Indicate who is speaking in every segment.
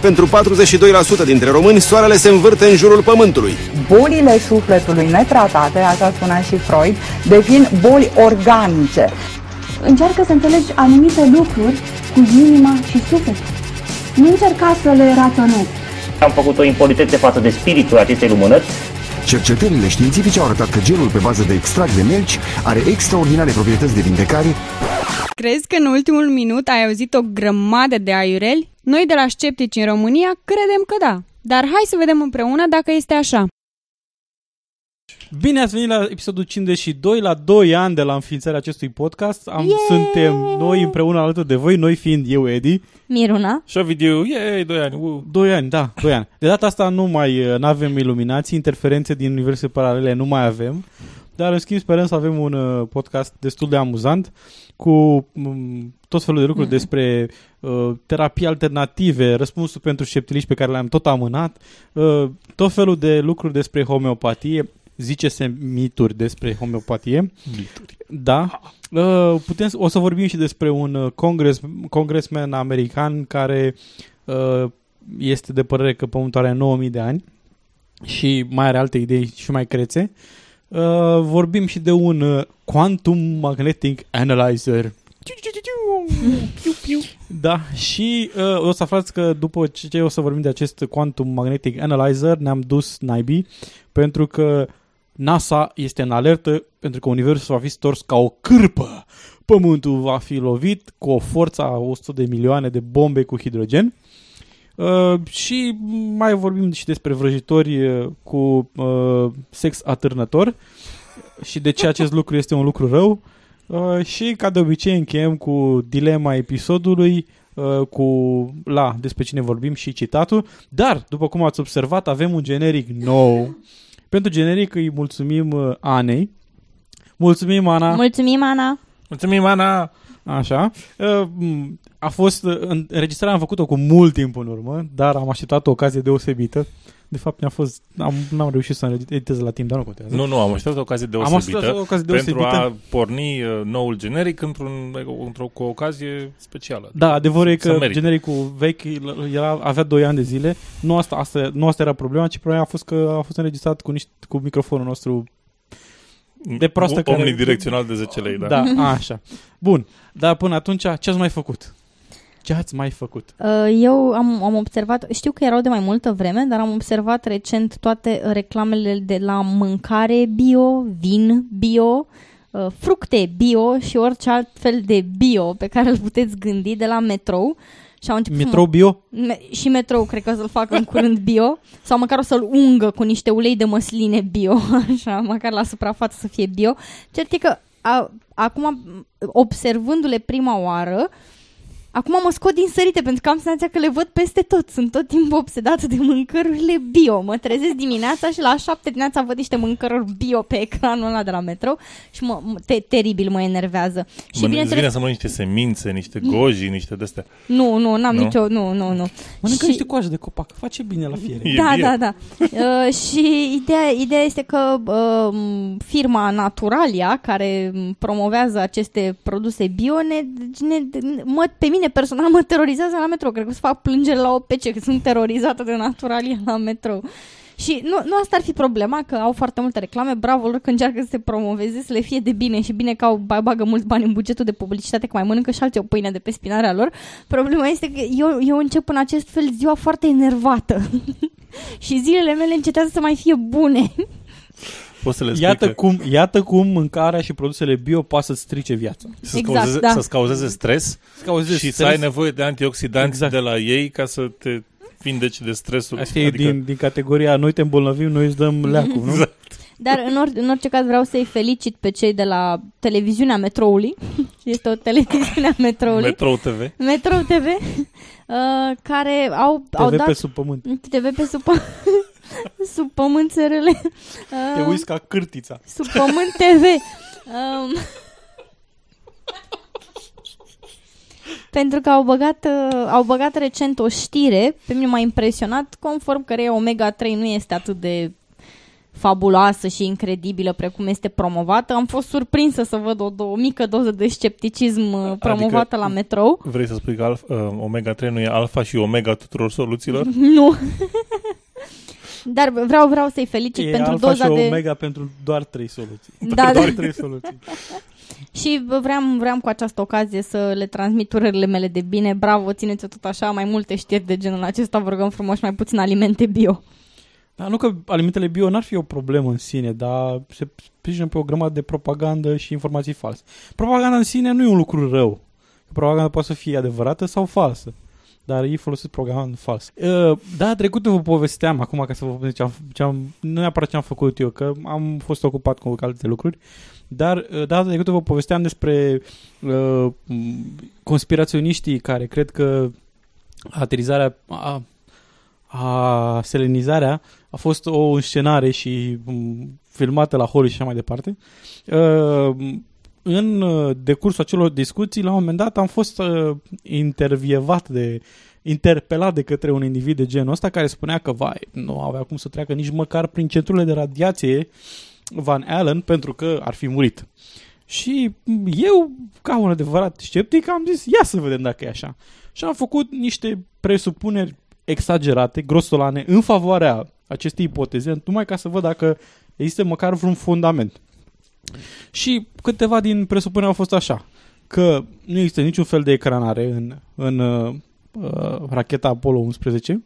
Speaker 1: Pentru 42% dintre români, soarele se învârte în jurul pământului.
Speaker 2: Bolile sufletului netratate, așa spunea și Freud, devin boli organice.
Speaker 3: Încearcă să înțelegi anumite lucruri cu inima și sufletul. Nu încerca să le raționezi.
Speaker 4: Am făcut o impolitețe față de spiritul acestei lumânări.
Speaker 1: Cercetările științifice au arătat că gelul pe bază de extract de melci are extraordinare proprietăți de vindecare.
Speaker 5: Crezi că în ultimul minut ai auzit o grămadă de aiureli? Noi de la Sceptici în România credem că da. Dar hai să vedem împreună dacă este așa.
Speaker 6: Bine ați venit la episodul 52, la 2 ani de la înființarea acestui podcast. Am,
Speaker 7: Yeah!
Speaker 6: suntem noi împreună alături de voi, noi fiind eu, Edi.
Speaker 7: Miruna.
Speaker 8: Și Ovidiu, e, 2 ani. Uh.
Speaker 6: 2 ani, da, 2 ani. De data asta nu mai uh, avem iluminații, interferențe din universe paralele nu mai avem, dar în schimb sperăm să avem un uh, podcast destul de amuzant cu um, tot felul de lucruri
Speaker 7: Mhm.
Speaker 6: despre uh, terapii alternative, răspunsuri pentru sceptiliști pe care le-am tot amânat, uh, tot felul de lucruri despre homeopatie, zice-se mituri despre homeopatie.
Speaker 8: Mituri.
Speaker 6: Da. Uh, putem, o să vorbim și despre un uh, congres, congresman american care uh, este de părere că Pământul are 9000 de ani și mai are alte idei și mai crețe. Uh, vorbim și de un uh, Quantum Magnetic Analyzer. Da, și uh, o să aflați că după ce o să vorbim de acest Quantum Magnetic Analyzer, ne-am dus naibii, pentru că NASA este în alertă, pentru că Universul va fi stors ca o cârpă. Pământul va fi lovit cu o forță a 100 de milioane de bombe cu hidrogen. Uh, și mai vorbim și despre vrăjitori uh, cu uh, sex atârnător și de ce acest lucru este un lucru rău. Uh, și ca de obicei încheiem cu dilema episodului, uh, cu la despre cine vorbim și citatul. Dar, după cum ați observat, avem un generic nou. Pentru generic îi mulțumim uh, Anei. Mulțumim, Ana!
Speaker 7: Mulțumim, Ana!
Speaker 8: Mulțumim, Ana!
Speaker 6: Așa. Uh, m, A fost, uh, în- înregistrarea am făcut-o cu mult timp în urmă, dar am așteptat o ocazie deosebită. De fapt, mi-a fost, am, n-am reușit să editez la timp, dar nu contează.
Speaker 8: Nu, nu, am așteptat o ocazie
Speaker 6: Am
Speaker 8: deosebită.
Speaker 6: așteptat o ocazie
Speaker 8: Pentru
Speaker 6: deosebită.
Speaker 8: a porni uh, noul generic într-un, într-o, cu o ocazie specială.
Speaker 6: Da, adevărul e
Speaker 8: Să
Speaker 6: că
Speaker 8: merită.
Speaker 6: genericul vechi era, avea 2 ani de zile. Nu asta, asta, nu asta era problema, ci problema a fost că a fost înregistrat cu, niște, cu microfonul nostru de proastă
Speaker 8: O-
Speaker 6: care...
Speaker 8: Omnidirecțional de 10 lei, da.
Speaker 6: Da, așa. Bun, dar până atunci, ce ați mai făcut? Ce ați mai făcut?
Speaker 7: Uh, Eu am, am observat, știu că erau de mai multă vreme, dar am observat recent toate reclamele de la mâncare bio, vin bio, uh, fructe bio și orice alt fel de bio pe care îl puteți gândi de la metrou. Și au început să
Speaker 6: Metrou
Speaker 7: mă-
Speaker 6: bio?
Speaker 7: Me- și metrou cred că o să-l facă în curând bio sau măcar o să-l ungă cu niște ulei de măsline bio, așa, măcar la suprafață să fie bio. Cert e că a, acum, observându-le prima oară, acum mă scot din sărite pentru că am senzația că le văd peste tot. Sunt tot timpul obsedată de mâncărurile bio. Mă trezesc dimineața și la șapte dimineața văd niște mâncăruri bio pe ecranul ăla de la metrou și mă, mă- te, teribil mă enervează. Și
Speaker 8: Mă, îți
Speaker 7: bineînțeles,
Speaker 8: vine să mănânci niște semințe, niște goji, niște de-astea.
Speaker 7: nu, nu, n-am
Speaker 8: Nu?
Speaker 7: nicio, nu, nu, nu.
Speaker 6: Mănâncă
Speaker 7: Și-
Speaker 6: niște coaje de copac, face bine la fiere.
Speaker 8: E
Speaker 7: da,
Speaker 8: bio.
Speaker 7: da, da. Uh, și ideea, ideea este că uh, firma Naturalia, care m, promovează aceste produse bio, ne, ne, mă, pe mine personal mă terorizează la metrou. Cred că o să fac plângere la OPC, că sunt terorizată de Naturalia la metrou. Și nu, nu asta ar fi problema, că au foarte multe reclame, bravo lor că încearcă să se promoveze, să le fie de bine și bine că au ba- bagă mulți bani în bugetul de publicitate, că mai mănâncă și alții o pâine de pe spinarea lor. Problema este că eu, eu încep în acest fel ziua foarte enervată și zilele mele încetează să mai fie bune.
Speaker 8: Poți să le spui
Speaker 6: Iată
Speaker 8: că
Speaker 6: cum, iată cum mâncarea și produsele bio poate să strice viața.
Speaker 8: să-ți
Speaker 7: Exact,
Speaker 8: cauzeze,
Speaker 7: da.
Speaker 8: să-ți cauzeze stres
Speaker 6: Să cauzeze
Speaker 8: și să
Speaker 6: stres.
Speaker 8: ai nevoie de antioxidanți
Speaker 6: Exact.
Speaker 8: de la ei ca să te vindeci de stresul.
Speaker 6: Asta e din, din categoria noi te îmbolnăvim, noi îți dăm leacul, nu?
Speaker 8: Exact.
Speaker 7: Dar în, or, în orice caz vreau să-i felicit pe cei de la televiziunea Metroului. este o televiziune a Metroului.
Speaker 8: Metrou TV.
Speaker 7: Metro TV, uh, care au, au
Speaker 6: TV
Speaker 7: dat...
Speaker 6: pe sub pământ.
Speaker 7: TV pe sub Sub pământ SRL.
Speaker 6: Te
Speaker 7: Um,
Speaker 6: uiți ca cârtița.
Speaker 7: Sub pământ TV. Um, pentru că au băgat, uh, au băgat recent o știre, pe mine m-a impresionat, conform căreia Omega 3 nu este atât de fabuloasă și incredibilă precum este promovată. Am fost surprinsă să văd o, o mică doză de scepticism uh, promovată
Speaker 8: Adică-
Speaker 7: la metrou.
Speaker 8: Vrei să spui că alfa, uh, omega-3 nu e alfa și omega tuturor soluțiilor?
Speaker 7: Nu. Dar vreau, vreau să-i felicit
Speaker 6: E
Speaker 7: pentru
Speaker 6: alfa
Speaker 7: doza
Speaker 6: și
Speaker 7: de...
Speaker 6: omega pentru doar trei soluții.
Speaker 7: Da,
Speaker 6: doar
Speaker 7: da.
Speaker 6: trei soluții.
Speaker 7: Și vreau, vreau cu această ocazie să le transmit urările mele de bine. Bravo, țineți-o tot așa, mai multe știri de genul acesta, vă rugăm frumos și mai puțin alimente bio.
Speaker 6: Dar nu că alimentele bio n-ar fi o problemă în sine, dar se sprijină pe o grămadă de propagandă și informații false. Propaganda în sine nu e un lucru rău. Propaganda poate să fie adevărată sau falsă. Dar ei folosesc propaganda falsă. Uh, da, trecută vă povesteam, acum ca să vă povestesc ce am, ce am, nu neapărat ce am făcut eu, că am fost ocupat cu alte lucruri, dar uh, data trecută vă povesteam despre uh, m, conspiraționiștii care cred că aterizarea, a, a selenizarea a fost o înscenare și m, filmată la Holly și așa mai departe. Uh, în uh, decursul acelor discuții, la un moment dat am fost uh, intervievat de interpelat de către un individ de genul ăsta care spunea că vai, nu avea cum să treacă nici măcar prin centrurile de radiație Van Allen pentru că ar fi murit. Și eu, ca un adevărat sceptic, am zis, ia să vedem dacă e așa. Și am făcut niște presupuneri exagerate, grosolane, în favoarea acestei ipoteze, numai ca să văd dacă există măcar vreun fundament. Și câteva din presupuneri au fost așa, că nu există niciun fel de ecranare în, în uh, uh, racheta Apollo 11,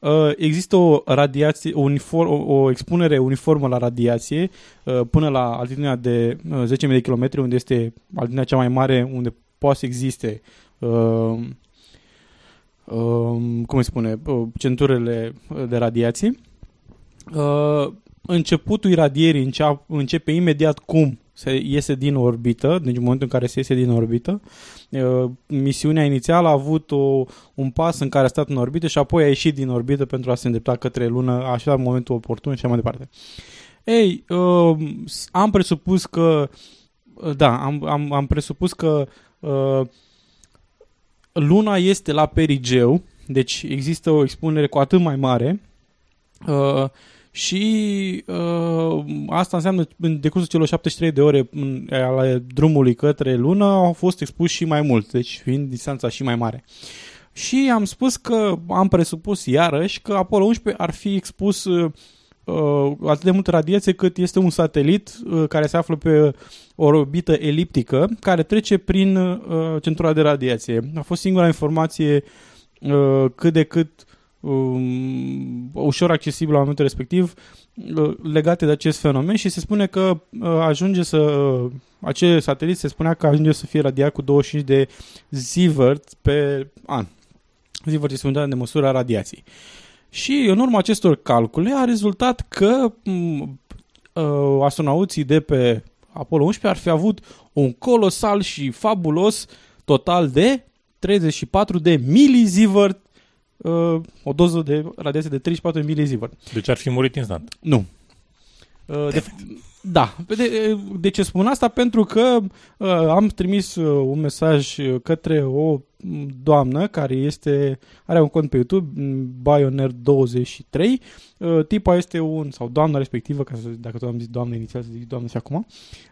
Speaker 6: Uh, există o radiație, o, uniform, o, o expunere uniformă la radiație uh, până la altitudinea de uh, 10.000 de km, unde este altitudinea cea mai mare, unde poate să existe uh, uh, cum îi spune, uh, centurele de radiație. Uh, începutul iradierii încea, începe imediat cum se iese din orbită, deci în momentul în care se iese din orbită. Uh, misiunea inițială a avut o, un pas în care a stat în orbită și apoi a ieșit din orbită pentru a se îndrepta către lună, a așteptat momentul oportun și așa mai departe. Ei, uh, am presupus că uh, da, am, am, am presupus că uh, luna este la perigeu, deci există o expunere cu atât mai mare uh, și uh, asta înseamnă în decursul celor 73 de ore în, ale drumului către lună au fost expuși și mai mult, deci fiind distanța și mai mare. Și am spus că am presupus iarăși că Apollo 11 ar fi expus uh, atât de multă radiație cât este un satelit uh, care se află pe o orbită eliptică care trece prin uh, centura de radiație. A fost singura informație uh, cât de cât um, ușor accesibil la momentul respectiv uh, legate de acest fenomen și se spune că uh, ajunge să uh, acel satelit se spunea că ajunge să fie radiat cu 25 de zievert pe an. Zievert este unitatea de măsură a radiației. Și în urma acestor calcule a rezultat că m, uh, astronauții de pe Apollo 11 ar fi avut un colosal și fabulos total de 34 de milizievert uh, o doză de radiație de 34 milizievert.
Speaker 8: Deci ar fi murit instant.
Speaker 6: Nu. Uh, de, da. De, de ce spun asta? Pentru că uh, am trimis uh, un mesaj către o doamnă care este are un cont pe YouTube, Bioner23. Uh, tipa este un, sau doamna respectivă, ca să, dacă tot am zis doamnă inițial, să zic doamnă și acum,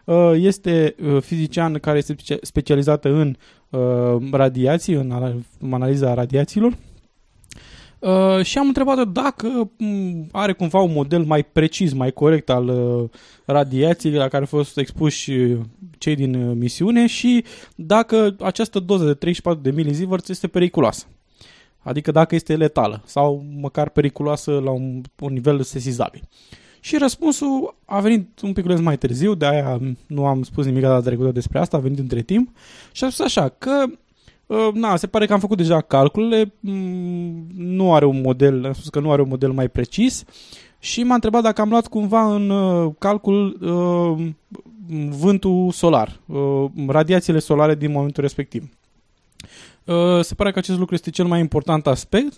Speaker 6: uh, este uh, fizician care este specia- specializată în uh, radiații, în analiza radiațiilor. Uh, și am întrebat-o dacă m, are cumva un model mai precis, mai corect al uh, radiației la care au fost expuși uh, cei din uh, misiune și dacă această doză de 34 de milizivert este periculoasă. Adică dacă este letală sau măcar periculoasă la un, un nivel sesizabil. Și răspunsul a venit un pic mai târziu, de aia nu am spus nimic data trecută despre asta, a venit între timp și a spus așa că Uh, na, se pare că am făcut deja calculele, mm, nu are un model, am spus că nu are un model mai precis și m-a întrebat dacă am luat cumva în uh, calcul uh, vântul solar, uh, radiațiile solare din momentul respectiv. Uh, se pare că acest lucru este cel mai important aspect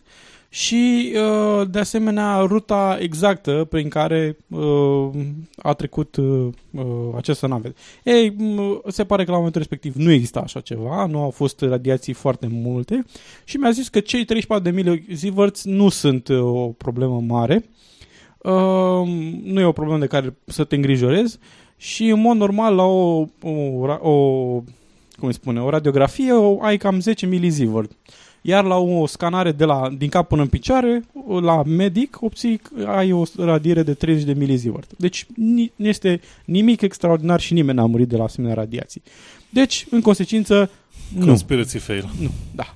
Speaker 6: și, uh, de asemenea, ruta exactă prin care uh, a trecut uh, uh, această nave. Ei, m- se pare că la momentul respectiv nu exista așa ceva, nu au fost radiații foarte multe și mi-a zis că cei 34 de milizivărți nu sunt uh, o problemă mare, uh, nu e o problemă de care să te îngrijorezi și, în mod normal, la o, o, ra- o cum îi spune, o radiografie o, ai cam 10 milizivert. Iar la o scanare de la, din cap până în picioare, la medic, obții, ai o radiere de 30 de milizivert. Deci ni, nu este nimic extraordinar și nimeni n-a murit de la asemenea radiații. Deci, în consecință, nu.
Speaker 8: Conspiracy fail.
Speaker 6: Nu, da.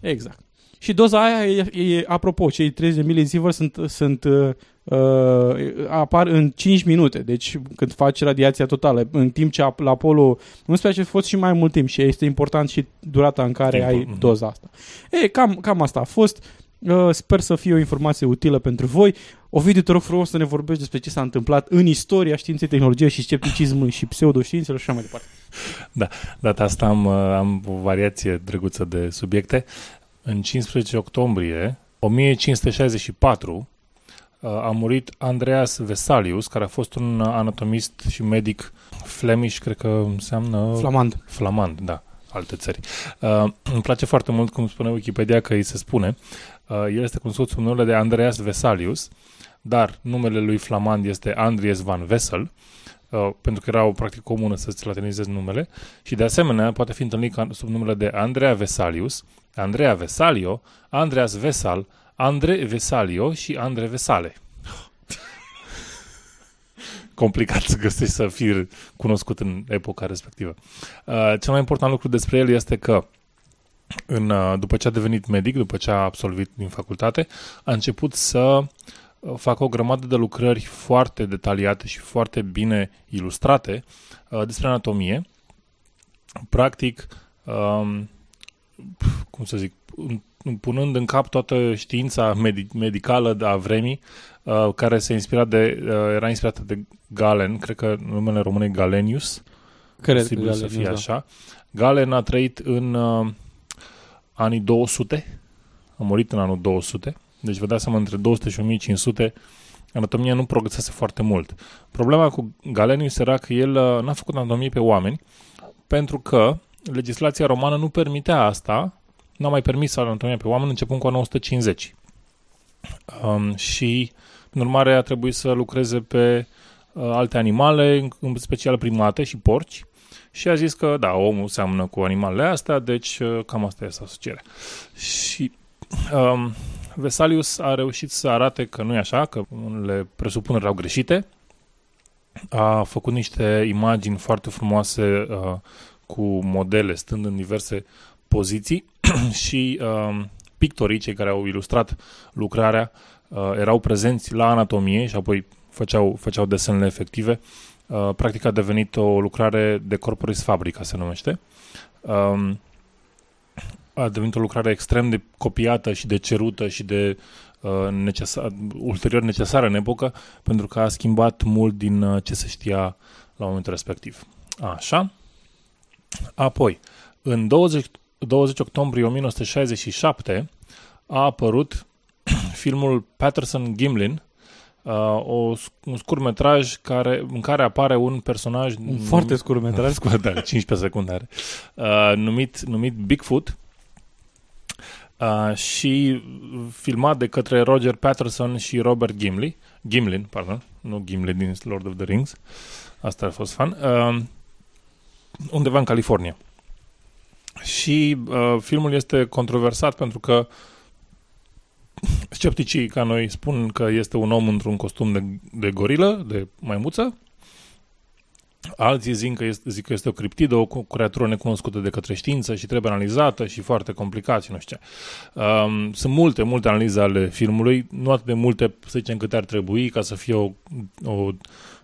Speaker 6: Exact. Și doza aia, e, e, apropo, cei 30 de milizivert sunt, sunt uh, uh, apar în 5 minute, deci când faci radiația totală, în timp ce la Apollo 11 a fost și mai mult timp și este important și durata în care
Speaker 8: Timpul,
Speaker 6: ai
Speaker 8: mhm.
Speaker 6: doza asta. E, cam, cam asta a fost. Uh, sper să fie o informație utilă pentru voi. Ovidiu, te rog frumos să ne vorbești despre ce s-a întâmplat în istoria științei, tehnologiei și scepticismului și pseudoștiințelor și așa mai departe.
Speaker 8: Da, data asta am, uh, am o variație drăguță de subiecte. În 15 octombrie 1564 uh, a murit Andreas Vesalius, care a fost un anatomist și medic Flemish, cred că înseamnă...
Speaker 6: Flamand.
Speaker 8: Flamand, da, alte țări. Uh, îmi place foarte mult cum spune Wikipedia că îi se spune. Uh, el este cunoscut sub numele de Andreas Vesalius, dar numele lui Flamand este Andries van Vessel, uh, pentru că era o practică comună să-ți latinizezi numele și de asemenea poate fi întâlnit ca- sub numele de Andrea Vesalius, Andrea Vesalio, Andreas Vesal, Andre Vesalio și Andre Vesale. Complicat să găsești să fii cunoscut în epoca respectivă. Uh, cel mai important lucru despre el este că în, uh, după ce a devenit medic, după ce a absolvit din facultate, a început să uh, facă o grămadă de lucrări foarte detaliate și foarte bine ilustrate uh, despre anatomie. Practic, um, cum să zic, în- punând în cap toată știința medi- medicală a vremii, uh, care se inspira de, uh, era inspirată de Galen, cred că numele român e Galenius,
Speaker 6: Cred,
Speaker 8: posibil să
Speaker 6: Galenius,
Speaker 8: fie
Speaker 6: da.
Speaker 8: așa. Galen a trăit în uh, anii 200, a murit în anul 200, deci vă dați seama, între 200 și 1500 anatomia nu progresase foarte mult. Problema cu Galenius era că el uh, n-a făcut anatomie pe oameni, pentru că legislația romană nu permitea asta, n-a mai permis anatomia pe oameni începând cu anul 150. Um, și, în urmare, a trebuit să lucreze pe uh, alte animale, în special primate și porci, și a zis că, da, omul seamănă cu animalele astea, deci uh, cam asta este asocierea. Și um, Vesalius a reușit să arate că nu e așa, că unele presupuneri erau greșite. A făcut niște imagini foarte frumoase uh, cu modele stând în diverse poziții și uh, pictorii, cei care au ilustrat lucrarea, uh, erau prezenți la anatomie și apoi făceau, făceau desenele efective. Uh, practic a devenit o lucrare de corporis fabrica, se numește. Um, a devenit o lucrare extrem de copiată și de cerută și de uh, necesar, ulterior necesară în epocă, pentru că a schimbat mult din uh, ce se știa la momentul respectiv. Așa. Apoi, în 20, 20 octombrie 1967 a apărut filmul Patterson Gimlin, uh, o, un scurtmetraj care, în care apare un personaj...
Speaker 6: Un foarte scurtmetraj.
Speaker 8: Scurt, da, 15 secunde are. Uh, numit, numit Bigfoot uh, și filmat de către Roger Patterson și Robert Gimli, Gimlin, pardon, nu Gimli din Lord of the Rings, asta a fost fan, uh, undeva în California. Și uh, filmul este controversat pentru că scepticii ca noi spun că este un om într-un costum de, de gorilă, de maimuță. Alții zic că, este, zic că este o criptidă, o creatură necunoscută de către știință și trebuie analizată și foarte complicat și nu știu ce. Um, sunt multe, multe analize ale filmului, nu atât de multe, să zicem, câte ar trebui ca să fie o, o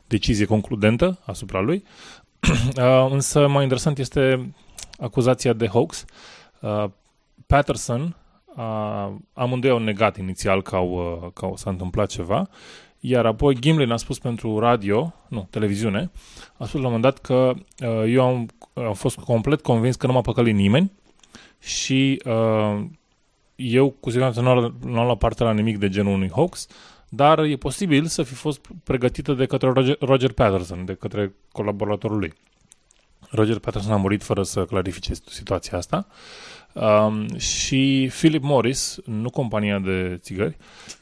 Speaker 8: decizie concludentă asupra lui. Uh, însă mai interesant este acuzația de hoax. Uh, Patterson, uh, amândoi au negat inițial că, au, uh, că au, s-a întâmplat ceva, iar apoi Gimlin a spus pentru radio, nu, televiziune, a spus la un moment dat că uh, eu am, am fost complet convins că nu m-a păcălit nimeni și uh, eu cu siguranță nu am, nu am luat parte la nimic de genul unui hoax, dar e posibil să fi fost pregătită de către Roger, Roger Patterson, de către colaboratorul lui. Roger Patterson a murit fără să clarifice situația asta um, și Philip Morris, nu compania de țigări,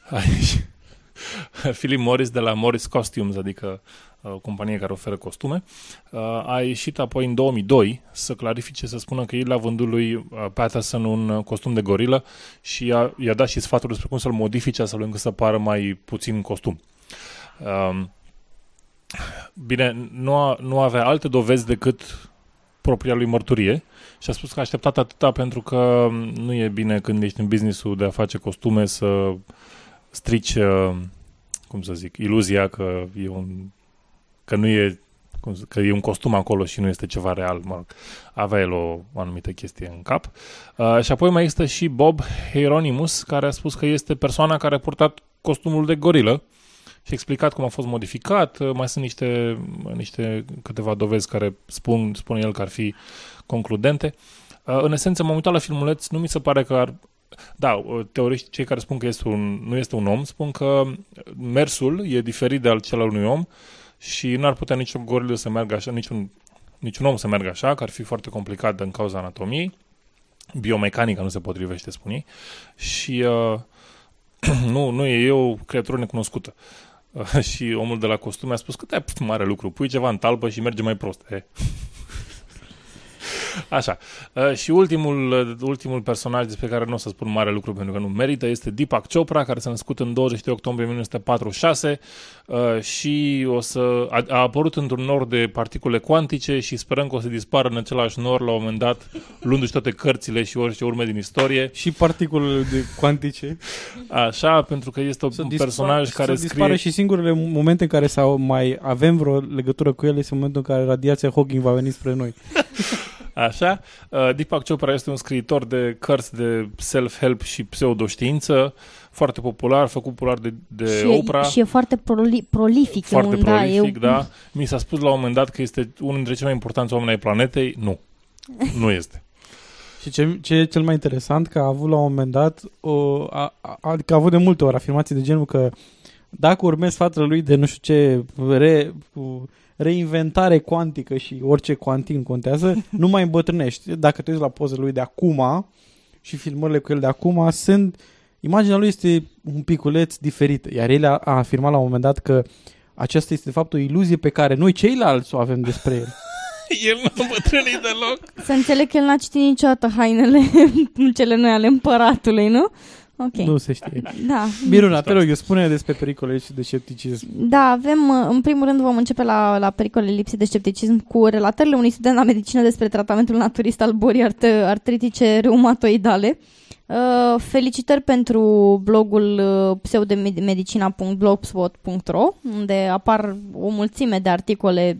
Speaker 8: Philip Morris de la Morris Costumes, adică o uh, companie care oferă costume, uh, a ieșit apoi în 2002 să clarifice, să spună că el a vândut lui uh, Patterson un costum de gorilă și i-a, i-a dat și sfatul despre cum să-l modifice astfel încât să pară mai puțin costum. Um, bine, nu, a, nu avea alte dovezi decât propria lui mărturie și a spus că a așteptat atâta pentru că nu e bine când ești în businessul de a face costume să strici, cum să zic, iluzia că e un că nu e că e un costum acolo și nu este ceva real, mă avea el o, o anumită chestie în cap. Uh, și apoi mai există și Bob Hieronymus, care a spus că este persoana care a purtat costumul de gorilă și a explicat cum a fost modificat. Uh, mai sunt niște, niște câteva dovezi care spun, spune el că ar fi concludente. Uh, în esență, m-am uitat la filmuleț, nu mi se pare că ar... Da, uh, teoriști, cei care spun că este un, nu este un om, spun că mersul e diferit de al cel al unui om, și n-ar putea niciun gorilă să meargă așa, niciun, niciun om să meargă așa, că ar fi foarte complicat din cauza anatomiei. Biomecanica nu se potrivește, spune Și uh, nu, nu e, e o creatură necunoscută. Uh, și omul de la costume a spus că te mare lucru, pui ceva în talpă și merge mai prost. E. Așa. Uh, și ultimul, uh, ultimul personaj despre care nu o să spun mare lucru pentru că nu merită este Deepak Chopra, care s-a născut în 22 octombrie 1946 uh, și o să, a, a apărut într-un nor de particule cuantice și sperăm că o să dispară în același nor la un moment dat, luându-și toate cărțile și orice urme din istorie.
Speaker 6: Și particulele de cuantice.
Speaker 8: Așa, pentru că este un dispar, personaj care
Speaker 6: să scrie... și singurele momente în care sau mai avem vreo legătură cu el este momentul în care radiația Hawking va veni spre noi.
Speaker 8: Așa. Uh, Deepak Chopra este un scriitor de cărți de self-help și pseudoștiință, foarte popular, făcut popular de, de
Speaker 7: și
Speaker 8: Oprah.
Speaker 7: E, și e foarte proli- prolific.
Speaker 8: Foarte
Speaker 7: un,
Speaker 8: prolific,
Speaker 7: da,
Speaker 8: da. Mi s-a spus la un moment dat că este unul dintre cei mai importanți oameni ai planetei. Nu. Nu este.
Speaker 6: Și ce, ce e cel mai interesant, că a avut la un moment dat, o, a, a, adică a avut de multe ori afirmații de genul că dacă urmezi sfatul lui de nu știu ce re, reinventare cuantică și orice cuantin contează, nu mai îmbătrânești. Dacă te uiți la pozele lui de acum și filmările cu el de acum, sunt imaginea lui este un piculeț diferit. Iar el a, a afirmat la un moment dat că aceasta este de fapt o iluzie pe care noi ceilalți o avem despre el.
Speaker 8: el nu a bătrânit deloc.
Speaker 7: Să înțeleg că el n-a citit niciodată hainele cele noi ale împăratului, nu? Okay.
Speaker 6: Nu se știe.
Speaker 7: Da.
Speaker 6: Miruna, te rog, eu spune despre pericole și de scepticism.
Speaker 7: Da, avem, uh, în primul rând vom începe la, la pericole lipsii de scepticism cu relatările unui student la medicină despre tratamentul naturist al bolii art- artritice reumatoidale. Uh, felicitări pentru blogul uh, pseudemedicina.blogspot.ro unde apar o mulțime de articole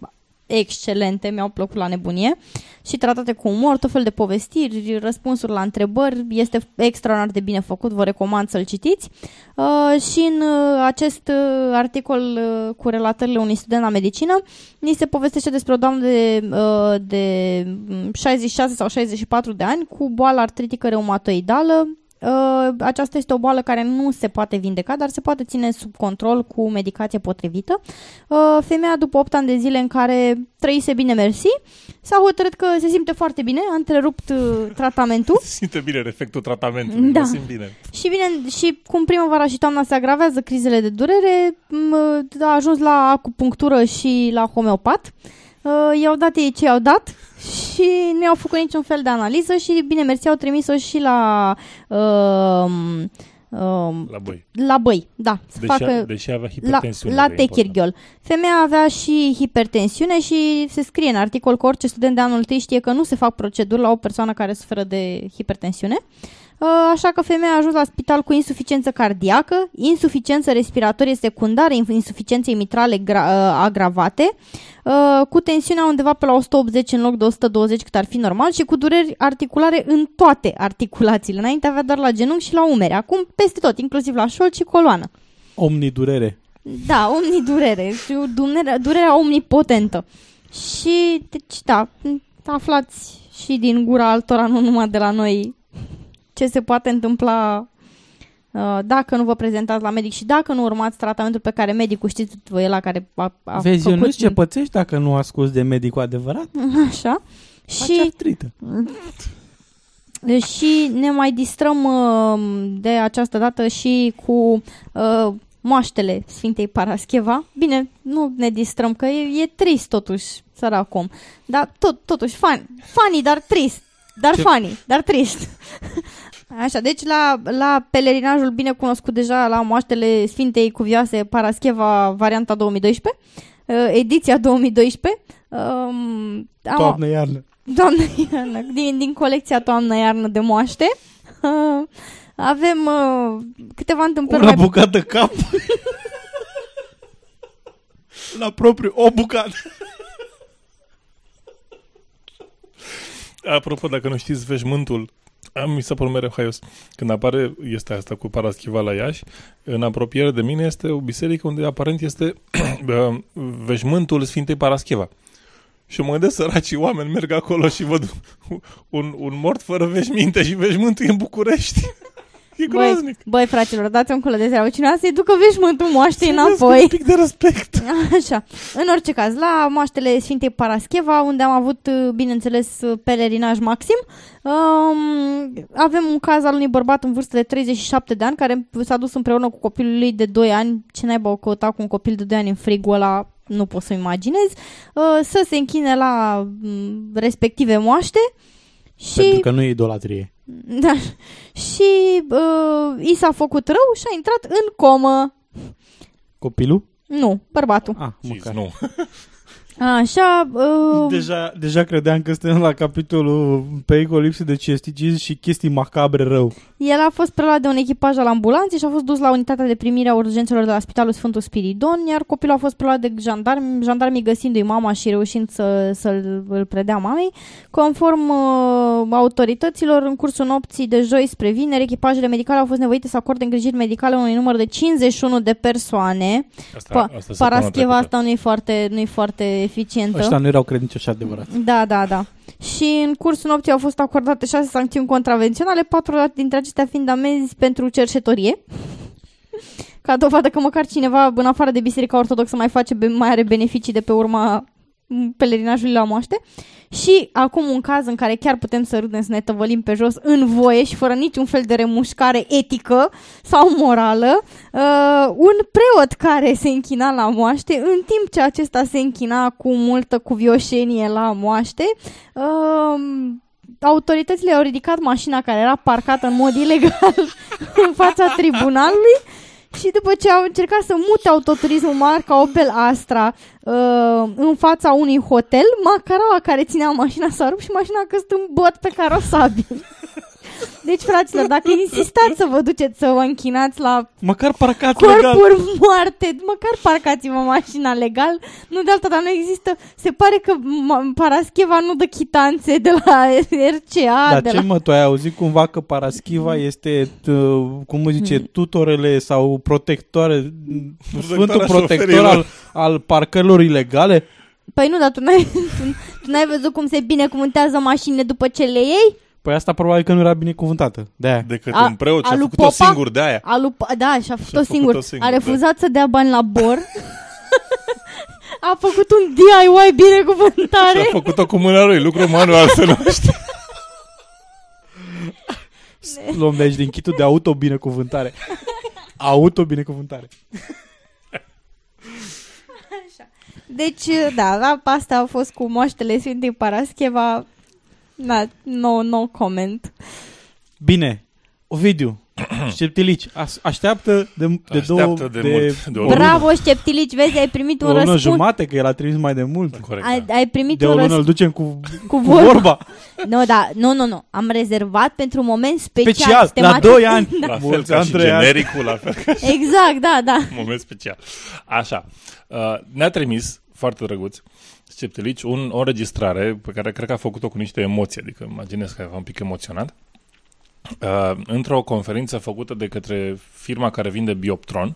Speaker 7: excelente, mi-au plăcut la nebunie și tratate cu umor, tot fel de povestiri, răspunsuri la întrebări, este extraordinar de bine făcut, vă recomand să-l citiți. Uh, și în uh, acest uh, articol uh, cu relatările unui student la medicină, ni se povestește despre o doamnă de, uh, de 66 sau 64 de ani cu boală artritică reumatoidală, Uh, aceasta este o boală care nu se poate vindeca, dar se poate ține sub control cu medicație potrivită. Uh, femeia, după 8 ani de zile în care trăise bine mersi, s-a hotărât că se simte foarte bine, a întrerupt uh, tratamentul.
Speaker 8: Se simte bine efectul tratamentului,
Speaker 7: da.
Speaker 8: simt bine.
Speaker 7: Și bine, și cum primăvara și toamna se agravează crizele de durere, a ajuns la acupunctură și la homeopat. I-au dat ei ce i-au dat și nu i-au făcut niciun fel de analiză și, bine, mersi, au trimis-o și la... Uh,
Speaker 8: uh, la băi.
Speaker 7: La băi, da.
Speaker 8: Să deși, facă, deși avea hipertensiune.
Speaker 7: La, la Techirghiol. Femeia avea și hipertensiune și se scrie în articol că orice student de anul întâi știe că nu se fac proceduri la o persoană care suferă de hipertensiune. Uh, așa că femeia a ajuns la spital cu insuficiență cardiacă, insuficiență respiratorie secundară, insuficiențe mitrale gra- uh, agravate, uh, cu tensiunea undeva pe la 180 în loc de 120 cât ar fi normal și cu dureri articulare în toate articulațiile. Înainte avea doar la genunchi și la umeri, acum peste tot, inclusiv la șold și coloană.
Speaker 6: Omnidurere.
Speaker 7: Da, omnidurere, durerea, durerea omnipotentă. Și, deci, da, aflați și din gura altora, nu numai de la noi, ce se poate întâmpla uh, dacă nu vă prezentați la medic și dacă nu urmați tratamentul pe care medicul știți voi la care a, a
Speaker 6: Vezi, eu
Speaker 7: făcut...
Speaker 6: nu ce pățești dacă nu asculti de medic cu adevărat?
Speaker 7: Așa.
Speaker 6: Faci
Speaker 7: Și,
Speaker 6: artrită.
Speaker 7: și ne mai distrăm uh, de această dată și cu uh, moaștele Sfintei Parascheva. Bine, nu ne distrăm, că e, e trist totuși, săracom. Dar tot, totuși, funny, funny, dar trist. Dar
Speaker 6: Ce-
Speaker 7: funny, dar trist. Așa, deci la, la pelerinajul bine cunoscut deja, la moaștele Sfintei Cuvioase Parascheva, varianta 2012, uh, ediția 2012, um, am,
Speaker 6: Toamnă-iarnă.
Speaker 7: Doamnă-iarnă, din, din colecția toamnă-iarnă de moaște. Uh, avem uh, câteva întâmplări
Speaker 6: Una
Speaker 7: mai...
Speaker 6: bucată cap. La propriu, o bucată.
Speaker 8: Apropo, dacă nu știți veșmântul, am mi s-a părut mereu haios. Când apare, este asta cu Paraschiva la Iași, în apropiere de mine este o biserică unde aparent este uh, veșmântul Sfintei Paraschiva. Și mă gândesc, săracii oameni merg acolo și văd un, un mort fără veșminte și veșmântul e în București. E
Speaker 7: Băi,
Speaker 8: groaznic.
Speaker 7: băi, fraților, dați un culo de treabă. Cineva să-i ducă veșmântul moaștei
Speaker 8: Să-i
Speaker 7: înapoi.
Speaker 8: Un pic de respect.
Speaker 7: Așa. În orice caz, la moaștele Sfintei Parascheva, unde am avut, uh, bineînțeles, uh, pelerinaj maxim, um, avem un caz al unui bărbat în vârstă de 37 de ani, care s-a dus împreună cu copilul lui de 2 ani, ce naiba o căuta cu un copil de 2 ani în frigul ăla, nu pot să imaginez, uh, să se închine la mm, respective moaște și...
Speaker 6: Pentru că nu e idolatrie.
Speaker 7: Da. Și uh, i s-a făcut rău și a intrat în comă.
Speaker 6: Copilul?
Speaker 7: Nu, bărbatul.
Speaker 6: Ah, măcar.
Speaker 8: Nu.
Speaker 7: Așa, uh,
Speaker 6: Deja, deja credeam că suntem la capitolul pericol lipsă de cesticism și chestii macabre rău.
Speaker 7: el a fost preluat de un echipaj al ambulanței și a fost dus la unitatea de primire a urgențelor de la Spitalul Sfântul Spiridon, iar copilul a fost preluat de jandarmi, jandarmii găsindu-i mama și reușind să, să-l îl predea mamei. Conform uh, autorităților, în cursul nopții de joi spre vineri, echipajele medicale au fost nevoite să acorde îngrijiri medicale unui număr de 51 de persoane.
Speaker 8: Asta-
Speaker 7: Pa-
Speaker 8: asta săptămâna
Speaker 7: Parascheva
Speaker 8: trecută.
Speaker 7: asta nu e foarte, nu e foarte eficientă.
Speaker 6: Ăștia nu erau credincioși adevărat.
Speaker 7: Da, da, da. Și în cursul nopții au fost acordate șase sancțiuni contravenționale, patru dintre acestea fiind amenzi pentru cerșetorie. Ca dovadă că măcar cineva, în afară de Biserica Ortodoxă, mai face, be- mai are beneficii de pe urma m, pelerinajului la moaște. Și acum un caz în care chiar putem să râdem, să ne tăvălim pe jos în voie și fără niciun fel de remușcare etică sau morală, uh, un preot care se închina la moaște, în timp ce acesta se închina cu multă cuvioșenie la moaște, uh, autoritățile au ridicat mașina care era parcată în mod ilegal în fața tribunalului și după ce au încercat să mute autoturismul marca Opel Astra uh, în fața unui hotel, macaraua care ținea mașina s-a rupt și mașina a căzut în bot pe carosabil. Deci, fraților, dacă insistați să vă duceți să vă închinați la
Speaker 6: Măcar parcați legal.
Speaker 7: corpuri moarte, măcar parcați-vă mașina legal, nu de alta, dar nu există, se pare că ma- Parascheva nu dă chitanțe de la RCA,
Speaker 6: Dar
Speaker 7: de
Speaker 6: ce
Speaker 7: la...
Speaker 6: mă, tu ai auzit cumva că Paraschiva este, t- cum îi zice, tutorele sau protectoare, sfântul protector
Speaker 8: șoferilor.
Speaker 6: al, al parcărilor ilegale?
Speaker 7: Păi nu, dar tu n-ai, tu, tu n-ai văzut cum se binecuvântează mașinile după ce le iei?
Speaker 6: Păi asta probabil că nu era binecuvântată. De-aia.
Speaker 8: Decât
Speaker 7: A-
Speaker 8: un preot și
Speaker 7: a
Speaker 8: a
Speaker 7: lui
Speaker 8: făcut-o
Speaker 7: Popa?
Speaker 8: singur de aia.
Speaker 7: A lui, da, și-a făcut-o
Speaker 8: făcut-o
Speaker 7: singur.
Speaker 8: singur,
Speaker 7: A
Speaker 8: da.
Speaker 7: refuzat să dea bani la bor. a făcut un DIY binecuvântare.
Speaker 8: Și a făcut-o cu mâna lui, lucru manual se numește.
Speaker 6: Luăm de aici din chitul de auto-binecuvântare. Auto-binecuvântare.
Speaker 7: Deci, da, la asta a fost cu moaștele Sfintei Parascheva. Da, no, no comment.
Speaker 6: Bine, Ovidiu, Șteptilici, as- așteaptă de, de
Speaker 8: Așteaptă
Speaker 6: două...
Speaker 8: de mult, de o
Speaker 6: lună.
Speaker 7: Bravo, Șteptilici, vezi, ai primit
Speaker 6: O
Speaker 7: un
Speaker 6: lună
Speaker 7: răspuns.
Speaker 6: jumate, că el a trimis mai de mult.
Speaker 8: Corect.
Speaker 7: Ai, ai primit
Speaker 6: De
Speaker 7: un
Speaker 6: o lună îl
Speaker 7: răspuns.
Speaker 6: ducem cu,
Speaker 7: Cu
Speaker 6: cu
Speaker 7: vorba.
Speaker 6: vorba.
Speaker 7: Nu, da, nu, nu, nu. Am rezervat pentru un moment special.
Speaker 6: Special, la
Speaker 7: tematic.
Speaker 6: 2 ani.
Speaker 7: Da.
Speaker 8: La fel
Speaker 6: Mulți
Speaker 8: ca
Speaker 6: ani,
Speaker 8: și
Speaker 6: trei ani.
Speaker 8: genericul, la fel ca și
Speaker 7: Exact, da, da.
Speaker 8: moment special. Așa. Uh, ne-a trimis, foarte drăguț, Sceptelici, un, o înregistrare pe care cred că a făcut-o cu niște emoții, adică imaginez că e un pic emoționat, uh, într-o conferință făcută de către firma care vinde Bioptron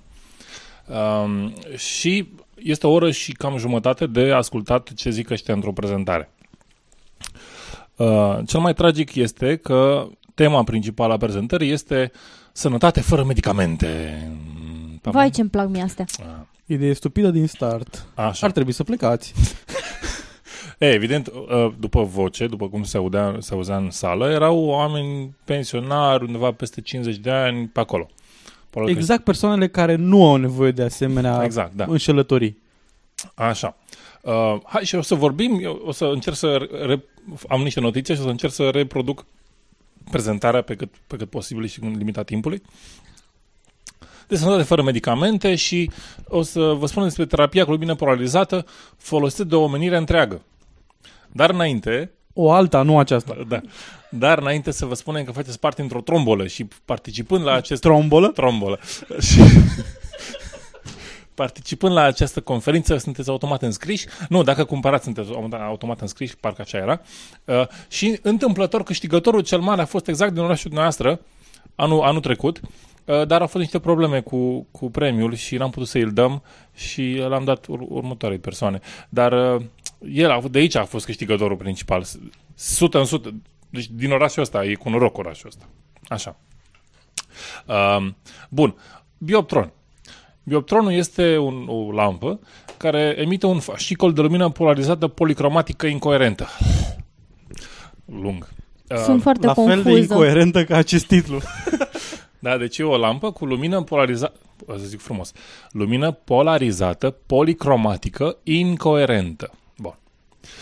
Speaker 8: um, și este o oră și cam jumătate de ascultat ce zic ăștia într-o prezentare. Uh, Uh, cel mai tragic este că tema principală a prezentării este sănătate fără medicamente.
Speaker 7: Vai ce-mi plac mie astea.
Speaker 6: Idee stupidă din start.
Speaker 8: Așa.
Speaker 6: Ar trebui să plecați.
Speaker 8: E, evident, uh, după voce, după cum se audea, se auzea în sală, erau oameni pensionari, undeva peste 50 de ani, pe acolo. Probabil că-
Speaker 6: Exact persoanele care nu au nevoie de asemenea
Speaker 8: Exact, da.
Speaker 6: înșelătorii.
Speaker 8: Așa. Uh, hai și o să vorbim, eu o să încerc să... Re, am niște notițe și o să încerc să reproduc prezentarea pe cât, pe cât posibil și în limita timpului. De sănătate fără medicamente și o să vă spun despre terapia cu lumină polarizată folosită de o omenire întreagă. Dar înainte,
Speaker 6: O alta, nu aceasta.
Speaker 8: da, dar înainte să vă spunem că faceți parte într-o trombolă și participând la acest...
Speaker 6: Trombolă?
Speaker 8: Trombolă. Și participând la această conferință sunteți automat înscriși. Nu, dacă cumpărați sunteți automat înscriși, parcă așa era. Uh, și întâmplător câștigătorul cel mare a fost exact din orașul noastră anul, anul trecut, uh, dar au fost niște probleme cu, cu premiul și n-am putut să îl dăm și l-am dat ur- următoarei persoane. Dar uh, el a, de aici a fost câștigătorul principal. 100 în 100. Deci din orașul ăsta, e cu noroc orașul ăsta. Așa. Uh, bun. Bioptron. Bioptronul este un, o lampă care emite un fascicol de lumină polarizată policromatică incoerentă. Lung.
Speaker 7: Sunt foarte
Speaker 6: La fel de
Speaker 7: confuză.
Speaker 6: incoerentă ca acest titlu.
Speaker 8: Da, deci e o lampă cu lumină polarizată, o să zic frumos, lumină polarizată, policromatică, incoerentă. Bun.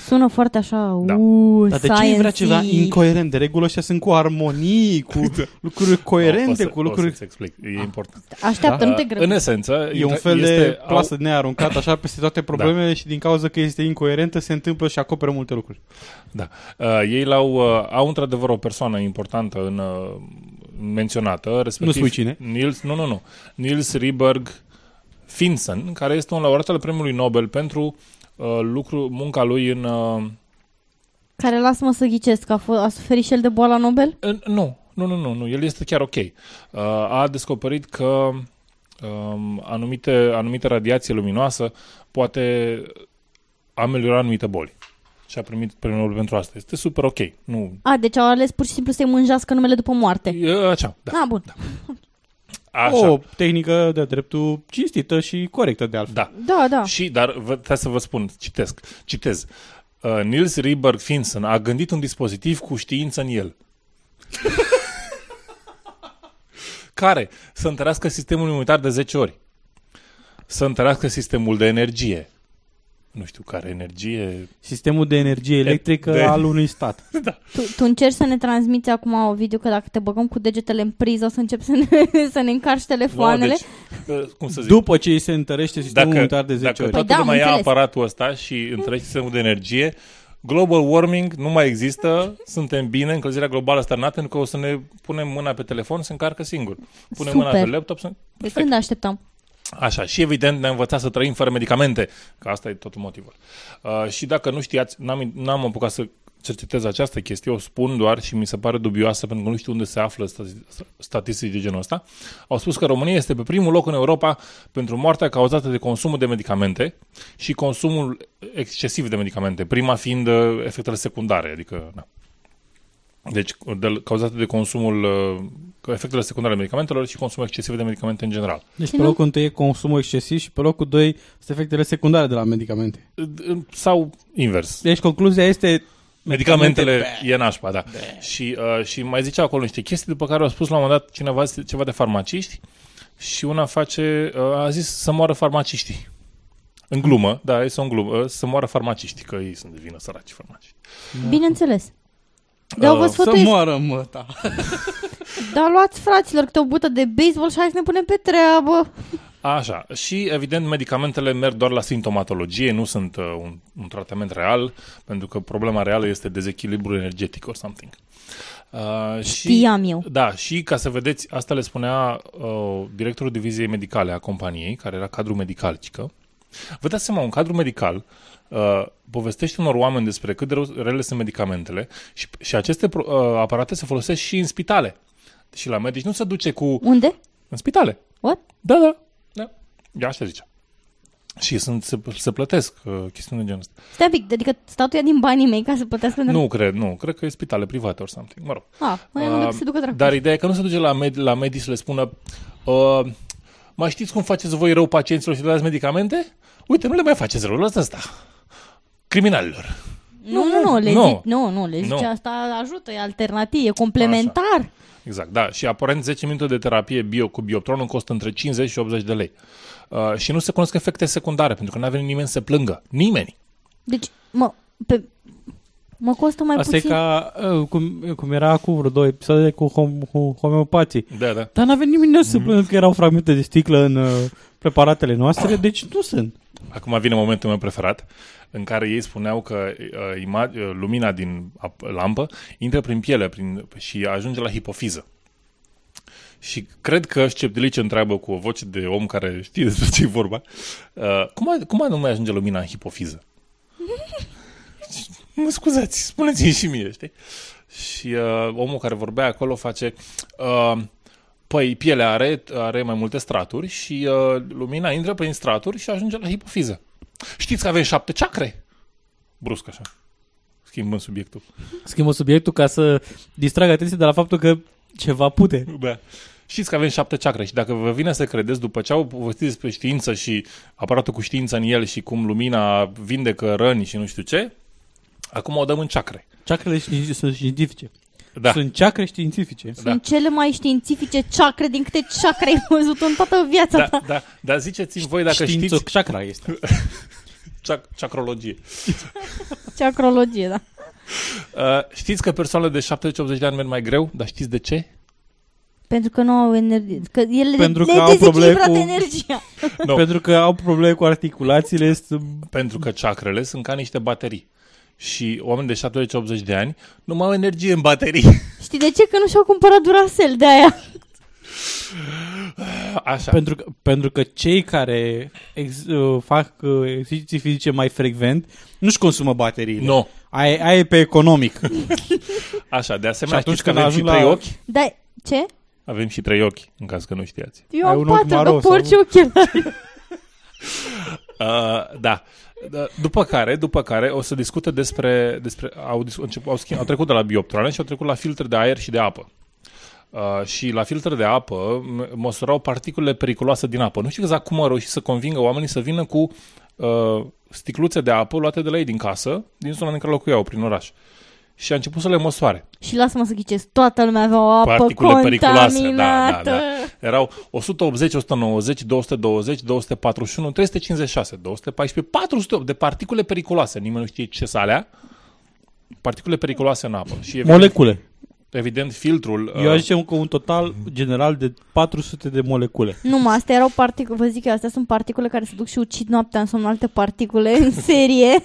Speaker 7: Sună foarte așa,
Speaker 8: Da.
Speaker 7: uuu,
Speaker 6: Dar de ce
Speaker 7: science
Speaker 6: vrea ceva incoerent? De regulă ăștia sunt cu armonii, cu lucruri coerente,
Speaker 8: o să,
Speaker 6: cu
Speaker 8: O
Speaker 6: lucruri...
Speaker 8: să-ți explic, e important.
Speaker 7: Așteaptă, nu te
Speaker 8: Uh,
Speaker 7: grăbi.
Speaker 8: În esență,
Speaker 6: E un fel
Speaker 8: este,
Speaker 6: de plasă de nearuncat așa peste toate problemele
Speaker 8: Da.
Speaker 6: și din cauza că este incoerentă se întâmplă și acoperă multe lucruri.
Speaker 8: Da. Uh, ei l-au, uh, au într-adevăr o persoană importantă în, uh, menționată, respectiv...
Speaker 6: Nu spui cine.
Speaker 8: Nils, nu, nu, nu. Nils Rieberg Finsen, care este un laureat al premiului Nobel pentru uh, lucru, munca lui în... Uh,
Speaker 7: Care lasă-mă să ghicesc, a, f- a suferit și el de boala Nobel?
Speaker 8: în nu, nu, nu, nu, nu, el este chiar ok. Uh, a descoperit că um, anumite, anumite radiație luminoasă poate ameliora anumite boli. Și a primit premiul Nobel pentru asta. Este super ok. Nu,
Speaker 7: A, deci au ales pur și simplu să-i mânjească numele după moarte.
Speaker 8: e așa, da.
Speaker 7: Da, bun.
Speaker 8: Așa.
Speaker 6: O tehnică de dreptul cinstită și corectă de altfel.
Speaker 8: Da.
Speaker 7: Da, da.
Speaker 8: Și, dar vă, trebuie să vă spun, citesc, citez. Uh, Niels Rieberg Finsen a gândit un dispozitiv cu știință în el. care să întărească sistemul imunitar de 10 ori. Să întărească sistemul de energie. Nu știu care energie.
Speaker 6: Sistemul de energie electrică
Speaker 8: de-
Speaker 6: al unui stat.
Speaker 7: Tu, tu încerci să ne transmiți acum o video că dacă te băgăm cu degetele în priză o să începi să ne, să ne încarci telefoanele.
Speaker 8: No, deci, uh, cum să zic?
Speaker 6: După ce îi se întărește sistemul
Speaker 8: dacă,
Speaker 6: imunitar de 10
Speaker 8: dacă
Speaker 6: ori.
Speaker 7: Păi
Speaker 8: toată
Speaker 7: da, am
Speaker 8: lumea ia
Speaker 7: înțeles.
Speaker 8: aparatul ăsta și întrește sistemul de energie, global warming nu mai există, suntem bine, încălzirea globală sternată, pentru că o să ne punem mâna pe telefon, se încarcă singur. Punem mâna
Speaker 7: Super.
Speaker 8: pe laptop, se...
Speaker 7: De când așteptam?
Speaker 8: Așa, și evident ne-a învățat să trăim fără medicamente, că asta e totul motivul. Uh, și dacă nu știați, n-am, n-am apucat să cercetez această chestie, o spun doar și mi se pare dubioasă pentru că nu știu unde se află stati- statistici de genul ăsta. Au spus că România este pe primul loc în Europa pentru moartea cauzată de consumul de medicamente și consumul excesiv de medicamente, prima fiind uh, efectele secundare, adică... Da. Deci, de, cauzate de consumul, uh, efectele secundare ale medicamentelor și consumul excesiv de medicamente în general.
Speaker 6: Deci
Speaker 7: Și
Speaker 6: pe
Speaker 7: nu-
Speaker 6: locul întâi e consumul excesiv și pe locul 2 sunt efectele secundare de la medicamente.
Speaker 8: Sau invers.
Speaker 6: Deci concluzia este
Speaker 8: Medicamentele
Speaker 6: Medicamente,
Speaker 8: e nașpa, da. Și, uh, și mai zicea acolo niște chestii după care au spus la un moment dat cineva ceva de farmaciști și una face, uh, a zis să moară farmaciștii. În glumă, da, este o glumă, uh, să moară farmaciștii, că ei sunt de vină săraci farmaciști.
Speaker 7: Bineînțeles. Dar vă
Speaker 8: Uh,
Speaker 6: să
Speaker 7: sfătuiesc,
Speaker 6: moară măta.
Speaker 7: dar luați fraților câte o bută de baseball și hai să ne punem pe treabă.
Speaker 8: Așa, și evident medicamentele merg doar la simptomatologie, nu sunt uh, un, un tratament real, pentru că problema reală este dezechilibru energetic or something. Uh, și,
Speaker 7: Știam eu.
Speaker 8: Da, și ca să vedeți, asta le spunea uh, directorul diviziei medicale a companiei, care era cadru medical, cică. Vă dați seama, un cadru medical uh, povestește unor oameni despre cât de rău, rele sunt medicamentele și, și aceste pro- uh, aparate se folosesc și în spitale. Și la medici nu se duce cu...
Speaker 7: Unde?
Speaker 8: În spitale.
Speaker 7: What?
Speaker 8: Da, da. da. Ia așa zicea. Și sunt, se, se plătesc uh, chestiuni de genul ăsta.
Speaker 7: Stai un pic, adică statuia din banii mei ca să plătească
Speaker 8: Nu cred, nu. Cred că e spitale private or something. Mă rog.
Speaker 7: Ah, mai am
Speaker 8: Uh,
Speaker 7: să se ducă dracu.
Speaker 8: Dar ideea e că nu se duce la, med- la medici să le spună uh, mai știți cum faceți voi rău pacienților și le dați medicamente? Uite, nu le mai faceți rău, lăsați asta. Criminalilor.
Speaker 7: Nu, nu, nu, le
Speaker 8: Nu.
Speaker 7: zic, nu, nu, le zice
Speaker 8: Nu.
Speaker 7: asta ajută, e alternativ, e complementar.
Speaker 8: Exact, da. Și aparent 10 minute de terapie bio cu bioptronul costă între 50 și 80 de lei. Uh, și nu se cunosc efecte secundare, pentru că nu a venit nimeni să plângă. Nimeni.
Speaker 7: Deci, mă, pe, mă costă mai
Speaker 6: Asta
Speaker 7: puțin.
Speaker 6: e ca uh, cum, cum era acum vreo două episoade cu, hom- cu homeopații.
Speaker 8: Da, da.
Speaker 6: Dar n-a venit nimeni să plângă că erau fragmente de sticlă în uh, preparatele noastre, deci nu sunt.
Speaker 8: Acum vine momentul meu preferat, în care ei spuneau că uh, ima- uh, lumina din ap- lampă intră prin piele prin, și ajunge la hipofiză. Și cred că Sceptilice întreabă cu o voce de om care știe despre ce e vorba, uh, cum, a, cum anume ajunge lumina în hipofiză? mă scuzați, spuneți-mi și mie, știi? Și uh, omul care vorbea acolo face... Uh, Păi pielea are, are mai multe straturi și uh, lumina intră prin straturi și ajunge la hipofiză. Știți că avem șapte chakre? Brusc așa. Schimbăm subiectul.
Speaker 6: Schimbă subiectul ca să distragă atenția de la faptul că ceva pute.
Speaker 8: Da. Știți că avem șapte chakre și dacă vă vine să credeți, după ce au povestit despre știință și aparatul cu știință în el și cum lumina vindecă răni și nu știu ce, acum o dăm în chakre.
Speaker 6: Chakrele ști- sunt științifice.
Speaker 8: Da.
Speaker 6: Sunt chakre științifice.
Speaker 7: Sunt cele mai științifice chakre din câte chakre ai văzut în toată viața
Speaker 8: Da,
Speaker 7: ta.
Speaker 8: da, dar ziceți-mi voi dacă
Speaker 6: Știință
Speaker 8: știți...
Speaker 6: chakra este.
Speaker 8: Chac- Chacrologie.
Speaker 7: Chakrologie, da.
Speaker 8: Uh, știți că persoanele de 70-80 de ani merg mai greu, dar știți de ce?
Speaker 7: Pentru că nu au energie. Că ele
Speaker 6: Pentru
Speaker 7: le
Speaker 6: că au probleme
Speaker 7: dezechilibrat
Speaker 6: cu-
Speaker 7: energia.
Speaker 8: Nu.
Speaker 6: Pentru că au probleme cu articulațiile. sunt-
Speaker 8: Pentru că chakrele sunt ca niște baterii. Și oameni de 70-80 de ani nu mai au energie în baterii.
Speaker 7: Știi de ce? Că nu și-au cumpărat Duracell de aia.
Speaker 8: Așa.
Speaker 6: Pentru că, pentru că cei care ex, uh, fac uh, exerciții fizice mai frecvent nu-și consumă bateriile.
Speaker 8: Nu.
Speaker 6: Aia, aia e pe economic.
Speaker 8: Așa, de asemenea,
Speaker 6: Și atunci
Speaker 8: știți că
Speaker 6: când
Speaker 8: avem și
Speaker 6: ajung
Speaker 8: trei
Speaker 6: la-
Speaker 8: ochi?
Speaker 7: Da, ce?
Speaker 8: Avem și trei ochi, în caz că nu știați.
Speaker 7: Eu
Speaker 6: Ai
Speaker 7: am
Speaker 6: un ochi
Speaker 7: patru,
Speaker 6: maro
Speaker 7: că porci
Speaker 6: sau-
Speaker 7: ochelari.
Speaker 8: Uh, da. Da, După care, după care o să discute despre, despre au, dis- încep, au, schimb, au trecut de la bioptroane și au trecut la filtre de aer și de apă. Uh, și la filtre de apă m- măsurau particulele periculoase din apă. Nu știu exact cum au reușit să convingă oamenii să vină cu uh, sticluțe de apă luate de la ei din casă, din zona în care locuiau, prin oraș. Și a început să le măsoare.
Speaker 7: Și lasă-mă să ghicesc, toată lumea avea o apă
Speaker 8: Particule periculoase,
Speaker 7: contaminată.
Speaker 8: da, da, da. Erau 180, 190, 220, 241, 356, 214, 408 de particule periculoase. Nimeni nu știe ce sunt alea. Particule periculoase în apă. Și evident,
Speaker 6: Molecule.
Speaker 8: Evident filtrul...
Speaker 6: Eu
Speaker 8: uh,
Speaker 6: aș zice că un total general de 400 de molecule.
Speaker 7: Nu, mă, astea erau particule, vă zic eu, astea sunt particule care se duc și ucid noaptea în somn alte particule în serie.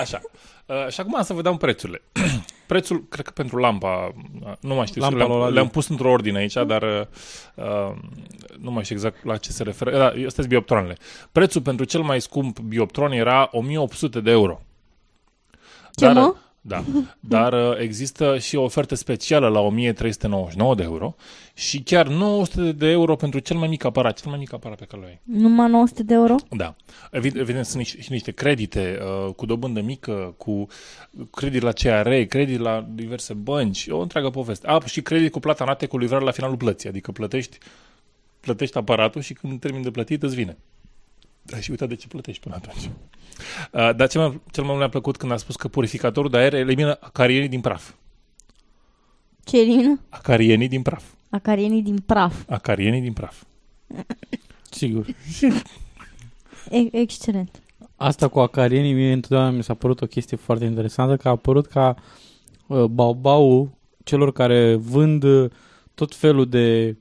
Speaker 8: Așa. Uh, și acum să vă dau prețurile. Prețul, cred că pentru lampa, uh, nu mai știu,
Speaker 6: Lampa
Speaker 8: le-am,
Speaker 6: lui Oladin.
Speaker 8: le-am pus într-o ordine aici, dar uh, uh, nu mai știu exact la ce se referă. Da, astea sunt bioptronele. Prețul pentru cel mai scump bioptron era 1800 de euro.
Speaker 7: Ce,
Speaker 8: dar,
Speaker 7: mă?
Speaker 8: Da, dar uh, există și o ofertă specială la 1399 de euro și chiar 900 de euro pentru cel mai mic aparat, cel mai mic aparat pe care l ai.
Speaker 7: Numai 900 de euro?
Speaker 8: Da. Evident, evident sunt niște, și niște credite uh, cu dobândă mică, cu credit la CRE, credit la diverse bănci, o întreagă poveste. A, și credit cu plata rate cu livrare la finalul plății, adică plătești, plătești aparatul și când termin de plătit îți vine. Da, și uita de ce plătești până atunci. Uh, dar cel mai, cel mai mult mi-a plăcut când a spus că purificatorul de aer elimină acarienii din praf.
Speaker 7: Ce elimină?
Speaker 8: Acarienii din praf.
Speaker 7: Acarienii din praf.
Speaker 8: Acarienii din praf.
Speaker 6: Sigur.
Speaker 7: E- excelent.
Speaker 6: Asta cu acarienii, mie întotdeauna mi s-a părut o chestie foarte interesantă, că a apărut ca uh, baubau celor care vând uh, tot felul de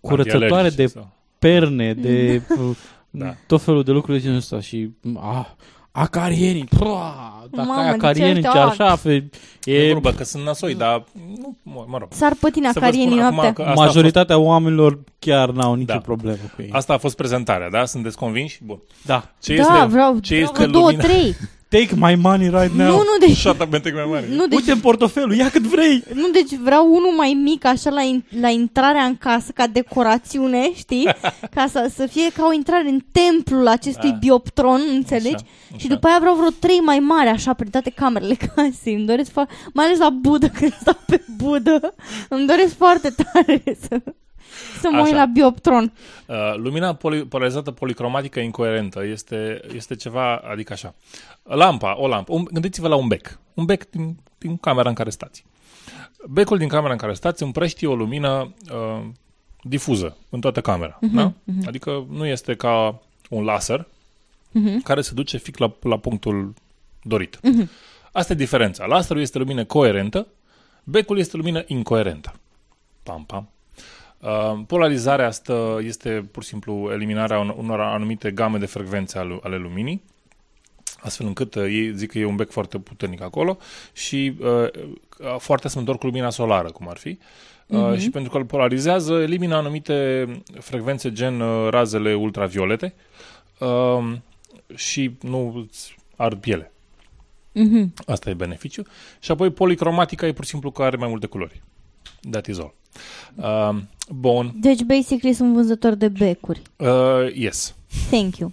Speaker 6: curățătoare
Speaker 8: Antialergice
Speaker 6: de
Speaker 8: sau-
Speaker 6: perne, de uh,
Speaker 8: Da.
Speaker 6: tot felul de lucruri de genul ăsta și ah, acarienii, pua, dacă
Speaker 7: Mamă,
Speaker 6: ai
Speaker 7: de ce
Speaker 6: acarieni
Speaker 7: ăștia,
Speaker 6: ce
Speaker 7: ah.
Speaker 6: așa, fe,
Speaker 8: E
Speaker 6: e
Speaker 8: vorba că sunt nasoi, dar nu, mă, mă rog.
Speaker 7: S-ar pătina
Speaker 8: Să vă
Speaker 7: acarienii
Speaker 8: spun acum
Speaker 7: noaptea.
Speaker 8: că asta a
Speaker 6: majoritatea oamenilor chiar n-au nicio
Speaker 8: Da.
Speaker 6: problemă cu ei.
Speaker 8: Asta a fost prezentarea, da? Sunteți convinși? Bun.
Speaker 6: Da.
Speaker 8: Ce
Speaker 7: da,
Speaker 8: este,
Speaker 7: vreau,
Speaker 8: ce
Speaker 7: vreau
Speaker 8: este
Speaker 7: vreo două,
Speaker 8: lumina,
Speaker 7: trei.
Speaker 6: Take my money right now.
Speaker 7: Nu, nu, deci...
Speaker 8: Shut up and take my money.
Speaker 7: Nu, deci,
Speaker 6: Uite în portofelul, ia cât vrei.
Speaker 7: nu, deci vreau unul mai mic, așa, la, in, la intrarea în casă, ca decorațiune, știi? Ca să, să fie ca o intrare în templul acestui
Speaker 8: Da.
Speaker 7: bioptron, înțelegi?
Speaker 8: Așa,
Speaker 7: Și după aia vreau vreo trei mai mari, așa, prin toate camerele casei. Îmi doresc, fo- mai ales la Budă, când stau pe Budă. Îmi doresc foarte tare să, să mă uit
Speaker 8: Așa.
Speaker 7: la bioptron.
Speaker 8: Uh, lumina poli- polarizată policromatică incoerentă este, este ceva, adică așa. Lampa, o lampă. Un, gândiți-vă la un bec. Un bec din, din camera în care stați. Becul din camera în care stați împrăștie o lumină uh, difuză în toată camera.
Speaker 7: Mhm,
Speaker 8: da?
Speaker 7: mhm.
Speaker 8: Adică nu este ca un laser
Speaker 7: Mhm.
Speaker 8: care se duce fix la, la punctul dorit.
Speaker 7: Mhm.
Speaker 8: Asta e diferența. Laserul este lumină coerentă, becul este lumină incoerentă. Pam, pam. Uh, polarizarea asta este pur și simplu eliminarea un- unor anumite game de frecvențe ale, ale luminii, astfel încât uh, ei zic că e un bec foarte puternic acolo și uh, uh, foarte asemănător cu lumina solară, cum ar fi. Uh,
Speaker 7: Mhm.
Speaker 8: Și pentru că îl polarizează, elimină anumite frecvențe gen uh, razele ultraviolete uh, și nu îți ard piele.
Speaker 7: Mhm.
Speaker 8: Asta e beneficiu. Și apoi policromatica e pur și simplu că are mai multe culori. That is all. Uh, bun.
Speaker 7: Deci, basically, sunt vânzător de becuri.
Speaker 8: Uh, yes.
Speaker 7: Thank you.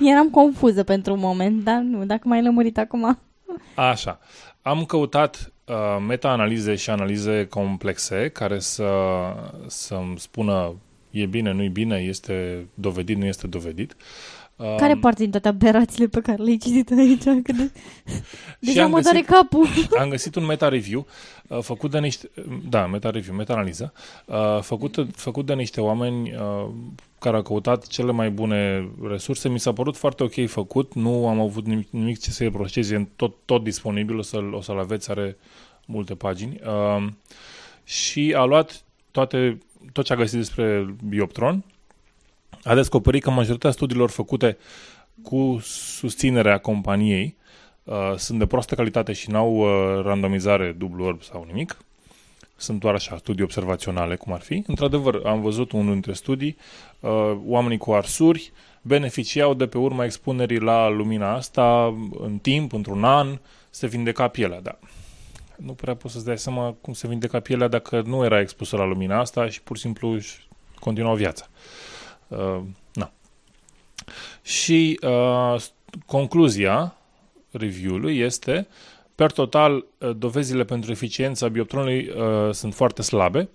Speaker 7: Eram confuză pentru un moment, dar nu, dacă m-ai lămurit acum.
Speaker 8: Așa. Am căutat uh, meta-analize și analize complexe care să, să-mi spună e bine, nu e bine, este dovedit, nu este dovedit. Uh,
Speaker 7: Care parte din toate aberațiile pe care le-ai citit aici? Că de... Deci
Speaker 8: am
Speaker 7: mă doare
Speaker 8: găsit-
Speaker 7: capul.
Speaker 8: Am găsit un meta-review uh, făcut de niște... Da, meta-review, meta-analiză. Uh, făcut, făcut de niște oameni uh, care au căutat cele mai bune resurse. Mi s-a părut foarte ok făcut. Nu am avut nimic, nimic ce să reproșez. E tot, tot disponibil. O să-l, o să-l aveți. Are multe pagini. Uh, și a luat toate, tot ce a găsit despre Bioptron. A descoperit că majoritatea studiilor făcute cu susținerea companiei uh, sunt de proastă calitate și n-au uh, randomizare dublu orb sau nimic. Sunt doar așa, studii observaționale, cum ar fi. Într-adevăr, am văzut unul dintre studii, uh, oamenii cu arsuri beneficiau de pe urma expunerii la lumina asta în timp, într-un an, se vindeca pielea, da. Nu prea poți să-ți dai seama cum se vindeca pielea dacă nu era expusă la lumina asta și pur și simplu își continuau viața. Uh, na. Și uh, concluzia review-ului este per total, uh, dovezile pentru eficiența bioptronului uh, sunt foarte slabe.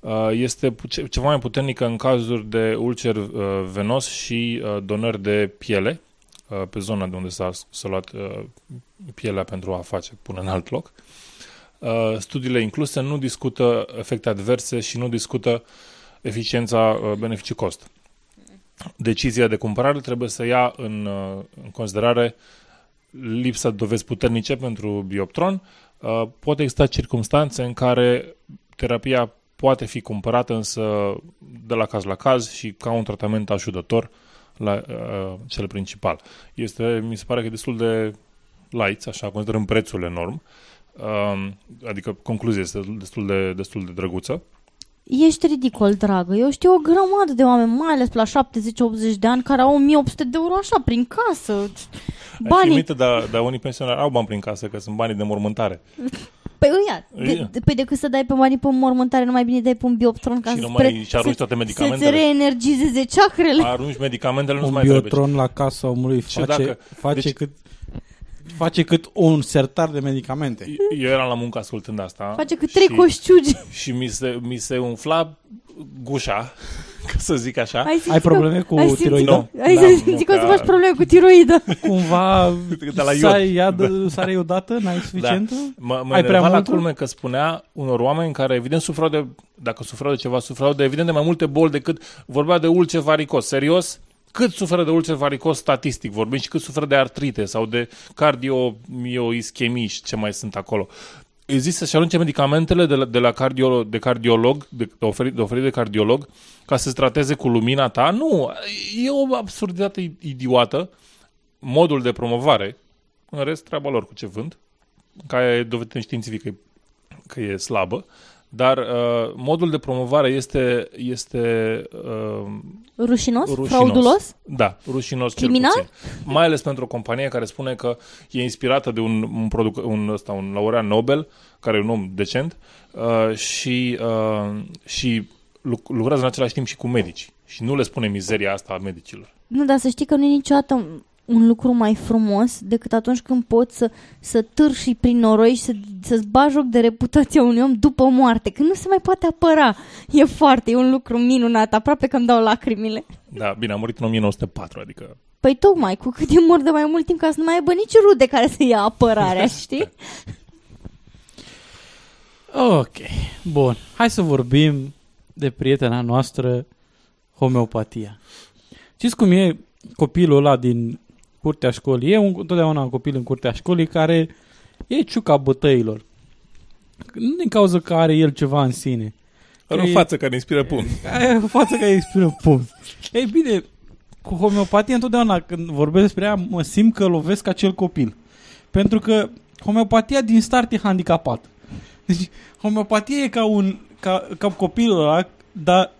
Speaker 8: Uh, este pu- ceva mai puternică în cazuri de ulcer uh, venos și uh, donări de piele, uh, pe zona de unde s-a, s-a luat uh, pielea pentru a face până în alt loc. Uh, studiile incluse nu discută efecte adverse și nu discută eficiența uh, beneficii-cost. Decizia de cumpărare trebuie să ia în, uh, în considerare lipsa de dovezi puternice pentru bioptron. Uh, pot exista circunstanțe în care terapia poate fi cumpărată însă de la caz la caz și ca un tratament ajutător la uh, cel principal. Este, mi se pare că e destul de light, așa, considerăm prețul enorm. Uh, adică concluzia este destul de, destul de drăguță.
Speaker 7: Ești ridicol, dragă. Eu știu o grămadă de oameni, mai ales la 70-80 de ani, care au 1800 de euro așa, prin casă.
Speaker 8: Banii.
Speaker 7: Banii.
Speaker 8: Ai dar, dar unii pensionari au bani prin casă, că sunt banii de mormântare.
Speaker 7: Păi uia, de,
Speaker 8: Ia.
Speaker 7: de, păi decât să dai pe banii pe mormântare, nu mai bine dai pe un bioptron ca
Speaker 8: Și
Speaker 7: să
Speaker 8: nu mai- și arunci
Speaker 7: să-
Speaker 8: toate
Speaker 7: Să-ți
Speaker 8: medicamentele.
Speaker 7: reenergizeze ceacrele.
Speaker 8: Arunci medicamentele, nu
Speaker 6: Un
Speaker 8: mai trebuie.
Speaker 6: biotron la casa omului
Speaker 8: Și
Speaker 6: face,
Speaker 8: dacă-
Speaker 6: face,
Speaker 8: deci-
Speaker 6: cât, face cât un sertar de medicamente.
Speaker 8: Eu eram la muncă ascultând asta.
Speaker 7: Face cât trei
Speaker 8: și-
Speaker 7: coșciugi.
Speaker 8: Și mi se, mi se umfla gușa, ca să zic așa.
Speaker 7: Ai simțit
Speaker 6: Ai
Speaker 7: că-
Speaker 6: probleme cu
Speaker 7: ai simțit
Speaker 6: tiroida?
Speaker 7: că- Ai
Speaker 8: Da,
Speaker 7: simțit
Speaker 8: nu,
Speaker 7: că o să
Speaker 8: că-
Speaker 7: faci probleme cu tiroida.
Speaker 6: Cumva
Speaker 8: De la
Speaker 6: sare,
Speaker 8: iod.
Speaker 6: iadă, sare odată? N-ai suficientă?
Speaker 8: Mă, mă
Speaker 6: Ai prea
Speaker 8: enerva la
Speaker 6: multă?
Speaker 8: culme că spunea unor oameni care evident sufrau de, dacă sufrau de ceva, sufrau de evident de mai multe boli decât vorbea de ulcer varicos. Serios? Cât suferă de ulcer varicos statistic vorbim și cât suferă de artrite sau de cardiomioischemii și ce mai sunt acolo. Există să-și arunce medicamentele de la, de la cardio, de cardiolog, de, de, oferit, de oferit de cardiolog, ca să se trateze cu lumina ta? Nu, e o absurditate idiotă. Modul de promovare, în rest, treaba lor cu ce vând, care e dovedit științific că e, că e slabă, Dar uh, modul de promovare este, este uh,
Speaker 7: Rușinos? Fraudulos?
Speaker 8: Da, rușinos
Speaker 7: Criminal?
Speaker 8: cel puțin. Mai ales pentru o companie care spune că e inspirată de un, un, produc, un, ăsta, un laureat Nobel, care e un om decent, uh, și, uh, și luc- lucrează în același timp și cu medici. Și nu le spune mizeria asta a medicilor.
Speaker 7: Nu, dar să știi că nu e niciodată un lucru mai frumos decât atunci când poți să, să târși prin noroi și să, să-ți bagi joc de reputația unui om după moarte, că nu se mai poate apăra. E foarte, e un lucru minunat, aproape că îmi dau lacrimile.
Speaker 8: Da, bine, a murit în 1904, adică...
Speaker 7: Păi tocmai, cu cât e mor de mai mult timp ca să nu mai aibă nici rude care să ia apărarea, știi?
Speaker 6: Ok, bun. Hai să vorbim de prietena noastră, homeopatia. Știți cum e copilul ăla din curtea școlii? E un, întotdeauna un copil în curtea școlii care e ciuca bătăilor. Nu din cauza că are el ceva în sine.
Speaker 8: Are o
Speaker 6: E-
Speaker 8: față care inspiră pumn.
Speaker 6: Are o față care inspiră pumn. Ei bine, cu homeopatia întotdeauna când vorbesc despre ea mă simt că lovesc acel copil. Pentru că homeopatia din start e handicapat. Deci homeopatia e ca un ca, ca copilul ăla, dar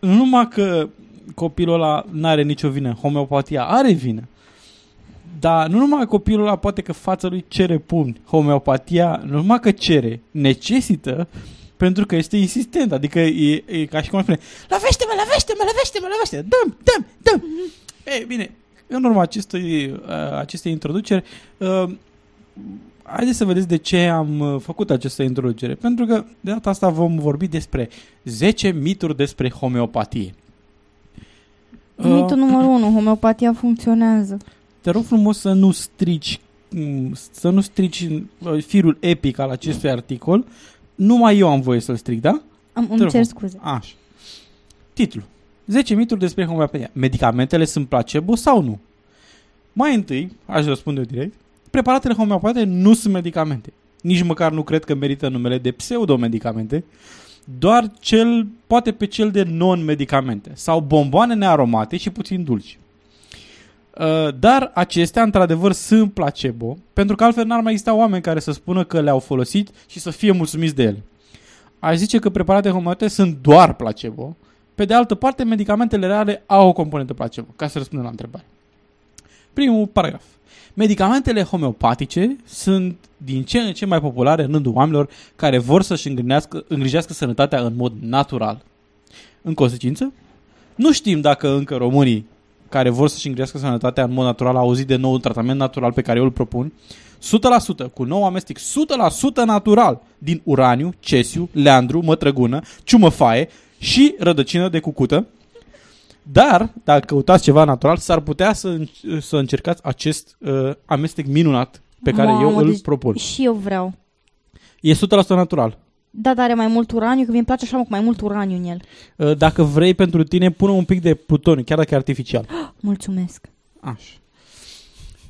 Speaker 6: nu numai că copilul ăla n-are nicio vină, homeopatia are vină. Dar nu numai că copilul ăla poate că fața lui cere pumni, homeopatia nu numai că cere, necesită pentru că este insistent, adică e, e ca și cum ar spune Lovește-mă, lovește-mă, lovește-mă, lovește Dăm, dăm, dăm. Ei, bine, în urma acestui, uh, acestei introduceri uh, Haideți să vedeți de ce am uh, făcut această introducere Pentru că de data asta vom vorbi despre 10 mituri despre homeopatie.
Speaker 7: Mitul numărul 1, homeopatia funcționează.
Speaker 6: Te rog frumos să nu strici mm, să nu strici uh, firul epic al acestui articol. Numai eu am voie să-l stric, da?
Speaker 7: Am,
Speaker 6: Te
Speaker 7: îmi
Speaker 6: rog
Speaker 7: cer
Speaker 6: frumos.
Speaker 7: scuze.
Speaker 6: Așa. Titlu. 10 mituri despre homeopatia. Medicamentele sunt placebo sau nu? Mai întâi, aș răspunde eu direct, preparatele homeopate nu sunt medicamente. Nici măcar nu cred că merită numele de pseudomedicamente, doar cel, poate pe cel de non-medicamente sau bomboane nearomate și puțin dulci. Uh, Dar acestea, într-adevăr, sunt placebo, pentru că altfel n-ar mai exista oameni care să spună că le-au folosit și să fie mulțumiți de ele. Aș zice că preparatele homeopate sunt doar placebo. Pe de altă parte, medicamentele reale au o componentă placebo, ca să răspundem la întrebare. Primul paragraf. Medicamentele homeopatice sunt din ce în ce mai populare în rândul oamenilor care vor să-și îngrijească, îngrijească sănătatea în mod natural. În consecință, nu știm dacă încă românii care vor să-și îngrijească sănătatea în mod natural au auzit de nou tratament natural pe care eu îl propun. 100% cu nou amestec, 100% natural din uraniu, cesiu, leandru, mătrăgună, ciumăfaie și rădăcină de cucută. Dar, dacă căutați ceva natural, s-ar putea să, înc- să încercați acest uh, amestec minunat pe care
Speaker 7: Mamă,
Speaker 6: eu îl
Speaker 7: deci
Speaker 6: propun.
Speaker 7: Și eu vreau.
Speaker 6: E 100% natural.
Speaker 7: Da, dar are mai mult uraniu, că mi-e place așa mă, cu mai mult uraniu în el.
Speaker 6: Uh, Dacă vrei pentru tine, pune un pic de plutoniu, chiar dacă e artificial.
Speaker 7: Mulțumesc.
Speaker 6: Așa.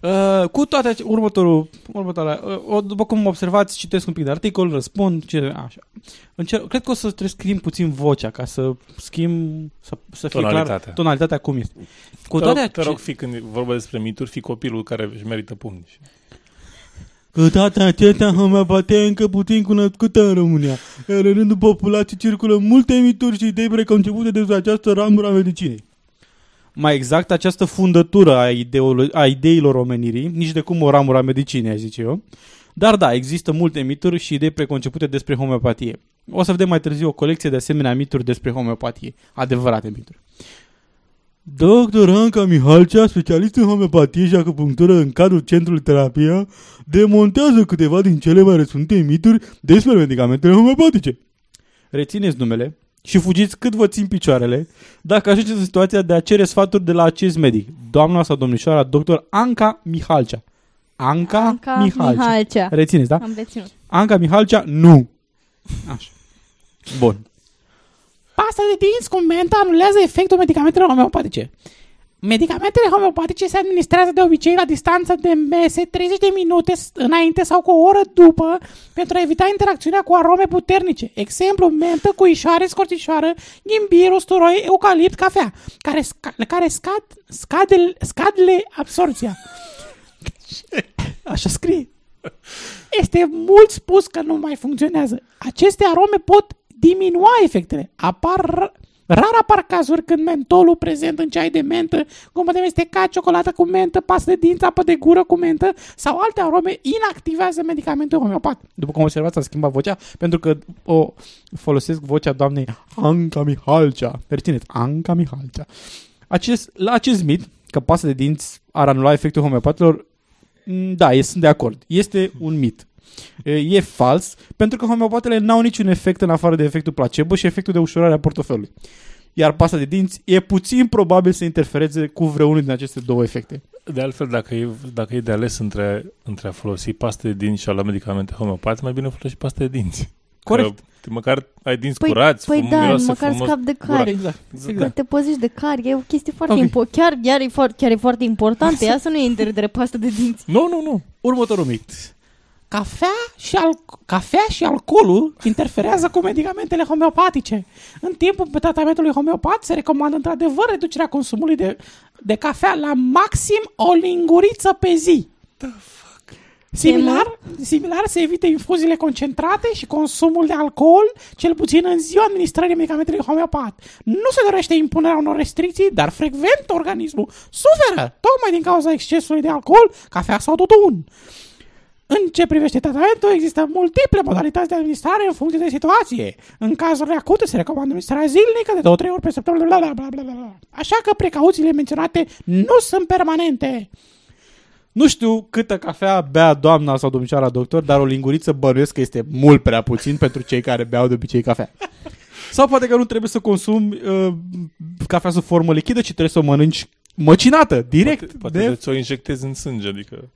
Speaker 6: Uh, cu toate ace- următorul, următoarea, uh, o, după cum observați, citesc un pic de articol, răspund, ce, așa. Încer- cred că o să trebuie să schimb puțin vocea ca să schimb, să, să fie clar
Speaker 8: Tonalitatea.
Speaker 6: tonalitatea cum este. Cu
Speaker 8: Te
Speaker 6: toate
Speaker 8: rog, te
Speaker 6: ace-
Speaker 8: rog, fi când vorba despre mituri, fi copilul care își merită pumni.
Speaker 6: Cu toate acestea, homeopatia e încă puțin cunoscută în România. Iar în rândul populației circulă multe mituri și idei preconcepute despre această ramură a medicinei. Mai exact, această fundătură a, ideolo- a ideilor omenirii, nici de cum o ramură a medicinei, aș zice eu. Dar da, există multe mituri și idei preconcepute despre homeopatie. O să vedem mai târziu o colecție de asemenea mituri despre homeopatie. Adevărate mituri. Dr. Anca Mihalcea, specialist în homeopatie și acupunctură în cadrul Centrului Terapia, demontează câteva din cele mai răsunte mituri despre medicamentele homeopatice. Rețineți numele și fugiți cât vă țin picioarele dacă ajungeți în situația de a cere sfaturi de la acest medic, doamna sau domnișoara dr. Anca Mihalcea. Anca,
Speaker 7: Anca
Speaker 6: Mihalcea.
Speaker 7: Mihalcea.
Speaker 6: Rețineți, da?
Speaker 7: Am reținut.
Speaker 6: Anca Mihalcea, nu. Așa. Bun. Pasta de dinți cu mentă anulează efectul medicamentelor homeopatice. Medicamentele homeopatice se administrează de obicei la distanță de mese 30 de minute s- înainte sau cu o oră după pentru a evita interacțiunea cu arome puternice. Exemplu, mentă, cuișoare, scorțișoară, ghimbir, usturoi, eucalipt, cafea, care, sca- care scad, scade, scadle absorția. Așa scrie. Este mult spus că nu mai funcționează. Aceste arome pot diminua efectele. Apar Rar apar cazuri când mentolul prezent în ceai de mentă, cum putem mesteca ciocolată cu mentă, pastă de dinți, apă de gură cu mentă sau alte arome inactivează medicamentul homeopat. După cum observați, a schimbat vocea pentru că o folosesc vocea doamnei Anca Mihalcea. Rețineți, Anca Mihalcea. Acest, la acest mit, că pasta de dinți ar anula efectul homeopatelor, m, da, e, sunt de acord. Este un mit. E, e fals, pentru că homeopatele n-au niciun efect în afară de efectul placebo și efectul de ușurare a portofelului. Iar pasta de dinți e puțin probabil să interfereze cu vreunul din aceste două efecte.
Speaker 8: De altfel, dacă e, dacă e de ales între, între a folosi pasta de dinți și a lua medicamente homeopate, mai bine folosi pasta de dinți.
Speaker 6: Corect.
Speaker 8: Că, măcar ai dinți
Speaker 7: Păi,
Speaker 8: curați,
Speaker 7: păi
Speaker 8: fum-
Speaker 7: da,
Speaker 8: miroase
Speaker 7: măcar
Speaker 8: frumos
Speaker 7: scap de
Speaker 8: gura.
Speaker 7: cari.
Speaker 6: Exact.
Speaker 7: Că
Speaker 6: exact.
Speaker 7: te păzești de cari, e o chestie foarte
Speaker 6: Ok.
Speaker 7: importantă. Chiar, chiar, e foarte, chiar e foarte importantă. Ea să nu intre de pastă de dinți.
Speaker 8: Nu, nu, nu.
Speaker 6: Următorul mit. Cafea și, al- cafea și alcoolul interferează cu medicamentele homeopatice. În timpul tratamentului homeopat se recomandă într-adevăr reducerea consumului de, de cafea la maxim o linguriță pe zi. Similar, similar se evite infuziile concentrate și consumul de alcool, cel puțin în ziua administrării medicamentului homeopat. Nu se dorește impunerea unor restricții, dar frecvent organismul suferă tocmai din cauza excesului de alcool, cafea sau tutun. În ce privește tratamentul, există multiple modalități de administrare în funcție de situație. În cazurile acute se recomandă administrarea zilnică de 2-3 ori pe săptămână, bla, bla, bla, bla, bla. Așa că precauțiile menționate nu sunt permanente. Nu știu câtă cafea bea doamna sau domnișoara doctor, dar o linguriță bănuiesc că este mult prea puțin pentru cei care beau de obicei cafea. Sau poate că nu trebuie să consumi uh, cafea sub formă lichidă, ci trebuie să o mănânci măcinată, direct.
Speaker 8: Poate, poate
Speaker 6: de...
Speaker 8: de... ți-o injectezi în sânge, adică...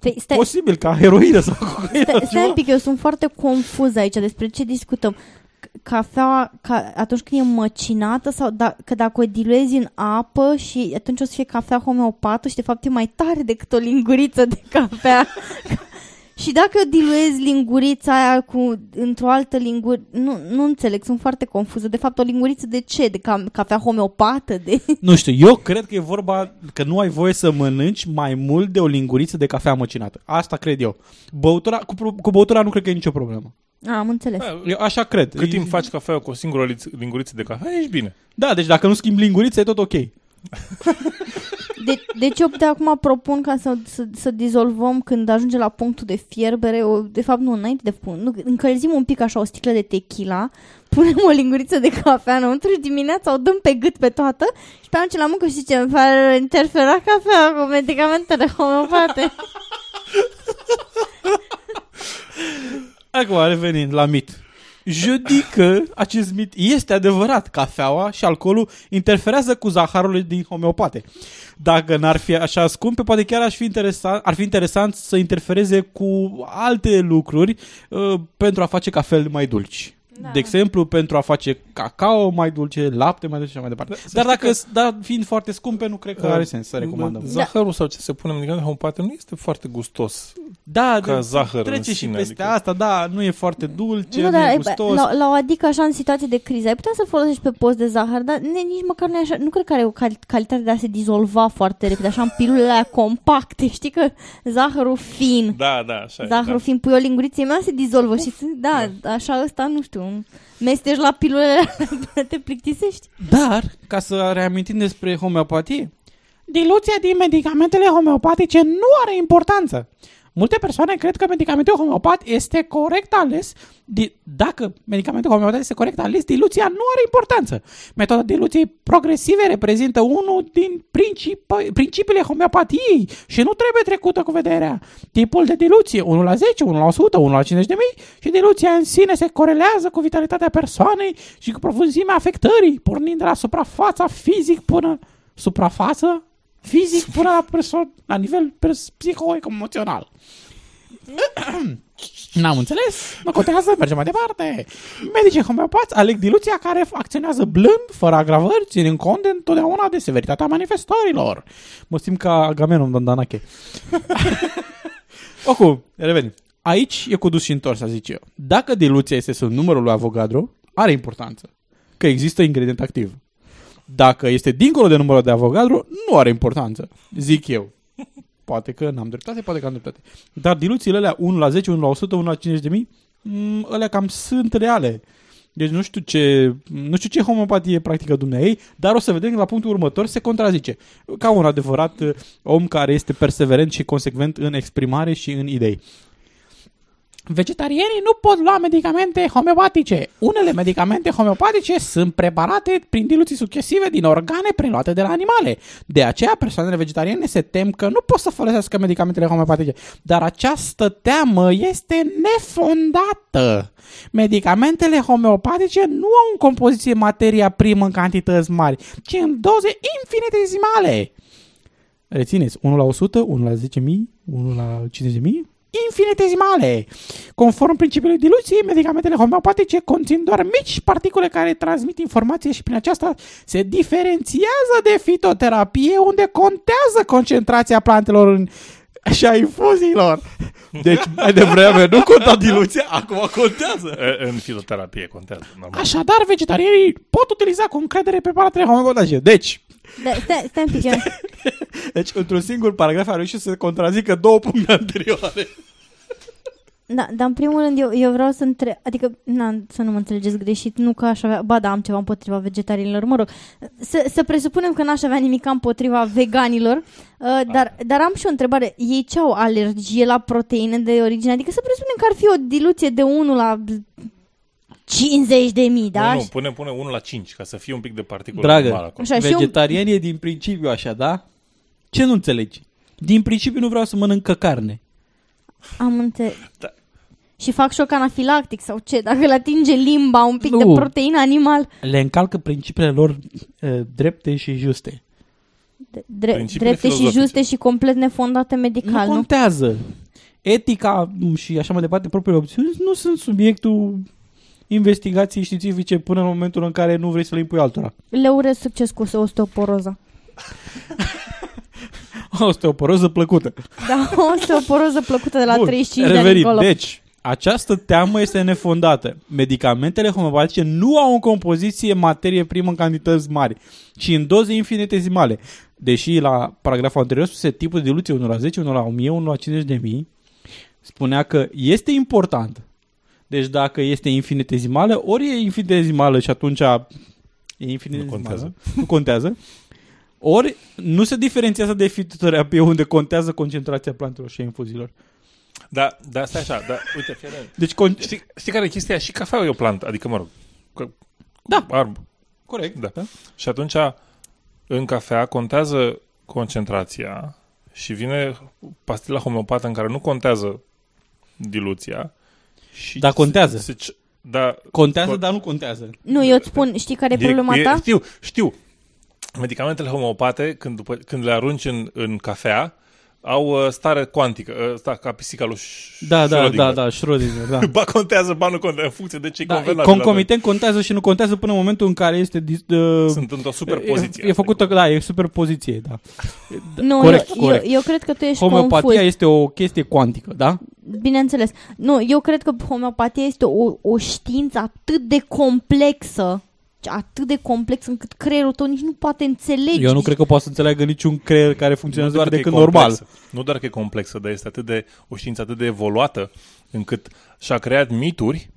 Speaker 7: Stai, stai,
Speaker 6: Posibil, ca heroină sau cocaină.
Speaker 7: stai, stai
Speaker 6: ceva.
Speaker 7: un pic, eu sunt foarte confuz aici despre ce discutăm. C- Cafeaua, ca, atunci când e măcinată sau da, că dacă o diluezi în apă și atunci o să fie cafea homeopată și de fapt e mai tare decât o linguriță de cafea. și dacă o diluezi lingurița aia cu, într-o altă lingură, nu, nu înțeleg, sunt foarte confuză. De fapt, o linguriță de ce? De ca, cafea homeopată? De...
Speaker 6: Nu știu, eu cred că e vorba că nu ai voie să mănânci mai mult de o linguriță de cafea măcinată. Asta cred eu. Băutura, cu, pro- cu băutura nu cred că e nicio problemă.
Speaker 7: A, am înțeles.
Speaker 6: Eu așa cred.
Speaker 8: Cât timp faci cafea cu o singură liț- linguriță de cafea, ești bine.
Speaker 6: Da, deci dacă nu schimbi lingurița, e tot ok.
Speaker 7: De, deci eu de acum propun ca să, să, să dizolvăm când ajunge la punctul de fierbere, o, de fapt nu, înainte de pun, nu, încălzim un pic așa o sticlă de tequila, punem o linguriță de cafea înăuntru și dimineața o dăm pe gât pe toată și pe atunci la muncă și ce îmi face interfera cafea cu medicamentele homeopate.
Speaker 6: Acum, revenind la mit. Je dis că acest mit este adevărat. Cafeaua și alcoolul interferează cu zaharul din homeopate. Dacă n-ar fi așa scumpe, poate chiar ar fi interesant, ar fi interesant să interfereze cu alte lucruri uh, pentru a face cafele mai dulci. Da. De exemplu, pentru a face cacao mai dulce, lapte mai dulce și așa mai departe. Dar dacă, dar fiind foarte scumpe, nu cred că are sens să recomandăm.
Speaker 8: Zahărul sau ce se pune în medicamente homeopate nu este foarte gustos.
Speaker 6: Da,
Speaker 8: ca
Speaker 6: de-
Speaker 8: zahăr
Speaker 6: trece
Speaker 8: în
Speaker 6: și
Speaker 8: sine,
Speaker 6: peste
Speaker 8: adică-
Speaker 6: asta, da, nu e foarte dulce,
Speaker 7: nu,
Speaker 6: nu,
Speaker 7: dar
Speaker 6: e
Speaker 7: e,
Speaker 6: gustos.
Speaker 7: la, la o adică așa în situație de criză, ai putea să folosești pe post de zahăr, dar ne, nici măcar nu e așa, nu cred că are o cal- calitate de a se dizolva foarte repede, așa în pilulele alea compacte, știi că zahărul fin,
Speaker 8: Da, da, așa e,
Speaker 7: zahărul
Speaker 8: da.
Speaker 7: fin, pui o linguriță, mea se dizolvă și da, așa ăsta, nu știu, mesteci la pilulele alea până te plictisești.
Speaker 6: Dar, ca să reamintim despre homeopatie, diluția din medicamentele homeopatice nu are importanță. Multe persoane cred că medicamentul homeopat este corect ales. Di- dacă medicamentul homeopat este corect ales, diluția nu are importanță. Metoda diluției progresive reprezintă unul din principi- principiile homeopatiei și nu trebuie trecută cu vederea. Tipul de diluție, 1 la 10, 1 la 100, 1 la 50 de mii și diluția în sine se corelează cu vitalitatea persoanei și cu profunzimea afectării, pornind de la suprafața fizic până suprafață fizic până la persoană, la nivel pers- psiho-emoțional. N-am înțeles, nu contează, mergem mai departe. Medicii homeopați aleg diluția care acționează blând, fără agravări, ținând cont de întotdeauna de severitatea manifestărilor. Mă simt ca Agamenon din Danache. Oricum, revenim. Aici e cu dus și întors, să zic eu. Dacă diluția este sub numărul lui Avogadro, are importanță. Că există ingredient activ. Dacă este dincolo de numărul de Avogadro, nu are importanță. Zic eu. Poate că n-am dreptate, poate că am dreptate. Dar diluțiile alea 1 la 10, 1 la 100, 1 la 50 de mii, mm, alea cam sunt reale. Deci nu știu ce, nu știu ce homeopatie practică dumneai, dar o să vedem că la punctul următor se contrazice. Ca un adevărat uh, om care este perseverent și consecvent în exprimare și în idei. Vegetarianii nu pot lua medicamente homeopatice. Unele medicamente homeopatice sunt preparate prin diluții succesive din organe preluate de la animale. De aceea, persoanele vegetariane se tem că nu pot să folosească medicamentele homeopatice. Dar această teamă este nefondată. Medicamentele homeopatice nu au în compoziție materia primă în cantități mari, ci în doze infinitesimale. Rețineți, 1 la 100, 1 la 10.000, 1 la 50.000, infinitesimale. Conform principiului diluției, medicamentele homeopatice conțin doar mici particule care transmit informație și prin aceasta se diferențiază de fitoterapie unde contează concentrația plantelor în și a infuziilor. Deci, mai devreme nu conta diluția, acum contează.
Speaker 8: În fitoterapie contează. Normal.
Speaker 6: Așadar, vegetarianii pot utiliza cu încredere preparatele homeopatice. Deci,
Speaker 7: Da, stai, stai un pic. eu-
Speaker 6: deci într-un singur paragraf a reușit să contrazică două puncte anterioare.
Speaker 7: Da, dar în primul rând eu, eu vreau să întreb, adică na, să nu mă înțelegeți greșit, nu că aș avea, ba da, am ceva împotriva vegetarianilor, mă rog, să, să presupunem că n-aș avea nimic împotriva veganilor, uh, dar, dar am și o întrebare, ei ce au alergie la proteine de origine, adică să presupunem că ar fi o diluție de 1 la 50 de mii, da?
Speaker 8: Nu, nu, pune, pune 1 la 5, ca să fie un pic de particulă
Speaker 6: Dragă,
Speaker 8: normală acolo.
Speaker 7: Așa, și eu-
Speaker 6: vegetarian e din principiu așa, da? Ce nu înțelegi? Din principiu nu vreau să mănâncă carne.
Speaker 7: Am înțeles.
Speaker 8: Da.
Speaker 7: Și fac șoc anafilactic sau ce? Dacă le atinge limba un pic
Speaker 6: Nu.
Speaker 7: de proteină animal,
Speaker 6: Le încalcă principiile lor uh, drepte și juste.
Speaker 7: de- dre-
Speaker 8: Principiile
Speaker 7: drepte și
Speaker 8: filozofice.
Speaker 7: juste și complet nefondate medical,
Speaker 6: nu
Speaker 7: nu?
Speaker 6: contează. Etica m, și așa mai departe, propriile opțiuni, nu sunt subiectul investigației științifice până în momentul în care nu vrei să le impui altora.
Speaker 7: Le urez succes cu osteoporoza.
Speaker 6: Osteoporoză plăcută.
Speaker 7: Da, o osteoporoză plăcută de la
Speaker 6: Bun,
Speaker 7: 35 de ani
Speaker 6: revenim.
Speaker 7: încolo.
Speaker 6: Deci, această teamă este nefondată. Medicamentele homeopatice nu au în compoziție materie primă în cantități mari, ci în doze infinitesimale. Deși la paragraful anterior spuse tipul de diluție 1 la 10, 1 la 1000, 1 la 50 de mii, spunea că este important. Deci dacă este infinitezimală, ori e infinitezimală și atunci e infinitezimală,
Speaker 8: Nu contează.
Speaker 6: nu contează, ori nu se diferențiază de fitoterapie unde contează concentrația plantelor și a infuzilor.
Speaker 8: Da, da, stai așa, da, uite, fii atent.
Speaker 6: Deci con-
Speaker 8: Știi, știi care e chestia? Și cafeaua e o plantă, adică, mă rog, că,
Speaker 6: Da.
Speaker 8: arb.
Speaker 6: Corect.
Speaker 8: Da. da. Și atunci, în cafea contează concentrația și vine pastila homeopată în care nu contează diluția. Și
Speaker 6: Dar contează.
Speaker 8: Se, se, da,
Speaker 6: Contează,
Speaker 8: co-
Speaker 6: dar nu contează.
Speaker 7: Nu, eu îți spun, știi care e
Speaker 8: e-
Speaker 7: problema
Speaker 8: e-
Speaker 7: ta?
Speaker 8: Știu, știu. Medicamentele homeopate, când, după, când le arunci în, în cafea, au uh, stare cuantică, uh, sta, ca pisica lui Sch-
Speaker 6: Da, da,
Speaker 8: Schrödinger.
Speaker 6: da, da, Schrödinger, da.
Speaker 8: Ba contează, ba nu contează, în funcție de ce
Speaker 6: da
Speaker 8: convenabil
Speaker 6: concomitent contează și nu contează până în momentul în care este... dis- Uh,
Speaker 8: Sunt într-o superpoziție.
Speaker 6: E, e făcută, da, e superpoziție, da. Da,
Speaker 7: Nu,
Speaker 6: corect,
Speaker 7: eu,
Speaker 6: corect.
Speaker 7: Eu, eu cred că tu ești
Speaker 6: Homeopatia
Speaker 7: confuz.
Speaker 6: este o chestie cuantică, da?
Speaker 7: Bineînțeles. Nu, eu cred că homeopatia este o, o știință atât de complexă, atât de complexă încât creierul tău nici nu poate înțelege.
Speaker 6: Eu nu cred că poate să înțeleagă niciun creier care funcționează
Speaker 8: Nu
Speaker 6: doar
Speaker 8: doar că
Speaker 6: decât
Speaker 8: e
Speaker 6: normal.
Speaker 8: complexă. Nu doar că e complexă, dar este atât de, o știință atât de evoluată încât și-a creat mituri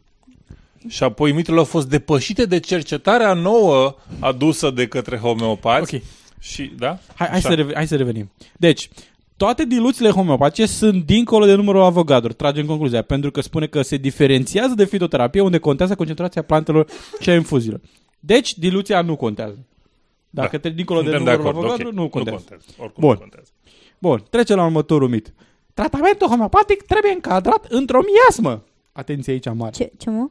Speaker 8: și apoi miturile au fost depășite de cercetarea nouă adusă de către homeopați.
Speaker 6: Ok.
Speaker 8: Și, da?
Speaker 6: Hai, hai,
Speaker 8: Așa.
Speaker 6: să reve- hai să revenim. Deci, toate diluțiile homeopatice sunt dincolo de numărul avogador, tragem concluzia, pentru că spune că se diferențiază de fitoterapie unde contează concentrația plantelor și a infuzilor. Deci, diluția nu contează. Dacă
Speaker 8: Da.
Speaker 6: te dincolo de
Speaker 8: Suntem de
Speaker 6: numărul
Speaker 8: acord,
Speaker 6: avogador,
Speaker 8: ok.
Speaker 6: nu contează.
Speaker 8: Nu contează. Oricum
Speaker 6: Bun.
Speaker 8: nu contează.
Speaker 6: Bun, trecem la următorul mit. Tratamentul homeopatic trebuie încadrat într-o miasmă. Atenție aici mare.
Speaker 7: Ce, ce mă?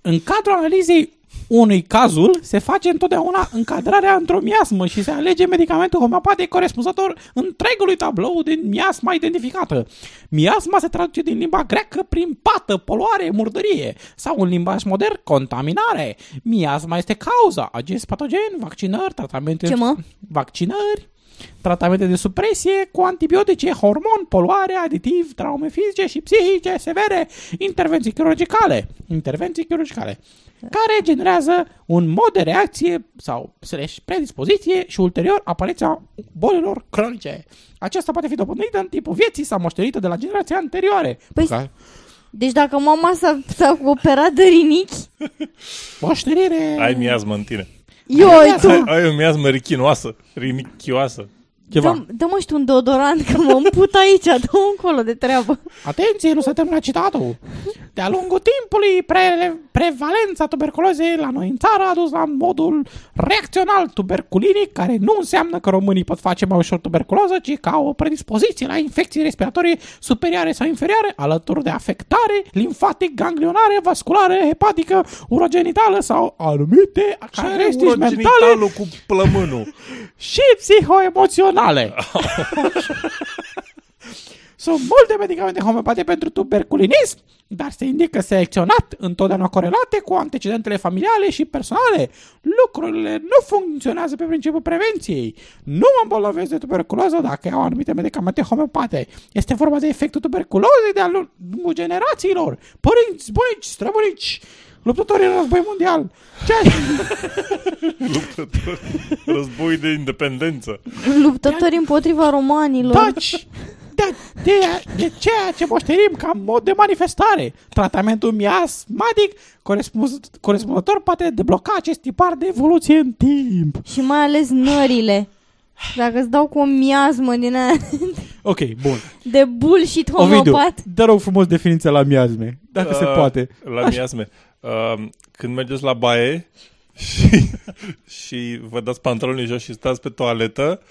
Speaker 6: În cadrul analizei unui cazul se face întotdeauna încadrarea într-o miasmă și se alege medicamentul homeopatic corespunzător întregului tablou din miasma identificată. Miasma se traduce din limba greacă prin pată, poluare, murdărie sau în limbaj modern, contaminare. Miasma este cauza, agenți patogeni, vaccinări, tratamente...
Speaker 7: Ce mă?
Speaker 6: Vaccinări, tratamente de supresie cu antibiotice, hormon, poluare, aditiv, traume fizice și psihice severe, intervenții chirurgicale, intervenții chirurgicale, care generează un mod de reacție sau slash predispoziție și ulterior apariția bolilor cronice. Aceasta poate fi dobândită în timpul vieții sau moștenită de la generații anterioare.
Speaker 7: Păi-
Speaker 6: Ca-
Speaker 7: Deci dacă mama s-a, s-a operat de rinichi,
Speaker 6: Moștenire!
Speaker 8: Ai miasmă în tine.
Speaker 7: Eu, tu,
Speaker 8: Ai, ai o miasmă richinoasă, rinichioasă.
Speaker 6: Ceva.
Speaker 7: dă, dă-mă și tu un deodorant că mă împut aici, dă încolo de treabă.
Speaker 6: Atenție, nu s-a terminat citatul. De-a lungul timpului, pre- prevalența tuberculozei la noi în țară a dus la modul reacțional tuberculinic, care nu înseamnă că românii pot face mai ușor tuberculoză, ci ca o predispoziție la infecții respiratorii superioare sau inferioare, alături de afectare limfatic, ganglionare, vasculară, hepatică, urogenitală sau anumite caracteristici mentale
Speaker 8: cu plămânul.
Speaker 6: și psihoemoționale. Sunt multe medicamente homeopate pentru tuberculinism, dar se indică selecționat, întotdeauna corelate cu antecedentele familiale și personale. Lucrurile nu funcționează pe principiul prevenției. Nu mă îmbolnăvesc de tuberculoză dacă iau anumite medicamente homeopate. Este vorba de efectul tuberculozei de-a lungul generațiilor. Părinți, bunici, străbunici, luptători în război mondial. Ceea
Speaker 8: Luptător. Război de independență.
Speaker 7: Luptători împotriva romanilor.
Speaker 6: Taci! De, de, de ceea ce moștenim ca mod de manifestare. Tratamentul miasmatic corespunz- corespunzător poate debloca acest tipar de evoluție în timp.
Speaker 7: Și mai ales nările. Dacă îți dau cu o miasmă din aia
Speaker 6: Ok, bun.
Speaker 7: de bullshit
Speaker 6: Ovidiu,
Speaker 7: homeopat.
Speaker 6: dă rog frumos definiția la miasme, dacă se
Speaker 8: Uh,
Speaker 6: poate.
Speaker 8: La miasme. Uh, când mergeți la baie și, și vă dați pantalonii jos și stați pe toaletă,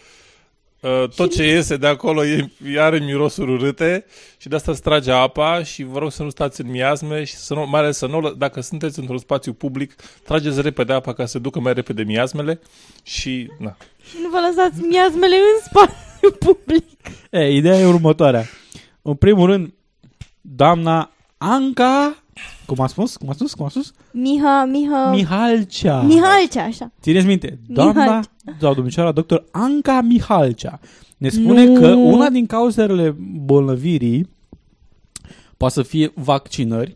Speaker 8: uh, tot ce iese de acolo e, are mirosuri urâte și de asta se trage apa și vă rog să nu stați în miasme și să nu, mai ales să nu, dacă sunteți într-un spațiu public, trageți repede apa ca să ducă mai repede miasmele și na.
Speaker 7: Și nu vă lăsați miasmele în spațiu public.
Speaker 6: E, ideea e următoarea. În primul rând, doamna Anca, cum a spus? Cum a spus? Cum a spus?
Speaker 7: Miha, Miha...
Speaker 6: Mihalcea.
Speaker 7: Mihalcea, așa.
Speaker 6: Țineți minte, doamna
Speaker 7: Mihalcea.
Speaker 6: sau domnișoara doctor Anca Mihalcea ne spune
Speaker 7: Nu.
Speaker 6: că una din cauzele bolnăvirii poate să fie vaccinări.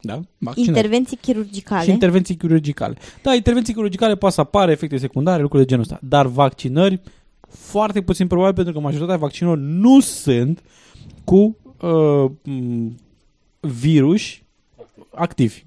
Speaker 6: Da? Vaccinări.
Speaker 7: Intervenții chirurgicale.
Speaker 6: Și intervenții chirurgicale. Da, intervenții chirurgicale poate să apară efecte secundare, lucruri de genul ăsta. Dar vaccinări, foarte puțin probabil, pentru că majoritatea vaccinurilor nu sunt cu uh, m, virus activi.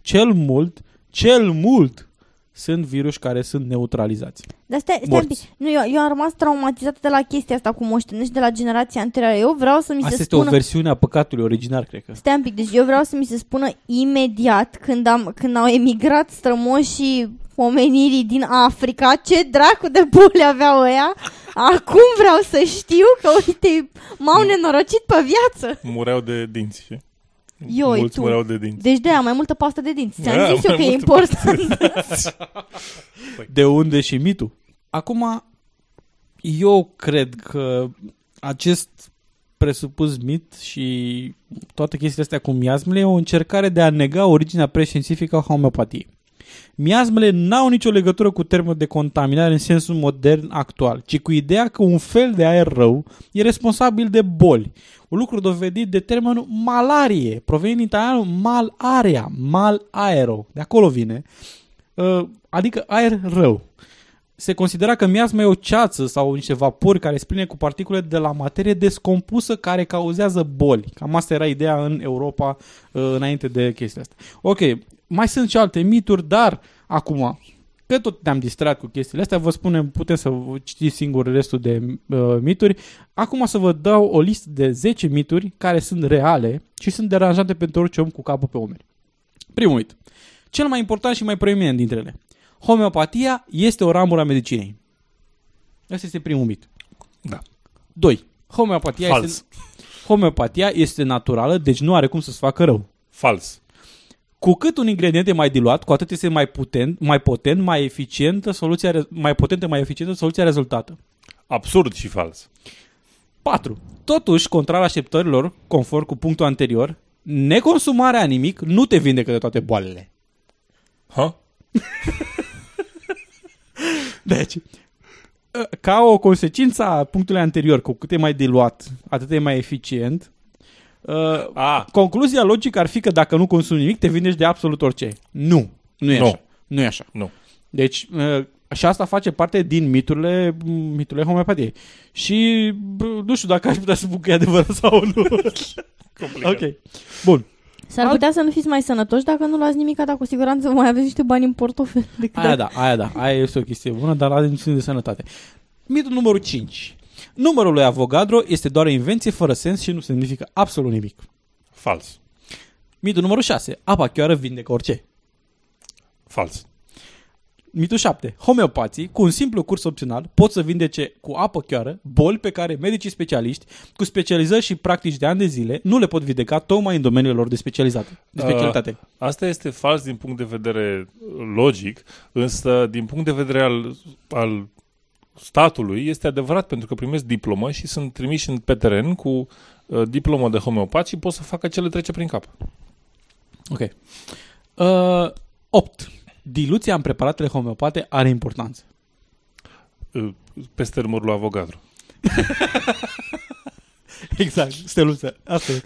Speaker 6: Cel mult, cel mult sunt virus care sunt neutralizați.
Speaker 7: Dar stai, stai un
Speaker 6: Morți.
Speaker 7: pic. Nu, eu, eu am rămas traumatizată de la chestia asta cu moștenești de la generația anterioară. Eu vreau să mi
Speaker 6: Asta
Speaker 7: se
Speaker 6: este
Speaker 7: spună...
Speaker 6: o versiune a păcatului originar, cred că.
Speaker 7: Stai un pic, deci eu vreau să mi se spună imediat când, am, când au emigrat strămoșii omenirii din Africa, ce dracu de boli aveau ăia. Acum vreau să știu că, uite, m-au nenorocit pe viață.
Speaker 8: Mureau de dinți. Știi?
Speaker 7: Ioi,
Speaker 8: Mulți
Speaker 7: tu.
Speaker 8: mureau de dinți.
Speaker 7: Deci de-aia mai multă pastă de dinți. Ți-am
Speaker 8: Da,
Speaker 7: zis eu
Speaker 8: mai
Speaker 7: că e
Speaker 8: multă
Speaker 7: important.
Speaker 6: De unde și mitul? Acum, eu cred că acest presupus mit și toate chestiile astea cu miasmele e o încercare de a nega originea preștiințifică a homeopatiei. Miasmele n-au nicio legătură cu termenul de contaminare în sensul modern actual, ci cu ideea că un fel de aer rău e responsabil de boli. Un lucru dovedit de termenul malarie, provenind din italianul malarea, mal aero, de acolo vine, uh, adică aer rău. Se considera că miasma e o ceață sau niște vapori care spline cu particule de la materie descompusă care cauzează boli. Cam asta era ideea în Europa uh, înainte de chestia asta. Ok, mai sunt și alte mituri, dar acum, că tot ne-am distrat cu chestiile astea, vă spunem, putem să vă citiți singur restul de uh, mituri. Acum să vă dau o listă de 10 mituri care sunt reale și sunt deranjante pentru orice om cu capul pe umeri. Primul mit. Cel mai important și mai proeminent dintre ele. Homeopatia este o ramură a medicinei. Asta este primul mit.
Speaker 8: Da.
Speaker 6: 2. Homeopatia
Speaker 8: Fals.
Speaker 6: este, homeopatia este naturală, deci nu are cum să-ți facă rău.
Speaker 8: Fals.
Speaker 6: Cu cât un ingredient e mai diluat, cu atât este mai potent, mai potent, mai eficientă soluția, re- mai potentă, mai eficientă soluția rezultată.
Speaker 8: Absurd și fals.
Speaker 6: 4. Totuși, contrar așteptărilor, conform cu punctul anterior, neconsumarea nimic nu te vindecă de toate boalele.
Speaker 8: Ha?
Speaker 6: Deci, ca o consecință a punctului anterior, cu cât e mai diluat, atât e mai eficient, uh,
Speaker 8: A.
Speaker 6: concluzia logică ar fi că dacă nu consumi nimic, te vindești de absolut orice. Nu. Nu e
Speaker 8: Nu.
Speaker 6: așa. Nu e așa.
Speaker 8: Nu.
Speaker 6: Deci, uh, și asta face parte din miturile, miturile homeopatiei. Și bă, nu știu dacă aș putea să spun că e adevărat sau nu.
Speaker 8: Complicat.
Speaker 6: Ok. Bun.
Speaker 7: S-ar putea să nu fiți mai sănătoși dacă nu luați nimic, dar cu siguranță mai aveți niște bani în portofel. Decât
Speaker 6: Aia
Speaker 7: dacă-
Speaker 6: da, aia da, aia este o chestie bună, dar are niște de sănătate. Mitul numărul 5. Numărul lui Avogadro este doar o invenție fără sens și nu semnifică absolut nimic.
Speaker 8: Fals.
Speaker 6: Mitul numărul 6. Apa chiară vindecă orice.
Speaker 8: Fals.
Speaker 6: Mitul 7. Homeopații, cu un simplu curs opțional, pot să vindece cu apă chioară boli pe care medicii specialiști, cu specializări și practici de ani de zile, nu le pot vindeca tocmai în domeniul lor de, specializate, de specialitate.
Speaker 8: Uh, asta este fals din punct de vedere logic, însă din punct de vedere al, al statului este adevărat pentru că primesc diplomă și sunt trimiși în, pe teren cu uh, diplomă de homeopat și pot să facă ce le trece prin cap.
Speaker 6: Ok. Uh, 8. Diluția în preparatele homeopate are importanță.
Speaker 8: Uh, peste urmărul lui Avogadro.
Speaker 6: Exact, steluță. Asta e.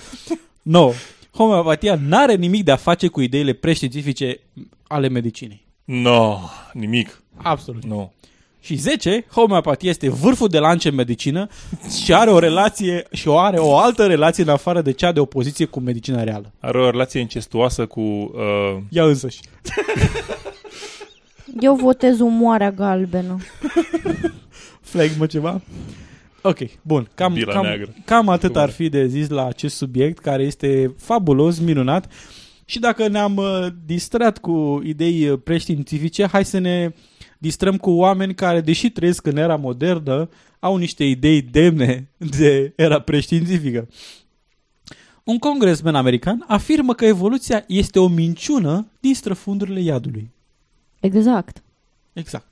Speaker 6: 9. Homeopatia n-are nimic de a face cu ideile preștiințifice ale medicinei.
Speaker 8: No, nimic.
Speaker 6: Absolut.
Speaker 8: Nu.
Speaker 6: Și 10. Homeopatia este vârful de lance în medicină și are o relație și o are o altă relație în afară de cea de opoziție cu medicina reală.
Speaker 8: Are o relație incestuoasă cu... Uh,
Speaker 6: Ea însăși.
Speaker 7: Eu votez umoarea galbenă.
Speaker 6: Flegmă ceva? Ok, bun. Cam,
Speaker 8: Bila
Speaker 6: cam,
Speaker 8: neagră.
Speaker 6: cam atât
Speaker 8: Bun.
Speaker 6: ar fi de zis la acest subiect, care este fabulos, minunat. Și dacă ne-am uh, distrat cu idei uh, preștiințifice, hai să ne distrăm cu oameni care, deși trăiesc în era modernă, au niște idei demne de era preștiințifică. Un congresmen american afirmă că evoluția este o minciună din străfundurile iadului.
Speaker 7: Exact.
Speaker 6: Exact.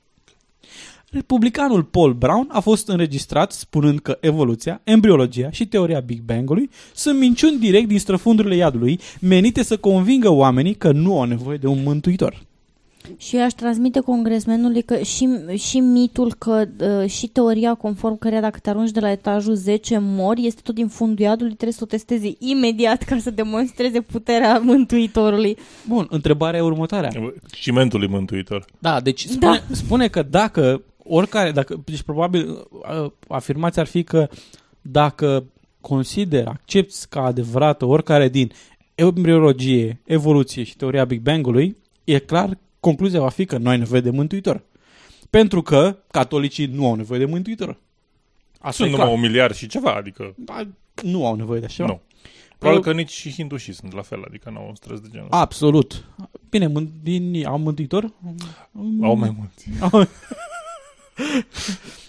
Speaker 6: Republicanul Paul Brown a fost înregistrat spunând că evoluția, embriologia și teoria Big Bang-ului sunt minciuni direct din străfundurile iadului, menite să convingă oamenii că nu au nevoie de un mântuitor.
Speaker 7: Și eu aș transmite congresmenului că și, și mitul că uh, și teoria conform căreia dacă te arunci de la etajul 10 mori este tot din fundul iadului, trebuie să o testeze imediat ca să demonstreze puterea mântuitorului.
Speaker 6: Bun, întrebarea e următoarea.
Speaker 8: cimentului mântuitor.
Speaker 6: Da, deci spune, da. spune că dacă oricare, dacă, deci probabil uh, afirmația ar fi că dacă consider, accepti ca adevărată oricare din embriologie, evoluție și teoria Big Bang-ului, e clar, concluzia va fi că nu ai nevoie de mântuitor. Pentru că catolicii nu au nevoie de mântuitor. Asta
Speaker 8: Sunt
Speaker 6: e
Speaker 8: numai
Speaker 6: clar.
Speaker 8: un miliard și ceva, adică...
Speaker 6: Da, nu au nevoie de așa.
Speaker 8: Nu. Probabil
Speaker 6: Uh,
Speaker 8: că nici și hindușii sunt la fel, adică nu au un stres de genul.
Speaker 6: Absolut. Bine, mân- din, au mântuitor?
Speaker 8: Au mai mulți.
Speaker 6: Au-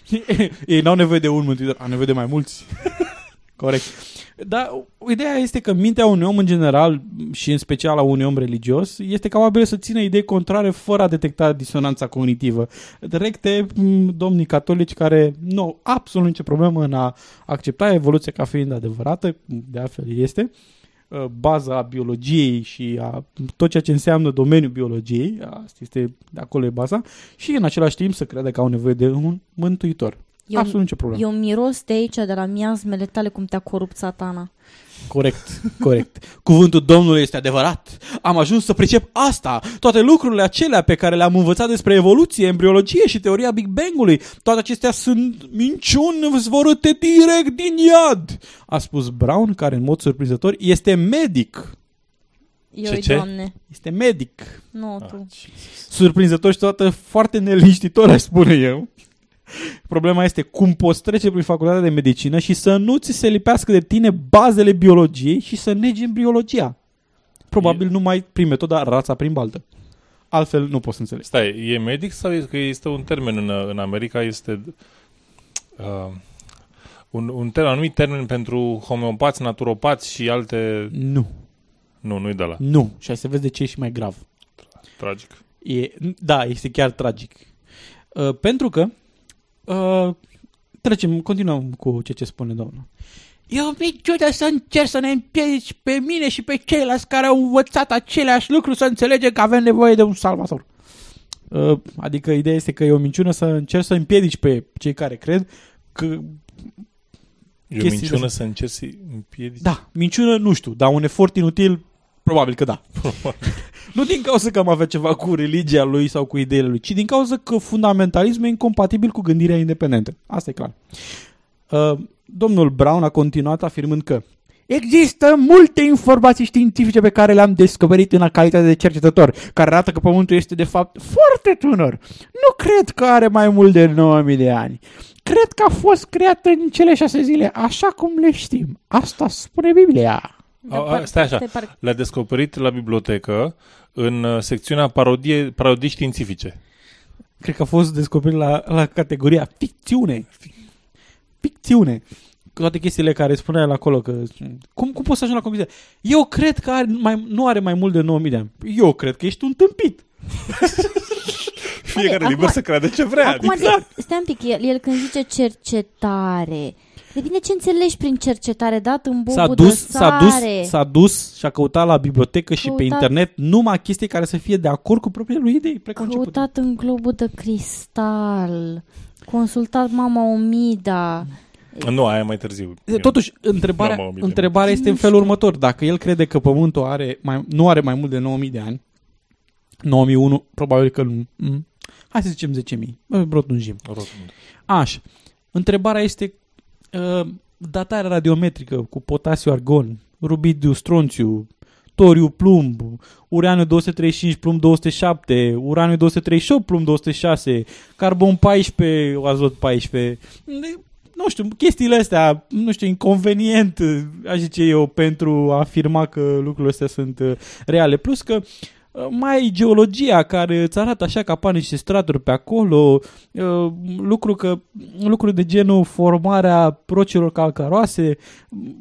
Speaker 6: Ei n-au nevoie de un mântuitor, au nevoie de mai mulți. Corect. Dar ideea este că mintea unui om în general și în special a unui om religios este capabilă să țină idei contrare fără a detecta disonanța cognitivă. Directe m, domnii catolici care nu au absolut nicio problemă în a accepta evoluția ca fiind adevărată, de altfel este, uh, baza biologiei și a tot ceea ce înseamnă domeniul biologiei, asta este, de acolo e baza, și în același timp să crede că au nevoie de un mântuitor.
Speaker 7: Eu,
Speaker 6: Absolut nicio problemă.
Speaker 7: Eu miros de aici, de la miasmele tale, cum te-a corupt satana.
Speaker 6: Corect, corect. Cuvântul Domnului este adevărat. Am ajuns să pricep asta. Toate lucrurile acelea pe care le-am învățat despre evoluție, embriologie și teoria Big Bang-ului, toate acestea sunt minciuni zvorâte direct din iad, a spus Brown, care în mod surprinzător este medic.
Speaker 7: Eu,
Speaker 6: Ce, ce?
Speaker 7: doamne.
Speaker 6: Este medic.
Speaker 7: Nu, tu.
Speaker 6: Surprinzător și toată foarte neliniștitor, aș spune eu. Problema este cum poți trece prin facultatea de medicină și să nu ți se lipească de tine bazele biologiei și să negi embriologia. Probabil numai prin metoda rața prin baltă. Altfel nu poți să înțelegi.
Speaker 8: Stai, e medic sau e că este un termen în, în America, este uh, un, un ter, anumit termen pentru homeopați, naturopați și alte...
Speaker 6: Nu.
Speaker 8: Nu, nu-i de la.
Speaker 6: Nu. Și hai să vezi de ce e și mai grav.
Speaker 8: Tragic.
Speaker 6: E, da, este chiar tragic. Uh, pentru că uh, trecem, continuăm cu ceea ce spune domnul. E o minciună să încerci să ne împiedici pe mine și pe ceilalți care au învățat aceleași lucruri să înțelegem că avem nevoie de un salvator. Uh, adică ideea este că e o minciună să încerci să împiedici pe cei care cred că...
Speaker 8: E o
Speaker 6: chestiile
Speaker 8: minciună
Speaker 6: sunt-
Speaker 8: să încerci să împiedici?
Speaker 6: Da, minciună nu știu, dar un efort inutil probabil că da. nu din cauza că am avea ceva cu religia lui sau cu ideile lui, ci din cauza că fundamentalismul e incompatibil cu gândirea independentă. Asta e clar. Uh, domnul Brown a continuat afirmând că Există multe informații științifice pe care le-am descoperit în calitate de cercetător, care arată că Pământul este de fapt foarte tânăr. Nu cred că are mai mult de 9000 de ani. Cred că a fost creat în cele șase zile, așa cum le știm. Asta spune Biblia.
Speaker 8: A, a, stai așa, le-a descoperit la bibliotecă în uh, secțiunea parodie, parodii științifice.
Speaker 6: Cred că a fost descoperit la, la categoria ficțiune. Ficțiune. Cu toate chestiile care spunea el acolo că... Cum, cum poți să ajungi la concluzie? Eu cred că are mai, nu are mai mult de 9000 de ani. Eu cred că ești un tâmpit.
Speaker 8: Fiecare liber să crede ce vrea.
Speaker 7: Acum,
Speaker 8: adică.
Speaker 7: de, stai un pic, el, el când zice cercetare, depinde ce înțelegi prin cercetare, dat în
Speaker 6: S-a
Speaker 7: bobul
Speaker 6: dus,
Speaker 7: de
Speaker 6: s-a
Speaker 7: sare.
Speaker 6: dus, s-a dus și a căutat la bibliotecă și pe
Speaker 7: Căutat-
Speaker 6: internet numai chestii care să fie de acord cu propriile lui idei preconcepute.
Speaker 7: Căutat în globul de cristal, consultat mama Omida.
Speaker 8: Nu, aia e mai târziu.
Speaker 6: Totuși, întrebarea,
Speaker 8: N-am auzit.
Speaker 6: întrebarea este în felul următor. Dacă el crede că Pământul are mai, nu are mai mult de 9000 de ani, 9001, probabil că nu. Mm. Hai să zicem 10.000. Bă, Rotunjim.
Speaker 8: Rotund.
Speaker 6: Așa. Întrebarea este uh, datarea radiometrică cu potasiu argon, rubidiu stronțiu, toriu plumb, uraniu 235 plumb 207, uraniu 238 plumb 206, carbon 14, azot 14. Ne- Nu știu, chestiile astea, nu știu, inconvenient, aș zice eu, pentru a afirma că lucrurile astea sunt uh, reale. Plus că uh, mai ai geologia care îți arată așa ca apar niște straturi pe acolo, uh, lucru, că, lucru de genul formarea rocilor calcaroase.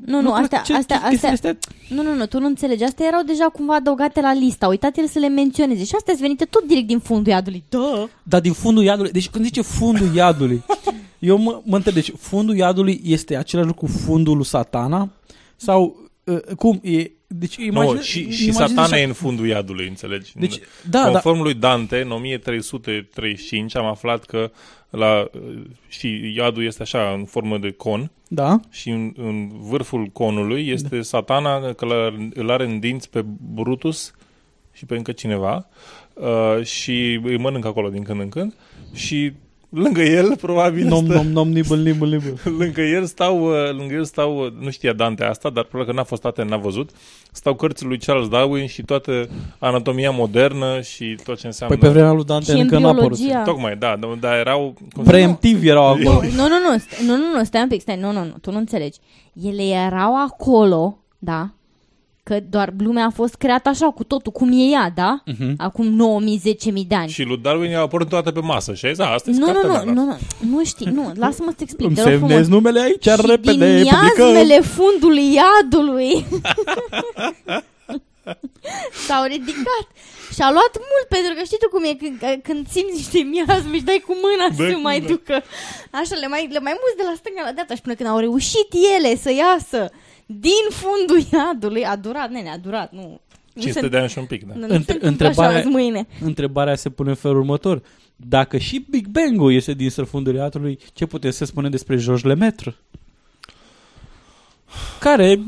Speaker 7: Nu, nu,
Speaker 6: Lucruri-
Speaker 7: astea,
Speaker 6: ce-
Speaker 7: astea,
Speaker 6: chestiile
Speaker 7: astea, nu, nu, nu, tu nu înțelegi. Astea erau deja cumva adăugate la lista. Uitați el să le menționeze. Și astea sunt venite tot direct din fundul iadului. Da.
Speaker 6: Dar din fundul iadului, deci când zice fundul iadului, eu mă, mă întreb, deci fundul iadului este același lucru cu fundul lui satana? Sau uh, cum e? Deci
Speaker 8: Nu,
Speaker 6: imagine,
Speaker 8: și, și
Speaker 6: imaginezi
Speaker 8: satana
Speaker 6: așa-
Speaker 8: e în fundul iadului, înțelegi?
Speaker 6: Deci, da,
Speaker 8: Conform lui Dante, în 1335 am aflat că la, și iadul este așa, în formă de con.
Speaker 6: Da.
Speaker 8: Și în, în vârful conului este satana, că l- îl are în dinți pe Brutus și pe încă cineva uh, și îi mănâncă acolo din când în când și lângă el probabil
Speaker 6: Nom,
Speaker 8: stă-
Speaker 6: nom, nom, nibble, nibble, nibble.
Speaker 8: lângă el stau, uh, lângă el stau, uh, nu știa Dante asta, dar probabil că n-a fost atent, n-a văzut, stau cărțile lui Charles Darwin și toată anatomia modernă și tot ce înseamnă...
Speaker 6: Păi pe vremea lui Dante
Speaker 7: Și
Speaker 6: încă
Speaker 7: în
Speaker 6: n-a apărut.
Speaker 7: biologia.
Speaker 8: Tocmai, da, dar da, erau... cum-
Speaker 6: Preemptiv erau acolo.
Speaker 7: Nu, nu, nu, st- nu, nu, nu, stai un pic, stai, nu, nu, nu, tu nu înțelegi. Ele erau acolo, da? Că doar lumea a fost creată așa, cu totul, cum e ea, da?
Speaker 8: Mhm.
Speaker 7: Acum 9000-10.000 de ani.
Speaker 8: Și lui Darwin i-a apărut toată pe masă și a zis, "A, asta e
Speaker 7: Nu, nu,
Speaker 8: cartea
Speaker 7: nu,
Speaker 8: mea,
Speaker 7: nu, nu, nu știi, nu, lasă-mă să-ți explic.
Speaker 6: Îmi
Speaker 7: te rog frumos.
Speaker 6: semnezi numele aici,
Speaker 7: Și
Speaker 6: repede,
Speaker 7: din
Speaker 6: publicăm.
Speaker 7: miasmele fundului iadului s-au ridicat și a luat mult, pentru că știi tu cum e când, când simți niște miasme și dai cu mâna
Speaker 8: Dai
Speaker 7: să
Speaker 8: cu
Speaker 7: mai
Speaker 8: mâna.
Speaker 7: ducă. Așa, le mai, le mai muți de la stânga la dreapta și până când au reușit ele să iasă din fundul iadului, a durat, nene, a durat, nu. nu
Speaker 8: 500
Speaker 7: se-
Speaker 8: de ani și un pic, da.
Speaker 7: Nu, nu se întâmplă așa azi mâine.
Speaker 6: întrebarea se pune în felul următor. Dacă și Big Bang-ul este din străfundul iadului, ce putem să spunem despre Georges Lemaitre? Care,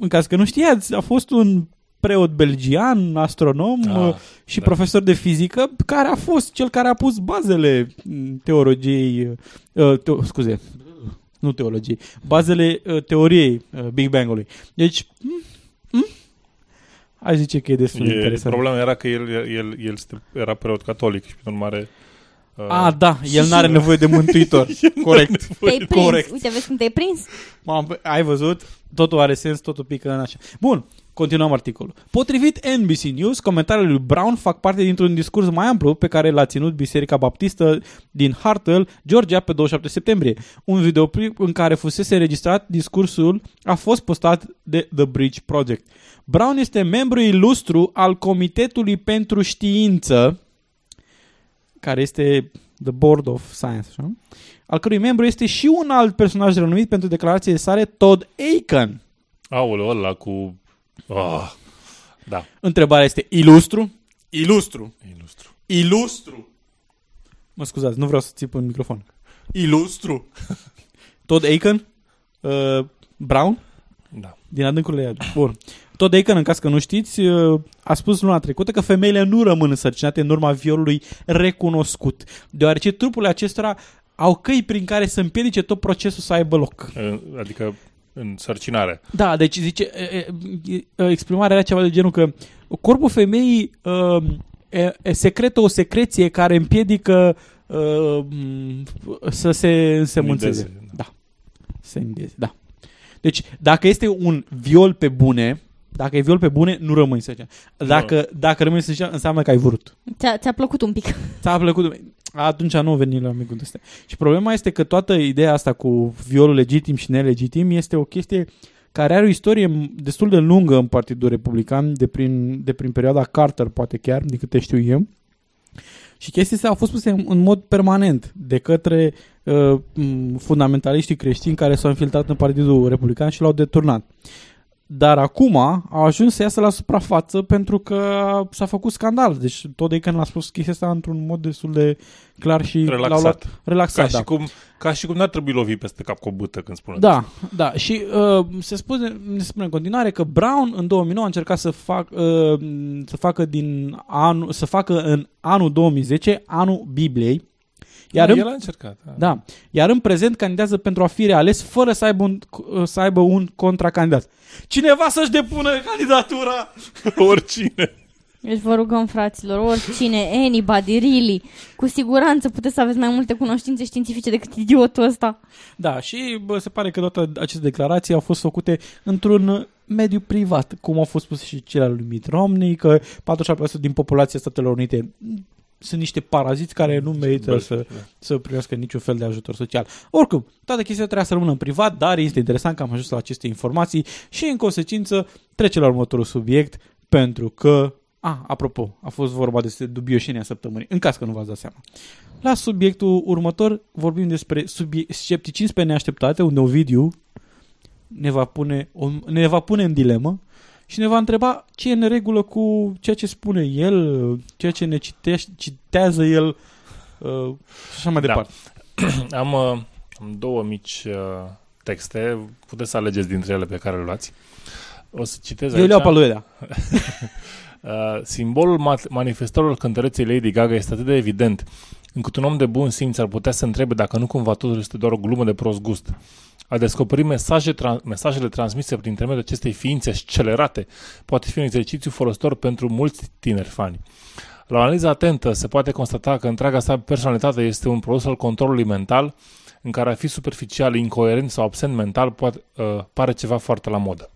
Speaker 6: în caz că nu știați, a fost un preot belgian, astronom
Speaker 8: Ah,
Speaker 6: uh, și
Speaker 8: da.
Speaker 6: profesor de fizică, care a fost cel care a pus bazele mm, teologiei, uh, teo, scuze, nu teologiei, bazele uh, teoriei uh, Big Bang-ului. Deci, mm, mm, aș zice că e destul de
Speaker 8: E,
Speaker 6: interesant.
Speaker 8: problema era că el, el, el este- era preot catolic și, prin urmare... uh,
Speaker 6: A, da, el n-are nevoie de mântuitor. Corect.
Speaker 7: Te-ai prins.
Speaker 6: Corect.
Speaker 7: Uite, vezi cum te-ai prins?
Speaker 6: M-am, ai văzut? Totul are sens, totul pică în așa. Bun, continuăm articolul. Potrivit NBC News, comentariile lui Brown fac parte dintr-un discurs mai amplu pe care l-a ținut Biserica Baptistă din Hartle, Georgia, pe 27 septembrie. Un videoclip în care fusese înregistrat discursul a fost postat de The Bridge Project. Brown este membru ilustru al Comitetului pentru Știință, care este The Board of Science, așa? al cărui membru este și un alt personaj renumit pentru declarațiile sale, Todd Aiken.
Speaker 8: Aoleu, ăla cu... Oh, da.
Speaker 6: Întrebarea este ilustru? Ilustru.
Speaker 8: Ilustru.
Speaker 6: Ilustru. Mă scuzați, nu vreau să țip în microfon. Ilustru. Todd Aiken? Uh, Brown?
Speaker 8: Da.
Speaker 6: Din adâncurile iadului. Bun. Todd Aiken, în caz că nu știți, uh, a spus luna trecută că femeile nu rămân însărcinate în urma violului recunoscut, deoarece trupurile acestora au căi prin care să împiedice tot procesul să aibă loc.
Speaker 8: Uh, Adică însărcinare.
Speaker 6: Da, deci zice, e, e, e, exprimarea era ceva de genul că corpul femeii uh, e, e secretă o secreție care împiedică uh, m, să se însemânțeze.
Speaker 8: Nideze,
Speaker 6: Da. Se îndeze, da. Deci, dacă este un viol pe bune, dacă e viol pe bune, nu rămâi sărcină. Dacă, dacă rămâi sărcină, înseamnă că ai vrut.
Speaker 7: Ți-a, ți-a plăcut un pic.
Speaker 6: Ți-a plăcut? Atunci nu veni la micul ăsta. Și problema este că toată ideea asta cu violul legitim și nelegitim este o chestie care are o istorie destul de lungă în Partidul Republican, de prin, de prin perioada Carter, poate chiar, din câte știu eu. Și chestia astea au fost puse în, în mod permanent de către uh, m, fundamentaliștii creștini care s-au infiltrat în Partidul Republican și l-au deturnat. Dar acum au ajuns să iasă la suprafață pentru că s-a făcut scandal. Deci tot de când l-a spus chestia asta într-un mod destul de clar și l-au
Speaker 8: Relaxat.
Speaker 6: luat relaxat.
Speaker 8: Ca,
Speaker 6: da.
Speaker 8: și cum, ca și cum n-ar trebui lovi peste cap cu o bâtă când spune
Speaker 6: Da, da. Și uh, se spune, ne spune în continuare că Brown în 2009 a încercat să, fac, uh, să facă din anul, să facă în anul 2010 anul Bibliei. Iar
Speaker 8: Da,
Speaker 6: în,
Speaker 8: el a încercat. Da.
Speaker 6: da, iar în prezent candidează pentru a fi reales fără să aibă un, să aibă un contracandidat. Cineva să-și depună candidatura!
Speaker 8: Oricine.
Speaker 7: Deci vă rugăm, fraților, oricine, anybody, really, cu siguranță puteți să aveți mai multe cunoștințe științifice decât idiotul ăsta.
Speaker 6: Da, și bă, se pare că toate aceste declarații au fost făcute într-un mediu privat, cum au fost spuse și cele al lui Mitt Romney, că 44% din populația Statelor Unite sunt niște paraziți care nu merită
Speaker 8: Bă,
Speaker 6: să,
Speaker 8: da.
Speaker 6: să primească niciun fel de ajutor social. Oricum, toată chestia trebuia să rămână în privat, dar este interesant că am ajuns la aceste informații și, în consecință, trece la următorul subiect, pentru că, a, apropo, a fost vorba despre dubioșenia săptămânii, în caz că nu v-ați dat seama. La subiectul următor vorbim despre subie- scepticism pe neașteptate, unde Ovidiu ne va, pune, o, ne va pune în dilemă și ne va întreba ce e în regulă cu ceea ce spune el, ceea ce ne citește, citează el uh, și așa mai
Speaker 8: Da.
Speaker 6: departe.
Speaker 8: am, uh, am două mici uh, texte. Puteți să alegeți dintre ele pe care le luați. O să citez
Speaker 6: Eu
Speaker 8: aici.
Speaker 6: le iau pe lui Elea.
Speaker 8: Uh, simbolul ma- manifestorul cântăreței Lady Gaga este atât de evident, încât un om de bun simț ar putea să întrebe dacă nu cumva totul este doar o glumă de prost gust. A descoperi mesaje tra- mesajele transmise prin intermediul acestei ființe scelerate poate fi un exercițiu folositor pentru mulți tineri fani. La o analiză atentă se poate constata că întreaga sa personalitate este un produs al controlului mental, în care a fi superficial, incoerent sau absent mental poate, uh, pare ceva foarte la modă.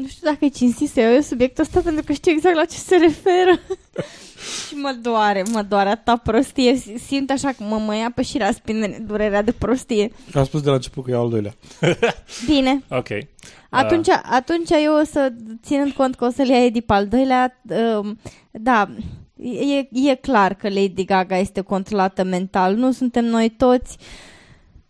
Speaker 7: Nu știu dacă e cinstit să iau eu subiectul ăsta pentru că știu exact la ce se referă. și mă doare, mă doare atâta prostie. Simt așa că mă, mă ia pe șira spinare durerea de prostie.
Speaker 6: Am spus de la început că e al doilea.
Speaker 7: Bine,
Speaker 8: Ok.
Speaker 7: atunci, atunci eu o să, ținând cont că o să-l ia Edi pe al doilea, um, da, e, e clar că Lady Gaga este controlată mental. Nu suntem noi toți.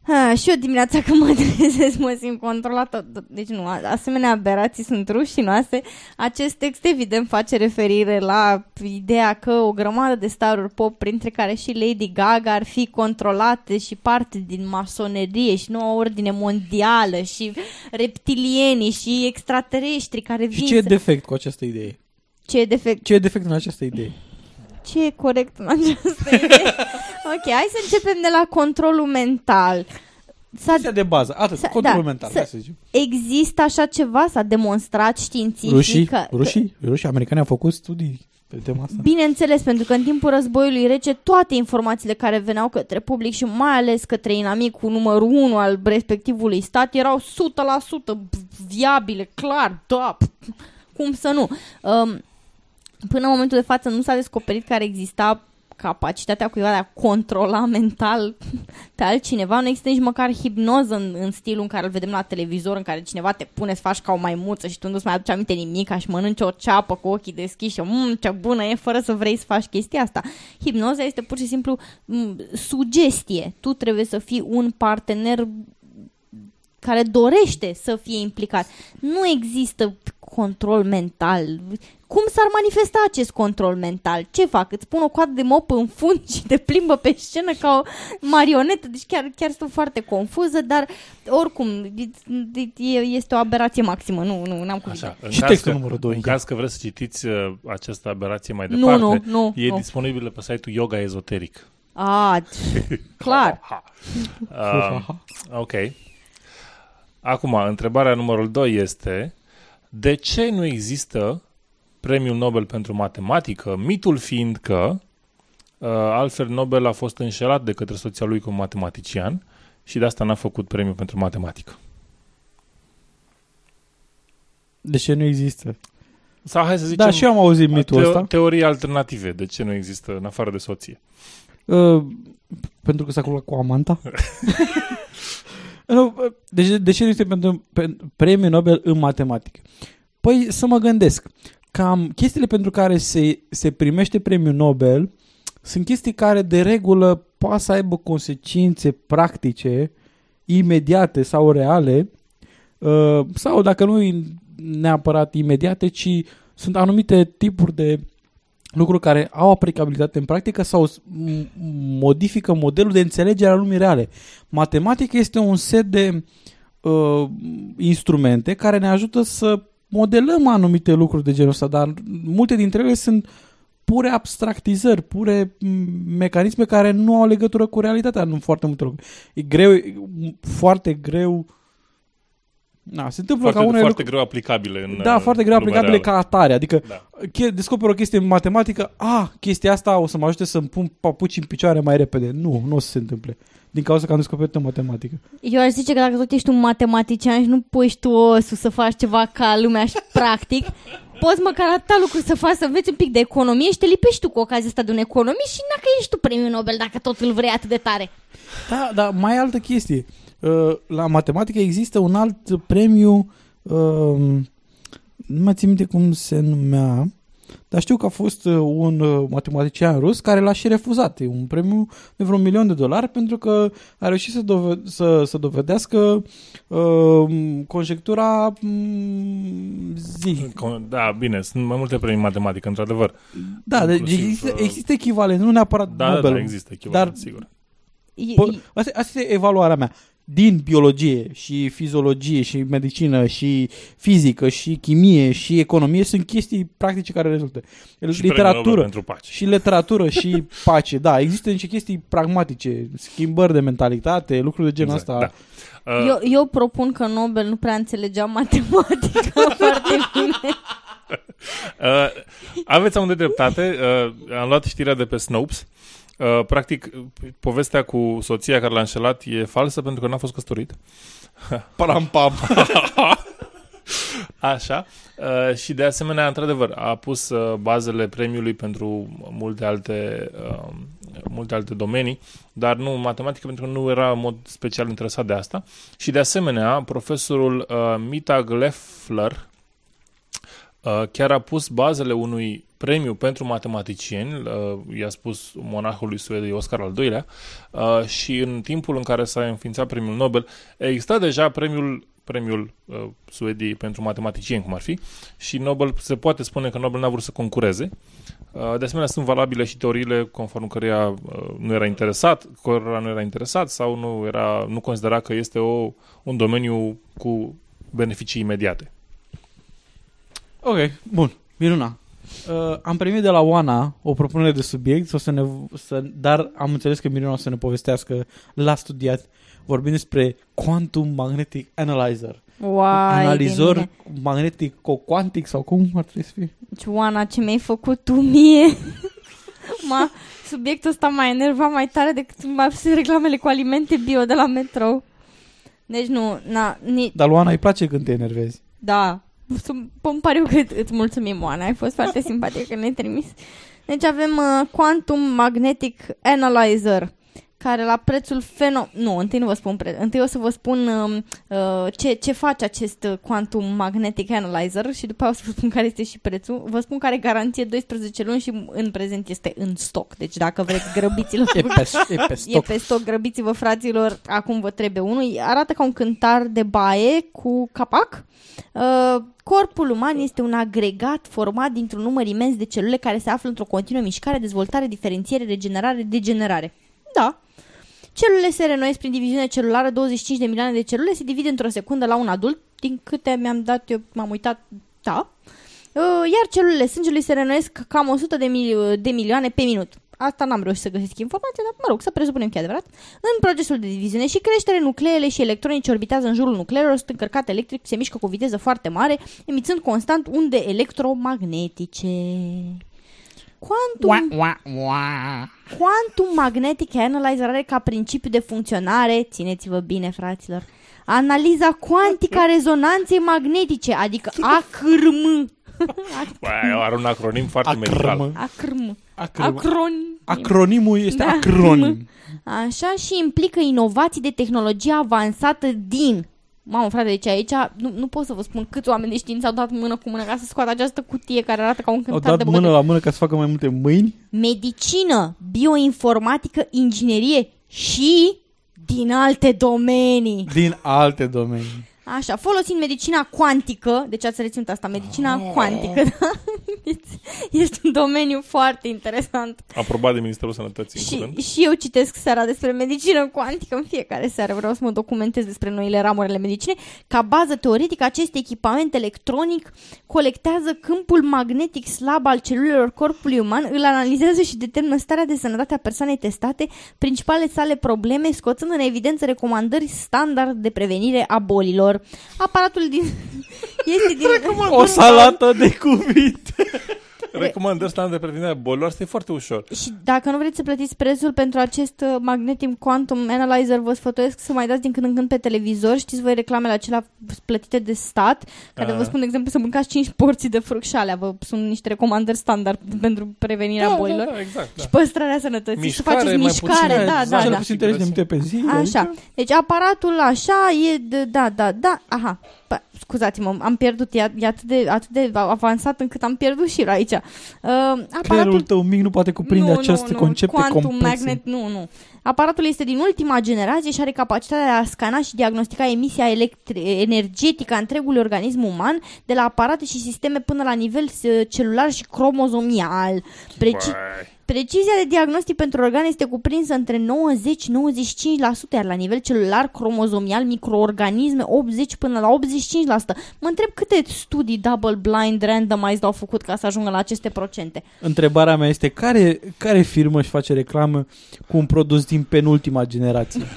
Speaker 7: Ha, și eu dimineața când mă trezesc mă simt controlată. Deci nu, a- asemenea aberații sunt rușinoase. Acest text evident face referire la ideea că o grămadă de staruri pop, printre care și Lady Gaga, ar fi controlate și parte din masonerie și noua ordine mondială și reptilienii și extraterestri care
Speaker 6: Și
Speaker 7: vin
Speaker 6: ce e
Speaker 7: să...
Speaker 6: defect cu această idee?
Speaker 7: ce e defect?
Speaker 6: Ce e defect în această idee?
Speaker 7: Ce e corect în această idee? ok, hai să începem de la controlul mental. S-a,
Speaker 6: Chestia de bază, atât,
Speaker 7: S-a-
Speaker 6: controlul
Speaker 7: da,
Speaker 6: mental,
Speaker 7: să-
Speaker 6: hai să zicem.
Speaker 7: există așa ceva? S-a demonstrat științific
Speaker 6: Rușii,
Speaker 7: că,
Speaker 6: rușii, rușii, americani au făcut studii pe tema asta.
Speaker 7: Bineînțeles, pentru că în timpul războiului rece toate informațiile care veneau către public și mai ales către inamicul numărul 1 al respectivului stat erau 100% viabile, clar, da, p- cum să nu. Um, până în momentul de față nu s-a descoperit că ar exista capacitatea cuiva de a controla mental pe altcineva. Nu există nici măcar hipnoză în, în stilul în care îl vedem la televizor, în care cineva te pune să faci ca o maimuță și tu nu-ți mai aduci aminte nimic și mănânci o ceapă cu ochii deschiși și mmm, ce bună e, fără să vrei să faci chestia asta. Hipnoza este pur și simplu m, sugestie. Tu trebuie să fii un partener care dorește să fie implicat. Nu există control mental. Cum s-ar manifesta acest control mental? Ce fac? Îți pun o coadă de mop în fund și te plimbă pe scenă ca o marionetă? Deci chiar, chiar sunt foarte confuză, dar oricum e- este o aberație maximă. Nu, nu, n-am cuvinte.
Speaker 8: Așa, în
Speaker 6: Și
Speaker 8: caz
Speaker 6: textul
Speaker 8: că,
Speaker 6: numărul doi,
Speaker 8: În
Speaker 6: ia.
Speaker 8: caz că vreți să citiți uh, această aberație mai
Speaker 7: Nu,
Speaker 8: departe,
Speaker 7: nu, nu,
Speaker 8: e
Speaker 7: nu.
Speaker 8: disponibilă pe site-ul Yoga Ezoteric.
Speaker 7: A, clar.
Speaker 8: Uh, ok. Acum, întrebarea numărul 2 este de ce nu există premiul Nobel pentru matematică, mitul fiind că uh, Alfred Nobel a fost înșelat de către soția lui cu un matematician și de asta n-a făcut premiul pentru matematică.
Speaker 6: De ce nu există?
Speaker 8: Sau hai să zicem...
Speaker 6: Da, și eu am auzit mitul
Speaker 8: teo-
Speaker 6: ăsta.
Speaker 8: Teorii alternative. De ce nu există în afară de soție?
Speaker 6: Uh, pentru că s-a culcat cu amanta? nu, uh, deci de ce nu este pentru, pentru premiul Nobel în matematică? Păi să mă gândesc. Cam chestiile pentru care se, se primește premiul Nobel sunt chestii care de regulă poate să aibă consecințe practice, imediate sau reale, uh, sau dacă nu neapărat imediate, ci sunt anumite tipuri de lucruri care au aplicabilitate în practică sau s- m- modifică modelul de înțelegere al lumii reale. Matematica este un set de uh, instrumente care ne ajută să modelăm anumite lucruri de genul ăsta, dar multe dintre ele sunt pure abstractizări, pure m, mecanisme care nu au legătură cu realitatea în foarte multe lucruri. E greu, e foarte greu Na, se întâmplă
Speaker 8: Foarte,
Speaker 6: ca unele
Speaker 8: foarte
Speaker 6: lucruri-
Speaker 8: greu aplicabile în
Speaker 6: Da,
Speaker 8: uh,
Speaker 6: foarte greu
Speaker 8: lumea
Speaker 6: aplicabile
Speaker 8: reală.
Speaker 6: ca atare. Adică
Speaker 8: Da.
Speaker 6: che- descoper o chestie în matematică, a, chestia asta o să mă ajute să-mi pun papuci în picioare mai repede. Nu, nu o să se întâmple. Din cauza că am descoperit în matematică.
Speaker 7: Eu aș zice că dacă tot ești un matematician și nu pui tu osul să faci ceva ca lumea și practic, poți măcar atâta lucruri să faci, să înveți un pic de economie și te lipești tu cu ocazia asta de un economist și dacă ești tu premiul Nobel, dacă tot îl vrei atât de tare.
Speaker 6: Da, dar mai e altă chestie. Uh, La matematică există un alt premiu, uh, nu mai țin minte cum se numea, dar știu că a fost uh, un uh, matematician rus care l-a și refuzat. E un premiu de vreo un milion de dolari pentru că a reușit să, dove- să, să dovedească uh, conjectura mm, zi.
Speaker 8: Con- Da, bine, sunt mai multe premii în matematică, într-adevăr.
Speaker 6: Da, deci
Speaker 8: Inclusiv,
Speaker 6: există,
Speaker 8: uh,
Speaker 6: există echivalent, nu neapărat
Speaker 8: Da, da,
Speaker 6: Nobel.
Speaker 8: da, există echivalent,
Speaker 6: dar
Speaker 8: sigur.
Speaker 7: E,
Speaker 6: Po- asta, asta este evaluarea mea. Din biologie și fiziologie și medicină și fizică și chimie și economie sunt chestii practice care rezultă.
Speaker 8: Și premiul Nobel
Speaker 6: literatură
Speaker 8: pentru pace.
Speaker 6: și literatură și pace. Da, există niște chestii pragmatice, schimbări de mentalitate, lucruri de genul
Speaker 8: Exact,
Speaker 6: ăsta.
Speaker 8: da. Uh,
Speaker 7: eu, eu propun că Nobel nu prea înțelegea matematica foarte bine.
Speaker 8: Uh, aveți amândoi dreptate. Uh, am luat știrea de pe Snopes. Uh, practic, povestea cu soția care l-a înșelat e falsă pentru că n-a fost căsătorit.
Speaker 6: Param pam.
Speaker 8: Așa. Uh, și de asemenea, într-adevăr, a pus uh, bazele premiului pentru multe alte, uh, multe alte domenii, dar nu matematică pentru că nu era în mod special interesat de asta. Și de asemenea, profesorul uh, Mitag Leffler uh, chiar a pus bazele unui premiu pentru matematicieni, uh, i-a spus monahului suedei Oscar al II-lea, uh, și în timpul în care s-a înființat premiul Nobel, exista deja premiul premiul uh, Suediei pentru matematicieni, cum ar fi, și Nobel se poate spune că Nobel n-a vrut să concureze. Uh, de asemenea, sunt valabile și teoriile conform căreia uh, nu era interesat, cărora nu era interesat sau nu, era, nu considera că este o, un domeniu cu beneficii imediate.
Speaker 6: Ok, bun, minuna. Uh, am primit de la Oana o propunere de subiect, o să ne, să, dar am înțeles că Miruna o să ne povestească la studiat, vorbind despre Quantum Magnetic Analyzer.
Speaker 7: Uai,
Speaker 6: Analizor
Speaker 7: de
Speaker 6: magnetic cuantic sau cum ar trebui să fie?
Speaker 7: Deci, Oana, ce mi-ai făcut tu mie? Ma, subiectul ăsta m-a enervat mai tare decât m-a pus reclamele cu alimente bio de la metro. Deci nu, na, ni,
Speaker 6: Dar lui Oana îi place când te enervezi.
Speaker 7: da, Sunt- îmi pare eu că îți mulțumim, Oana, ai fost foarte simpatică că ne-ai trimis. Deci avem uh, Quantum Magnetic Analyzer, care la prețul feno... Nu, întâi nu vă spun pre... Întâi o să vă spun uh, uh, ce, ce face acest uh, Quantum Magnetic Analyzer și după aia o să vă spun care este și prețul. Vă spun că are garanție 12 luni și în prezent este în stoc. Deci dacă vreți, grăbiți-l.
Speaker 6: E pe, e pe
Speaker 7: E
Speaker 6: stoc.
Speaker 7: pe stoc, grăbiți-vă fraților, acum vă trebuie unul. Arată ca un cântar de baie cu capac. Uh, corpul uman este un agregat format dintr-un număr imens de celule care se află într-o continuă mișcare, dezvoltare, diferențiere, regenerare, degenerare. Da. Celulele se renoiesc prin diviziune celulară, 25 de milioane de celule se divide într-o secundă la un adult, din câte mi-am dat eu, m-am uitat, da. Uh, Iar celulele sângelui se renoiesc cam 100 de, mil- de milioane pe minut. asta n-am reușit să găsesc informația, dar mă rog, să presupunem că e adevărat. În procesul de diviziune și creștere, nucleele și electronice orbitează în jurul nucleelor, sunt încărcate electric, se mișcă cu viteză foarte mare, emițând constant unde electromagnetice. Quantum,
Speaker 6: Ua, ua, ua.
Speaker 7: Quantum Magnetic Analyzer are ca principiu de funcționare, țineți-vă bine, fraților, analiza cuantică a rezonanței magnetice, adică ACRM.
Speaker 8: Bă, are un acronim foarte
Speaker 6: Acrm.
Speaker 8: medical.
Speaker 7: ACRM.
Speaker 6: Acrm.
Speaker 7: Acronim.
Speaker 6: Acronimul este
Speaker 7: Da.
Speaker 6: acronim.
Speaker 7: Așa și implică inovații de tehnologie avansată din... Mamă, frate, deci aici nu, nu pot să vă spun câți oameni de știință au dat mână cu mână ca să scoată această cutie care arată ca un
Speaker 6: Au
Speaker 7: cântar
Speaker 6: dat
Speaker 7: de
Speaker 6: mână
Speaker 7: băgături.
Speaker 6: la mână ca să facă mai multe mâini.
Speaker 7: Medicină, bioinformatică, inginerie și din alte domenii.
Speaker 6: Din alte domenii.
Speaker 7: Așa, folosind medicina cuantică, deci ați reținut asta, medicina
Speaker 6: Oh.
Speaker 7: cuantică, da? este un domeniu foarte interesant.
Speaker 8: Aprobat de Ministerul Sănătății în
Speaker 7: Și,
Speaker 8: curând.
Speaker 7: și eu citesc seara despre medicină cuantică în fiecare seară. Vreau să mă documentez despre noile ramuri ale medicinei. Ca bază teoretică, acest echipament electronic colectează câmpul magnetic slab al celulelor corpului uman, îl analizează și determină starea de sănătate a persoanei testate, principalele sale probleme, scoțând în evidență recomandări standard de prevenire a bolilor. Aparatul din... este din...
Speaker 6: O salată de cuvinte.
Speaker 8: Recomandări standard de prevenire a bolilor, asta e foarte ușor.
Speaker 7: Și dacă nu vreți să plătiți prețul pentru acest uh, Magnetic Quantum Analyzer, vă sfătuiesc să mai dați din când în când pe televizor. Știți voi reclamele acelea plătite de stat, care
Speaker 8: Ah.
Speaker 7: vă spun, de exemplu, să mâncați 5 porții de fruct și alea. Vă sunt niște recomandări standard pentru prevenirea
Speaker 8: Da,
Speaker 7: bolilor.
Speaker 8: da, da, exact, da.
Speaker 7: Și păstrarea sănătății.
Speaker 8: Mișcare,
Speaker 7: să faceți
Speaker 8: mai
Speaker 7: mișcare,
Speaker 8: puțin,
Speaker 7: da, da,
Speaker 6: Cel
Speaker 7: da.
Speaker 6: puțin 30 de minute pe zi.
Speaker 7: Așa. Deci aparatul așa e, de, da, da, da, aha. Pa, scuzați-mă, am pierdut, e, e atât, de, atât de avansat încât am pierdut și aici. Uh, aparatul
Speaker 6: Creierul tău mic nu poate cuprinde aceste concepte
Speaker 7: Quantum
Speaker 6: complexe.
Speaker 7: Magnet, nu, nu. Aparatul este din ultima generație și are capacitatea de a scana și diagnostica emisia electri- energetică a întregului organism uman, de la aparate și sisteme până la nivel uh, celular și cromozomial. Preci-
Speaker 8: Băi.
Speaker 7: Precizia de diagnostic pentru organe este cuprinsă între 90-95%, iar la nivel celular, cromozomial, microorganisme 80 până la 85%. Mă întreb câte studii double blind randomized au făcut ca să ajungă la aceste procente.
Speaker 6: Întrebarea mea este care, care firmă își face reclamă cu un produs din penultima generație?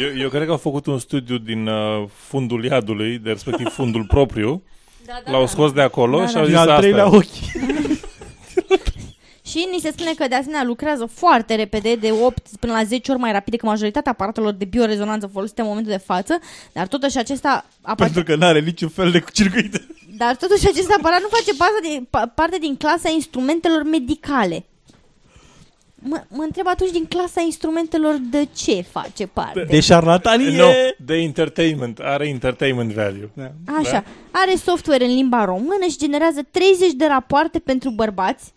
Speaker 8: Eu, eu cred că au făcut un studiu din uh, fundul iadului, de respectiv fundul propriu.
Speaker 7: Da,
Speaker 8: L-au scos de acolo
Speaker 7: Da,
Speaker 8: și
Speaker 7: da.
Speaker 8: au
Speaker 6: Din
Speaker 8: zis
Speaker 6: al
Speaker 8: asta.
Speaker 6: treilea
Speaker 8: e.
Speaker 6: ochi.
Speaker 7: Și ni se spune că de asemenea lucrează foarte repede, de 8 până la 10 ori mai rapid decât majoritatea aparatelor de biorezonanță folosite în momentul de față, dar totuși acesta apa-
Speaker 6: Pentru că n-are niciun fel de circuit.
Speaker 7: dar totuși acest aparat nu face parte din, pa- parte din clasa instrumentelor medicale. Mă, mă întreb atunci din clasa instrumentelor de ce face parte?
Speaker 6: De șarlatanie.
Speaker 8: No, de entertainment. Are entertainment value.
Speaker 6: Da.
Speaker 7: Așa, are software în limba română și generează 30 de rapoarte pentru bărbați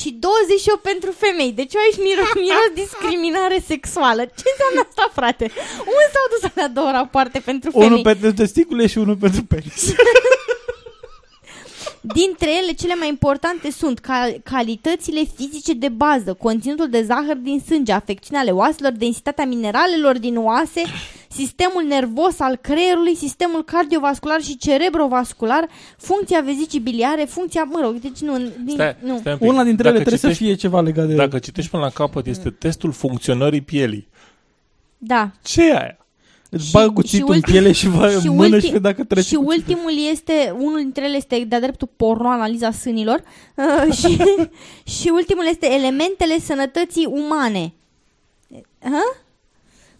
Speaker 7: și 28 pentru femei. Deci eu aici miros, miros discriminare sexuală. Ce înseamnă asta, frate? Unde s-au dus alea două rapoarte pentru femei?
Speaker 6: Unul pentru testicule și unul pentru penis.
Speaker 7: Dintre ele, cele mai importante sunt cal- calitățile fizice de bază, conținutul de zahăr din sânge, afecțiunea ale oaselor, densitatea mineralelor din oase, sistemul nervos al creierului, sistemul cardiovascular și cerebrovascular, funcția vezicii biliare, funcția, mă rog, deci nu, din,
Speaker 8: Stai,
Speaker 7: nu.
Speaker 8: stai un pic.
Speaker 6: Una dintre ele
Speaker 8: Dacă
Speaker 6: trebuie să
Speaker 8: citești-
Speaker 6: fie ceva legat de...
Speaker 8: Dacă citești până la capăt, este testul funcționării pielii.
Speaker 7: Da.
Speaker 8: Ce e aia?
Speaker 6: Îți bag cuțitul în
Speaker 7: ultim-
Speaker 6: piele și va în mână și vede dacă trece
Speaker 7: Și ultimul este, unul dintre ele este de-a dreptul porno, analiza sânilor, uh, și, și ultimul este elementele sănătății umane. Ha?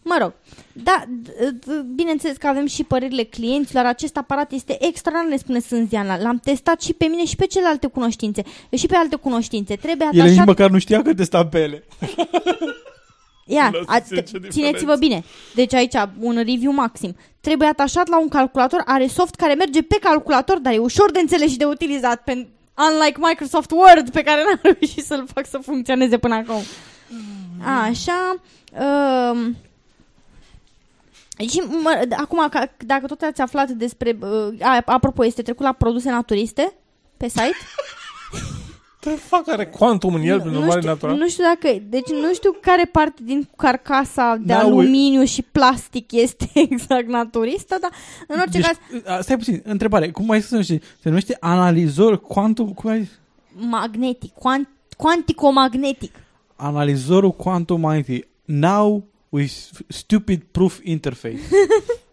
Speaker 7: Mă rog, da, d- d- bineînțeles că avem și părerile clienților, acest aparat este extraordinar, ne spune Sânziana, l-am testat și pe mine și pe celelalte cunoștințe, și pe alte cunoștințe, trebuie
Speaker 6: Ele nici
Speaker 7: atașat...
Speaker 6: măcar nu știa că testa pe ele.
Speaker 7: Ia,
Speaker 8: Lăsați
Speaker 7: a,
Speaker 8: ce
Speaker 7: te-
Speaker 8: diferență.
Speaker 7: țineți-vă bine. Deci aici un review maxim. Trebuie atașat la un calculator, are soft care merge pe calculator, dar e ușor de înțeles și de utilizat. Pen- unlike Microsoft Word, pe care n-am reușit să-l fac să funcționeze până acum. Așa. Um, și mă, acum, ca, dacă tot ați aflat despre... Uh, a, apropo, este trecut la produse naturiste pe site?
Speaker 8: Te fac are quantum în el, prin
Speaker 7: nu,
Speaker 8: urmare
Speaker 7: știu,
Speaker 8: natural?
Speaker 7: nu știu dacă, deci nu știu care parte din carcasa de
Speaker 6: N-au-
Speaker 7: aluminiu și plastic este exact naturistă, dar în orice
Speaker 6: Deci,
Speaker 7: caz
Speaker 6: a, stai puțin, întrebare. Cum mai să se numește? Se numește analizor quantum... Cum ai...
Speaker 7: magnetic, quant, Cuanticomagnetic.
Speaker 6: Analizorul quantum magnetic. Now with stupid proof interface.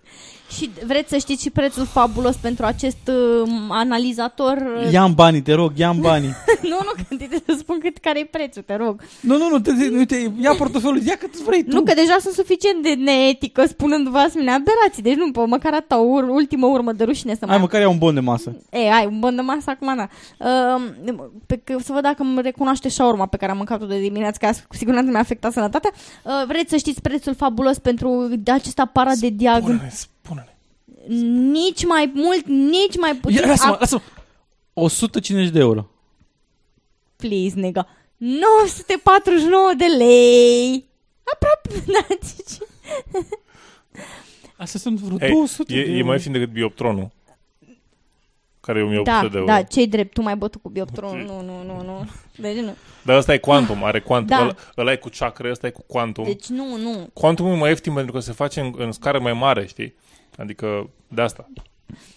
Speaker 7: Și vreți să știți și prețul fabulos pentru acest uh, analizator?
Speaker 6: Ia-mi banii, te rog, ia-mi banii.
Speaker 7: nu, nu, că te să spun cât care e prețul, te rog.
Speaker 6: Nu, nu, nu, te, nu te, ia portofelul, ia cât îți vrei tu.
Speaker 7: Nu, că deja sunt suficient de neetică spunându-vă asemenea aberații, deci nu, pe măcar atâta o ur- ultimă urmă de rușine să mai
Speaker 6: Hai, măcar ia un bon de masă.
Speaker 7: E, ai, un bon de masă acum, da. Uh, pe, că, să văd dacă îmi recunoaște șaurma pe care am mâncat-o de dimineață, că cu siguranță mi-a afectat sănătatea. Uh, vreți să știți prețul fabulos pentru acest aparat de diagnostic?
Speaker 8: Spune-ne, spune-ne.
Speaker 7: Nici mai mult, nici mai puțin.
Speaker 6: Ia, lasă-mă,
Speaker 7: Ap-
Speaker 6: lasă-mă. 150 de euro.
Speaker 7: Please, nigga. 949 de lei. Aproape, da, zici.
Speaker 6: Astea sunt vreo
Speaker 8: Hey,
Speaker 6: 200
Speaker 8: e,
Speaker 6: de
Speaker 8: e
Speaker 6: euro.
Speaker 8: mai ieftin decât bioptronul. Care e 1800
Speaker 7: Da,
Speaker 8: de euro.
Speaker 7: da, ce drept, tu mai bătut cu bioptron. Nu, nu, nu, nu. Deci nu.
Speaker 8: Dar ăsta e quantum, are quantum.
Speaker 7: Da.
Speaker 8: Ăla, ăla e cu chakra, ăsta e cu quantum.
Speaker 7: Deci nu, nu.
Speaker 8: Quantum e mai ieftin pentru că se face în, în scară mai mare, știi? Adică de asta.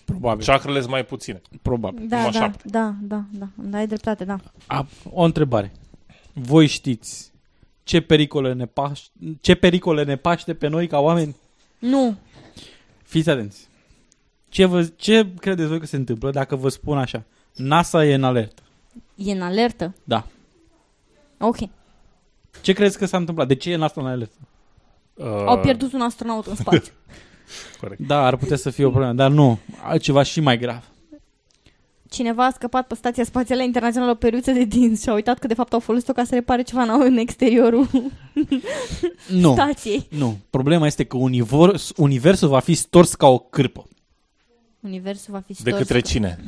Speaker 6: Probabil.
Speaker 8: Chakrele sunt mai puține.
Speaker 6: Probabil.
Speaker 7: Da,
Speaker 8: Numai
Speaker 7: da,
Speaker 8: șapte.
Speaker 7: da, da, da, da, ai dreptate, da.
Speaker 6: A, o întrebare. Voi știți ce pericole ne, paș, ce pericole ne paște pe noi ca oameni?
Speaker 7: Nu.
Speaker 6: Fiți atenți. Ce, vă, ce credeți voi că se întâmplă dacă vă spun așa? NASA e în alertă.
Speaker 7: E în alertă?
Speaker 6: Da.
Speaker 7: Ok.
Speaker 6: Ce crezi că s-a întâmplat? De ce e NASA în alertă?
Speaker 8: Uh,
Speaker 7: Au pierdut un astronaut în spațiu.
Speaker 8: Corect.
Speaker 6: Da, ar putea să fie o problemă, dar nu. Altceva și mai grav.
Speaker 7: Cineva a scăpat pe Stația Spațială Internațională o periuță de dinți și a uitat că de fapt au folosit-o ca să repare ceva în, în exteriorul
Speaker 6: Nu.
Speaker 7: stației.
Speaker 6: Nu. Problema este că univers, universul va fi stors ca o cârpă.
Speaker 7: Universul va fi
Speaker 8: De
Speaker 7: stors.
Speaker 8: către cine?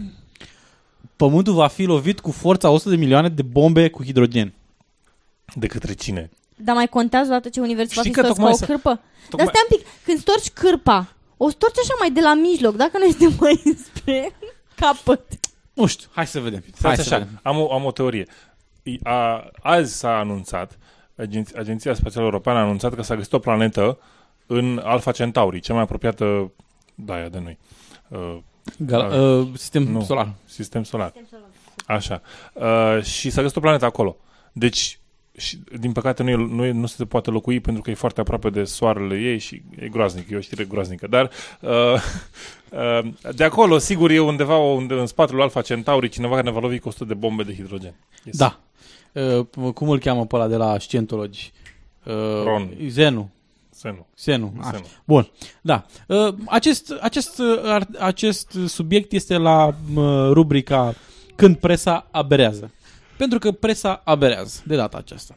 Speaker 6: Pământul va fi lovit cu forța 100 de milioane de bombe cu hidrogen.
Speaker 8: De către cine?
Speaker 7: Dar mai contează odată ce universul va
Speaker 8: Știi
Speaker 7: fi
Speaker 8: că
Speaker 7: stors ca
Speaker 8: tocmai
Speaker 7: o
Speaker 8: să-
Speaker 7: cârpă?
Speaker 8: tocmai-
Speaker 7: Dar stai un pic, când storci cârpa, o storci așa mai de la mijloc, dacă nu este mai spre capăt.
Speaker 6: Nu știu, hai să vedem. Hai
Speaker 8: Stați
Speaker 6: să
Speaker 8: așa,
Speaker 6: vedem.
Speaker 8: am o, am o teorie. I- A, azi s-a anunțat, Agenț- Agenția Spațială Europeană a anunțat că s-a găsit o planetă în Alpha Centauri, cea mai apropiată da, aia de noi. Uh,
Speaker 6: Gal-
Speaker 8: uh,
Speaker 6: uh, sistem
Speaker 8: nu,
Speaker 6: solar.
Speaker 8: Sistem solar. Așa. Uh, și s-a găsit o planetă acolo. Deci, și, din păcate, nu, e, nu, e, nu se poate locui pentru că e foarte aproape de soarele ei și e groaznic, e o știre groaznică. Dar uh, uh, de acolo, sigur, e undeva unde, în spatele Alpha Centauri cineva care ne va lovi cu 100 de bombe de hidrogen. Yes.
Speaker 6: Da. Uh, cum îl cheamă pe ăla de la scientologi? Uh,
Speaker 8: Ron.
Speaker 6: Zenu.
Speaker 8: Senu.
Speaker 6: Senu. Așa.
Speaker 8: Senu.
Speaker 6: Bun. Da. Uh, acest, acest, uh, ar- acest subiect este la uh, rubrica Când presa aberează. Pentru că presa aberează de data aceasta.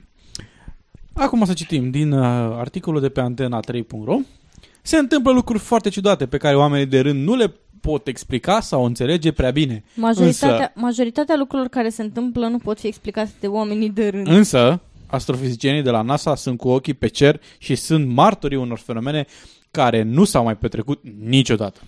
Speaker 6: Acum să citim din uh, articolul de pe antena3.ro. Se întâmplă lucruri foarte ciudate pe care oamenii de rând nu le pot explica sau înțelege prea bine.
Speaker 7: Majoritatea,
Speaker 6: Însă,
Speaker 7: majoritatea lucrurilor care se întâmplă nu pot fi explicate de oamenii de rând.
Speaker 6: Însă, astrofizicienii de la NASA sunt cu ochii pe cer și sunt martorii unor fenomene care nu s-au mai petrecut niciodată.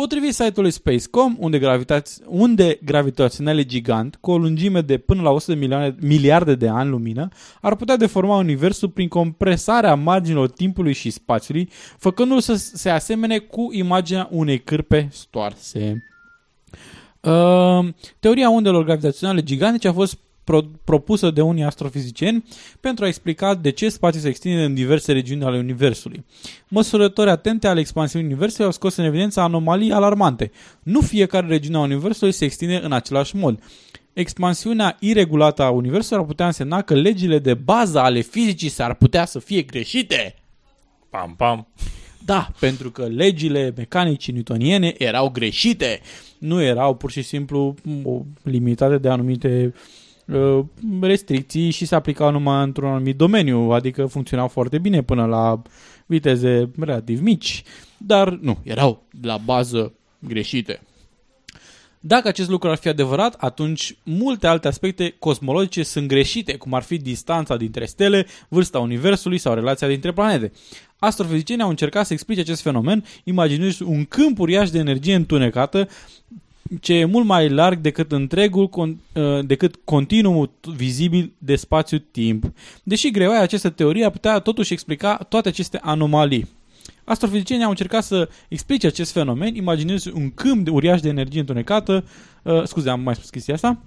Speaker 6: Potrivit site-ului Spacecom, unde, gravitați, unde gravitaționale gigant, cu o lungime de până la 100 de milioane, miliarde de ani lumină, ar putea deforma Universul prin compresarea marginilor timpului și spațiului, făcându-l să se asemene cu imaginea unei cârpe stoarse. Uh, teoria undelor gravitaționale gigantice a fost pro- propusă de unii astrofizicieni pentru a explica de ce spațiul se extinde în diverse regiuni ale Universului. Măsurători atente ale expansiunii Universului au scos în evidență anomalii alarmante. Nu fiecare regiune a Universului se extinde în același mod. Expansiunea iregulată a Universului ar putea însemna că legile de bază ale fizicii s-ar putea să fie greșite.
Speaker 8: Pam, pam.
Speaker 6: Da, pentru că legile mecanicii newtoniene erau greșite. Nu erau pur și simplu o limitate de anumite uh, restricții și se aplicau numai într-un anumit domeniu, adică funcționau foarte bine până la viteze relativ mici, dar nu, erau la bază greșite. Dacă acest lucru ar fi adevărat, atunci multe alte aspecte cosmologice sunt greșite, cum ar fi distanța dintre stele, vârsta Universului sau relația dintre planete. Astrofizicienii au încercat să explice acest fenomen imaginându-și un câmp uriaș de energie întunecată ce e mult mai larg decât întregul, con- uh, decât continuumul t- vizibil de spațiu-timp. Deși greoaia această teorie a putea totuși explica toate aceste anomalii. Astrofizicienii au încercat să explice acest fenomen imaginându-și un câmp de uriaș de energie întunecată, uh, scuze, am mai spus chestia asta,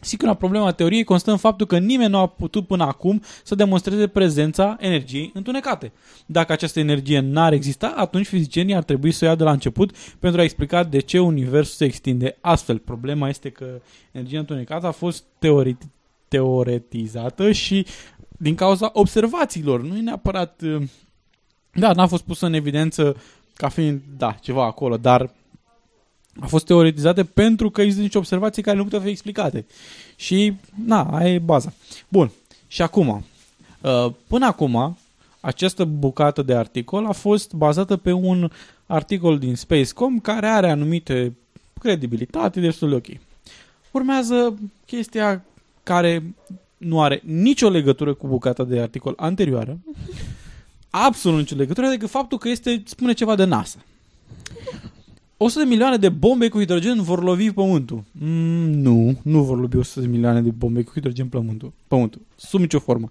Speaker 6: Singura problema teoriei constă în faptul că nimeni nu a putut până acum să demonstreze prezența energiei întunecate. Dacă această energie n-ar exista, atunci fizicienii ar trebui să o ia de la început pentru a explica de ce universul se extinde astfel. Problema este că energia întunecată a fost teoretic, teoretizată și din cauza observațiilor, nu e neapărat... uh, Da, n-a fost pusă în evidență ca fiind, da, ceva acolo, dar a fost teoretizate pentru că există niște observații care nu puteau fi explicate. Și, na, aia e baza. Bun, și acum, uh, până acum, această bucată de articol a fost bazată pe un articol din Spacecom care are anumite credibilitate destul de ok. Urmează chestia care nu are nicio legătură cu bucata de articol anterioară, absolut nicio legătură, decât faptul că este, spune ceva de NASA. 100 de milioane de bombe cu hidrogen vor lovi Pământul. Mm, nu, nu vor lovi 100 de milioane de bombe cu hidrogen Pământul. Pământul. Sub nicio formă.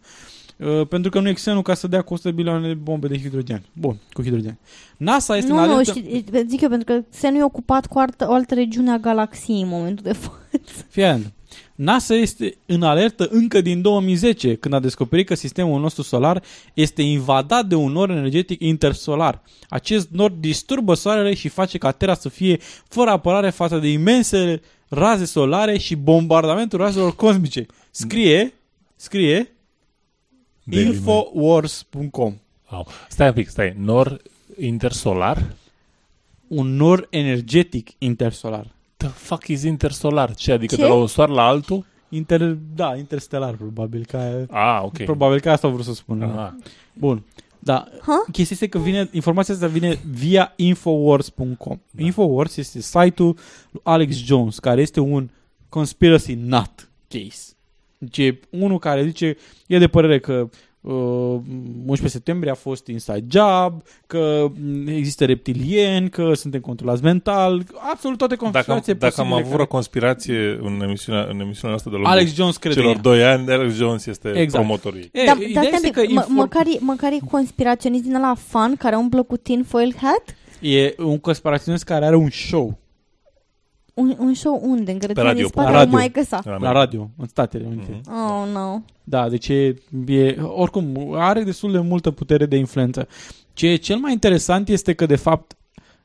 Speaker 6: Uh, pentru că nu e Xenul ca să dea cu 100 de milioane de bombe de hidrogen. Bun, cu hidrogen. NASA este
Speaker 7: Nu,
Speaker 6: în
Speaker 7: nu,
Speaker 6: alertă...
Speaker 7: știi, zic eu, pentru că se nu e ocupat cu altă, o altă regiune a galaxiei în momentul de față.
Speaker 6: Fii atent. NASA este în alertă încă din 2010, când a descoperit că sistemul nostru solar este invadat de un nor energetic intersolar. Acest nor disturbă soarele și face ca Terra să fie fără apărare față de imense raze solare și bombardamentul razelor cosmice. Scrie, scrie
Speaker 8: Daily
Speaker 6: infowars.com
Speaker 8: Wow. Stai un pic, stai. Nor intersolar?
Speaker 6: Un nor energetic intersolar.
Speaker 8: The fuck is intersolar? Ce? Adică
Speaker 7: Ce?
Speaker 8: de la un soar la altul?
Speaker 6: Inter, da, interstelar probabil. Ca,
Speaker 8: Ah, ok.
Speaker 6: Probabil că asta vreau să spun.
Speaker 8: Ah.
Speaker 6: Bun. Da.
Speaker 7: Ha?
Speaker 6: Chestia este că vine, informația asta vine via Infowars.com. Da. Infowars este site-ul lui Alex Jones, care este un conspiracy nut case. Deci e unul care zice, e de părere că uh, 11 septembrie a fost inside job, că mm, există reptilieni, că suntem controlați mental, absolut toate
Speaker 8: Dacă, am-
Speaker 6: conspirații
Speaker 8: dacă am
Speaker 6: posibile
Speaker 8: avut
Speaker 6: care-
Speaker 8: o conspirație în emisiunea, în emisiunea noastră de lungul
Speaker 6: Alex Jones crede
Speaker 8: celor
Speaker 6: în ea.
Speaker 8: 2 ani, Alex Jones este
Speaker 6: Exact.
Speaker 8: promotorul ei.
Speaker 6: E,
Speaker 7: Dar
Speaker 6: ideea
Speaker 7: dar
Speaker 6: este
Speaker 7: stai
Speaker 6: că
Speaker 7: un pic, mă,
Speaker 6: inform-
Speaker 7: măcar, e, măcar e conspiraționist din ăla fan care umblă cu tinfoil hat?
Speaker 6: e un conspiraționist care are un show
Speaker 7: Un, un show unde? În grădina
Speaker 8: radio,
Speaker 7: din spate
Speaker 6: la
Speaker 7: la
Speaker 6: radio.
Speaker 7: Maică sa.
Speaker 8: La
Speaker 6: la radio, în Statele Unite.
Speaker 8: Mhm.
Speaker 7: Oh, no.
Speaker 6: Da, deci e, e, oricum, are destul de multă putere de influență. Ce e cel mai interesant este că, de fapt,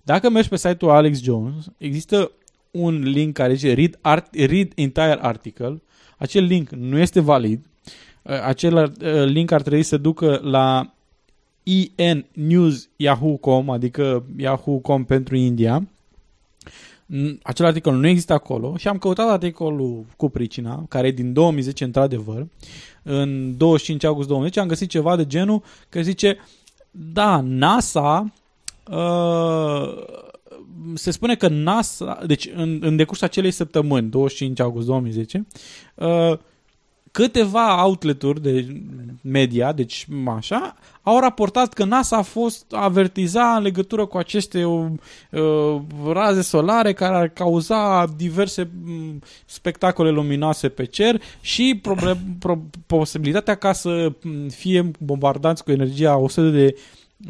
Speaker 6: dacă mergi pe site-ul Alex Jones, există un link care zice read, art, read entire article. Acel link nu este valid. Uh, Acel uh, link ar trebui să ducă la ennews.yahoo.com, adică yahoo.com pentru India. N- Acel articol nu există acolo și am căutat articolul cu pricina, care e din 2010 într-adevăr. În 25 august 2010 am găsit ceva de genul că zice da, NASA uh, se spune că NASA, deci în, în decursul acelei săptămâni, 25 august 2010, uh, câteva outleturi de media, deci așa, au raportat că NASA a fost avertiza în legătură cu aceste uh, raze solare care ar cauza diverse mm, spectacole luminoase pe cer și problem, pro, posibilitatea ca să mm, fie bombardați cu energia 100 de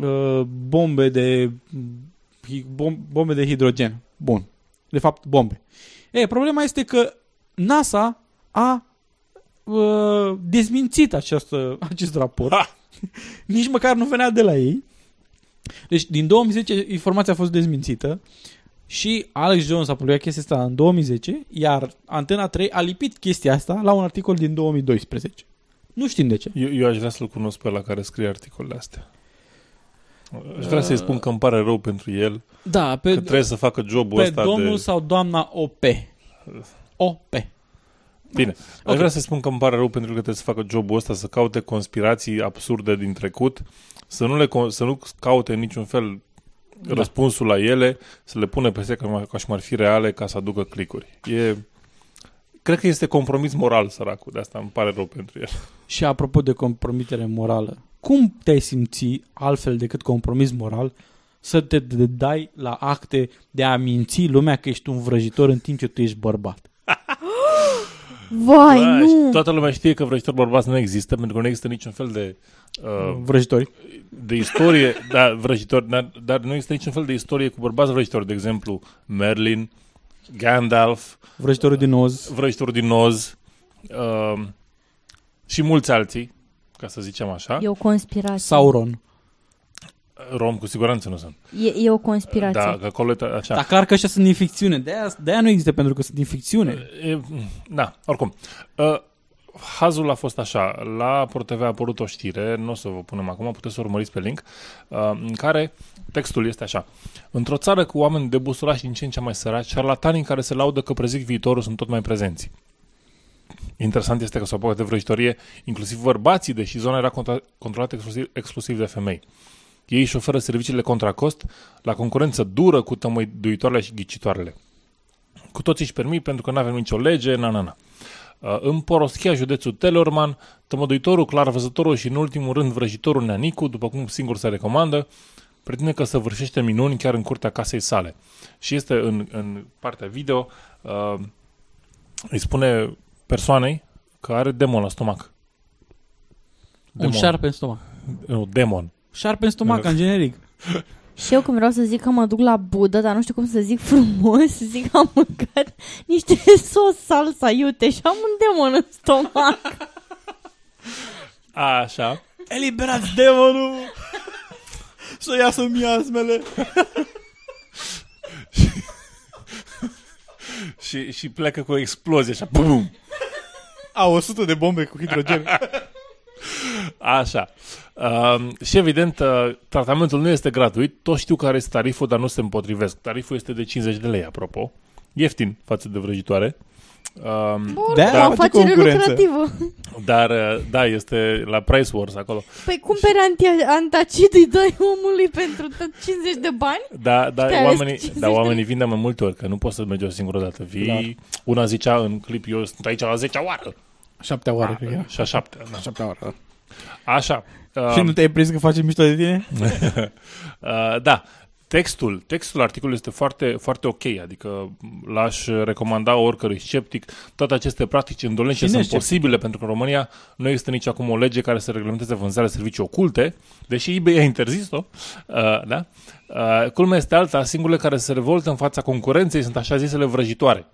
Speaker 6: uh, bombe de hi- bom, bombe de hidrogen. Bun. De fapt, bombe. E, problema este că NASA a uh, dezmințit această, acest raport.
Speaker 8: Ha!
Speaker 6: Nici măcar nu venea de la ei. Deci, din 2010, informația a fost dezmințită și Alex Jones a publicat chestia asta în 2010, iar Antena 3 a lipit chestia asta la un articol din 2012. Nu știm de ce.
Speaker 8: Eu, eu aș vrea să-l cunosc pe la care scrie articolele astea. Aș vrea să-i spun că îmi pare rău pentru el,
Speaker 6: Da, pe,
Speaker 8: că trebuie să facă jobul
Speaker 6: pe
Speaker 8: ăsta
Speaker 6: domnul
Speaker 8: de...
Speaker 6: sau doamna OP. OP.
Speaker 8: Bine, aș
Speaker 6: Ok.
Speaker 8: vrea să spun că îmi pare rău pentru că trebuie să facă jobul ăsta, să caute conspirații absurde din trecut, să nu, le, con- să nu caute în niciun fel
Speaker 6: Da.
Speaker 8: răspunsul la ele, să le pune peste ca, ca și cum ar fi reale ca să aducă clicuri. E... Cred că este compromis moral, săracul, de asta îmi pare rău pentru el.
Speaker 6: Și apropo de compromitere morală, cum te-ai simți altfel decât compromis moral să te de- dai la acte de a minți lumea că ești un vrăjitor în timp ce tu ești bărbat?
Speaker 7: Vai,
Speaker 8: Da,
Speaker 7: nu!
Speaker 8: și Toată lumea știe că vrăjitori bărbați nu există, pentru că nu există niciun fel de... Uh,
Speaker 6: Vrăjitori.
Speaker 8: de istorie, da, vrăjitori, dar, dar nu există niciun fel de istorie cu bărbați vrăjitori. De exemplu, Merlin, Gandalf,
Speaker 6: Vrăjitorul din Oz.
Speaker 8: vrăjitorul din Oz, uh, și mulți alții, ca să zicem așa.
Speaker 7: E o conspirație.
Speaker 6: Sauron.
Speaker 8: Rom cu siguranță nu sunt.
Speaker 7: E, e o conspirație.
Speaker 8: Da, că acolo e așa.
Speaker 6: Dar clar că ăștia sunt din ficțiune. De-aia, de-aia nu există pentru că sunt din ficțiune.
Speaker 8: E, da, oricum. Uh, hazul a fost așa. La ProTV a apărut o știre, nu o să vă punem acum, puteți să o urmăriți pe link, uh, în care textul este așa. Într-o țară cu oameni debusolași din ce în ce mai săraci, șarlatanii care se laudă că prezic viitorul sunt tot mai prezenți. Interesant este că s-au apucat de vrăjitorie, inclusiv bărbații, deși zona era contra- controlată exclusiv, exclusiv de femei. Ei își oferă serviciile contra cost, la concurență dură cu tămăduitoarele și ghicitoarele. Cu toții își permit pentru că nu avem nicio lege, na, na, na. Uh, În Poroschia, județul Telorman, tămăduitorul, clarvăzătorul și în ultimul rând vrăjitorul Neanicu, după cum singur se recomandă, pretinde că săvârșește minuni chiar în curtea casei sale. Și este în, în partea video, uh, îi spune persoanei că are demon la stomac.
Speaker 6: Un șarpe în stomac.
Speaker 8: Nu, demon.
Speaker 6: Șarpe în stomac, în generic.
Speaker 7: Și eu când vreau să zic că mă duc la Budă, dar nu știu cum să zic frumos, zic că am mâncat niște sos salsa iute și am un demon în stomac.
Speaker 8: Așa.
Speaker 6: Eliberați demonul! Să iasă miasmele!
Speaker 8: și, și pleacă cu o explozie, așa, bum!
Speaker 6: A, 100 de bombe cu hidrogen.
Speaker 8: Așa. Uh, și evident, uh, tratamentul nu este gratuit. Toți știu care este tariful, dar nu se împotrivesc. Tariful este de 50 de lei, apropo. Ieftin față de vrăjitoare. Uh,
Speaker 7: Bun, da, o afacere lucrativă.
Speaker 8: Dar, uh, da, este la Price Wars acolo.
Speaker 7: Păi cumperi anti- antacid, îi dai omului pentru tot 50 de bani?
Speaker 8: Da, da,
Speaker 7: Te-ai
Speaker 8: oamenii,
Speaker 7: ales 50
Speaker 8: da,
Speaker 7: de
Speaker 8: oamenii vin de mai multe ori, că nu poți să mergi o singură dată. Vii,
Speaker 6: Clar.
Speaker 8: una zicea în clip, eu sunt aici la 10 oară.
Speaker 6: Șaptea oară, cred că era.
Speaker 8: Și a șaptea. Da.
Speaker 6: Șaptea oară, da.
Speaker 8: Așa.
Speaker 6: Și nu te-ai prins că facem mișto de tine?
Speaker 8: uh, da. Textul, textul articolului este foarte, foarte ok, adică l-aș recomanda oricărui sceptic. Toate aceste practici îndolește
Speaker 6: Cine
Speaker 8: sunt
Speaker 6: e sceptic?
Speaker 8: posibile pentru că în România nu există nici acum o lege care să reglementeze vânzarea de servicii oculte, deși eBay a interzis-o. Uh, da? uh, culmea este alta, singurele care se revoltă în fața concurenței sunt așa zisele vrăjitoare.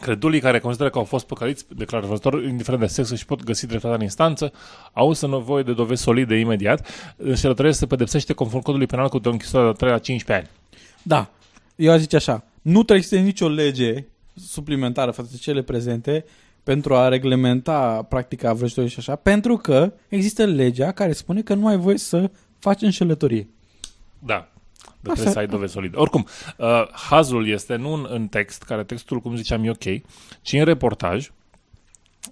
Speaker 8: Credulii care consideră că au fost păcăliți de clarvăzător, indiferent de sex, și pot găsi dreptatea în instanță, au însă nevoie de dovezi solide imediat. Înșelătoria se pedepsește conform codului penal cu o închisoare de 3 la 15 ani.
Speaker 6: Da. Eu aș zice așa. Nu trebuie să existe nicio lege suplimentară față de cele prezente pentru a reglementa practica vrăjitorii și așa, pentru că există legea care spune că nu ai voie să faci înșelătorie.
Speaker 8: Da. Dar
Speaker 6: Așa.
Speaker 8: trebuie să ai dovezi solide. Oricum, uh, hazul este nu în, în text, care textul, cum ziceam, e ok, ci în reportaj,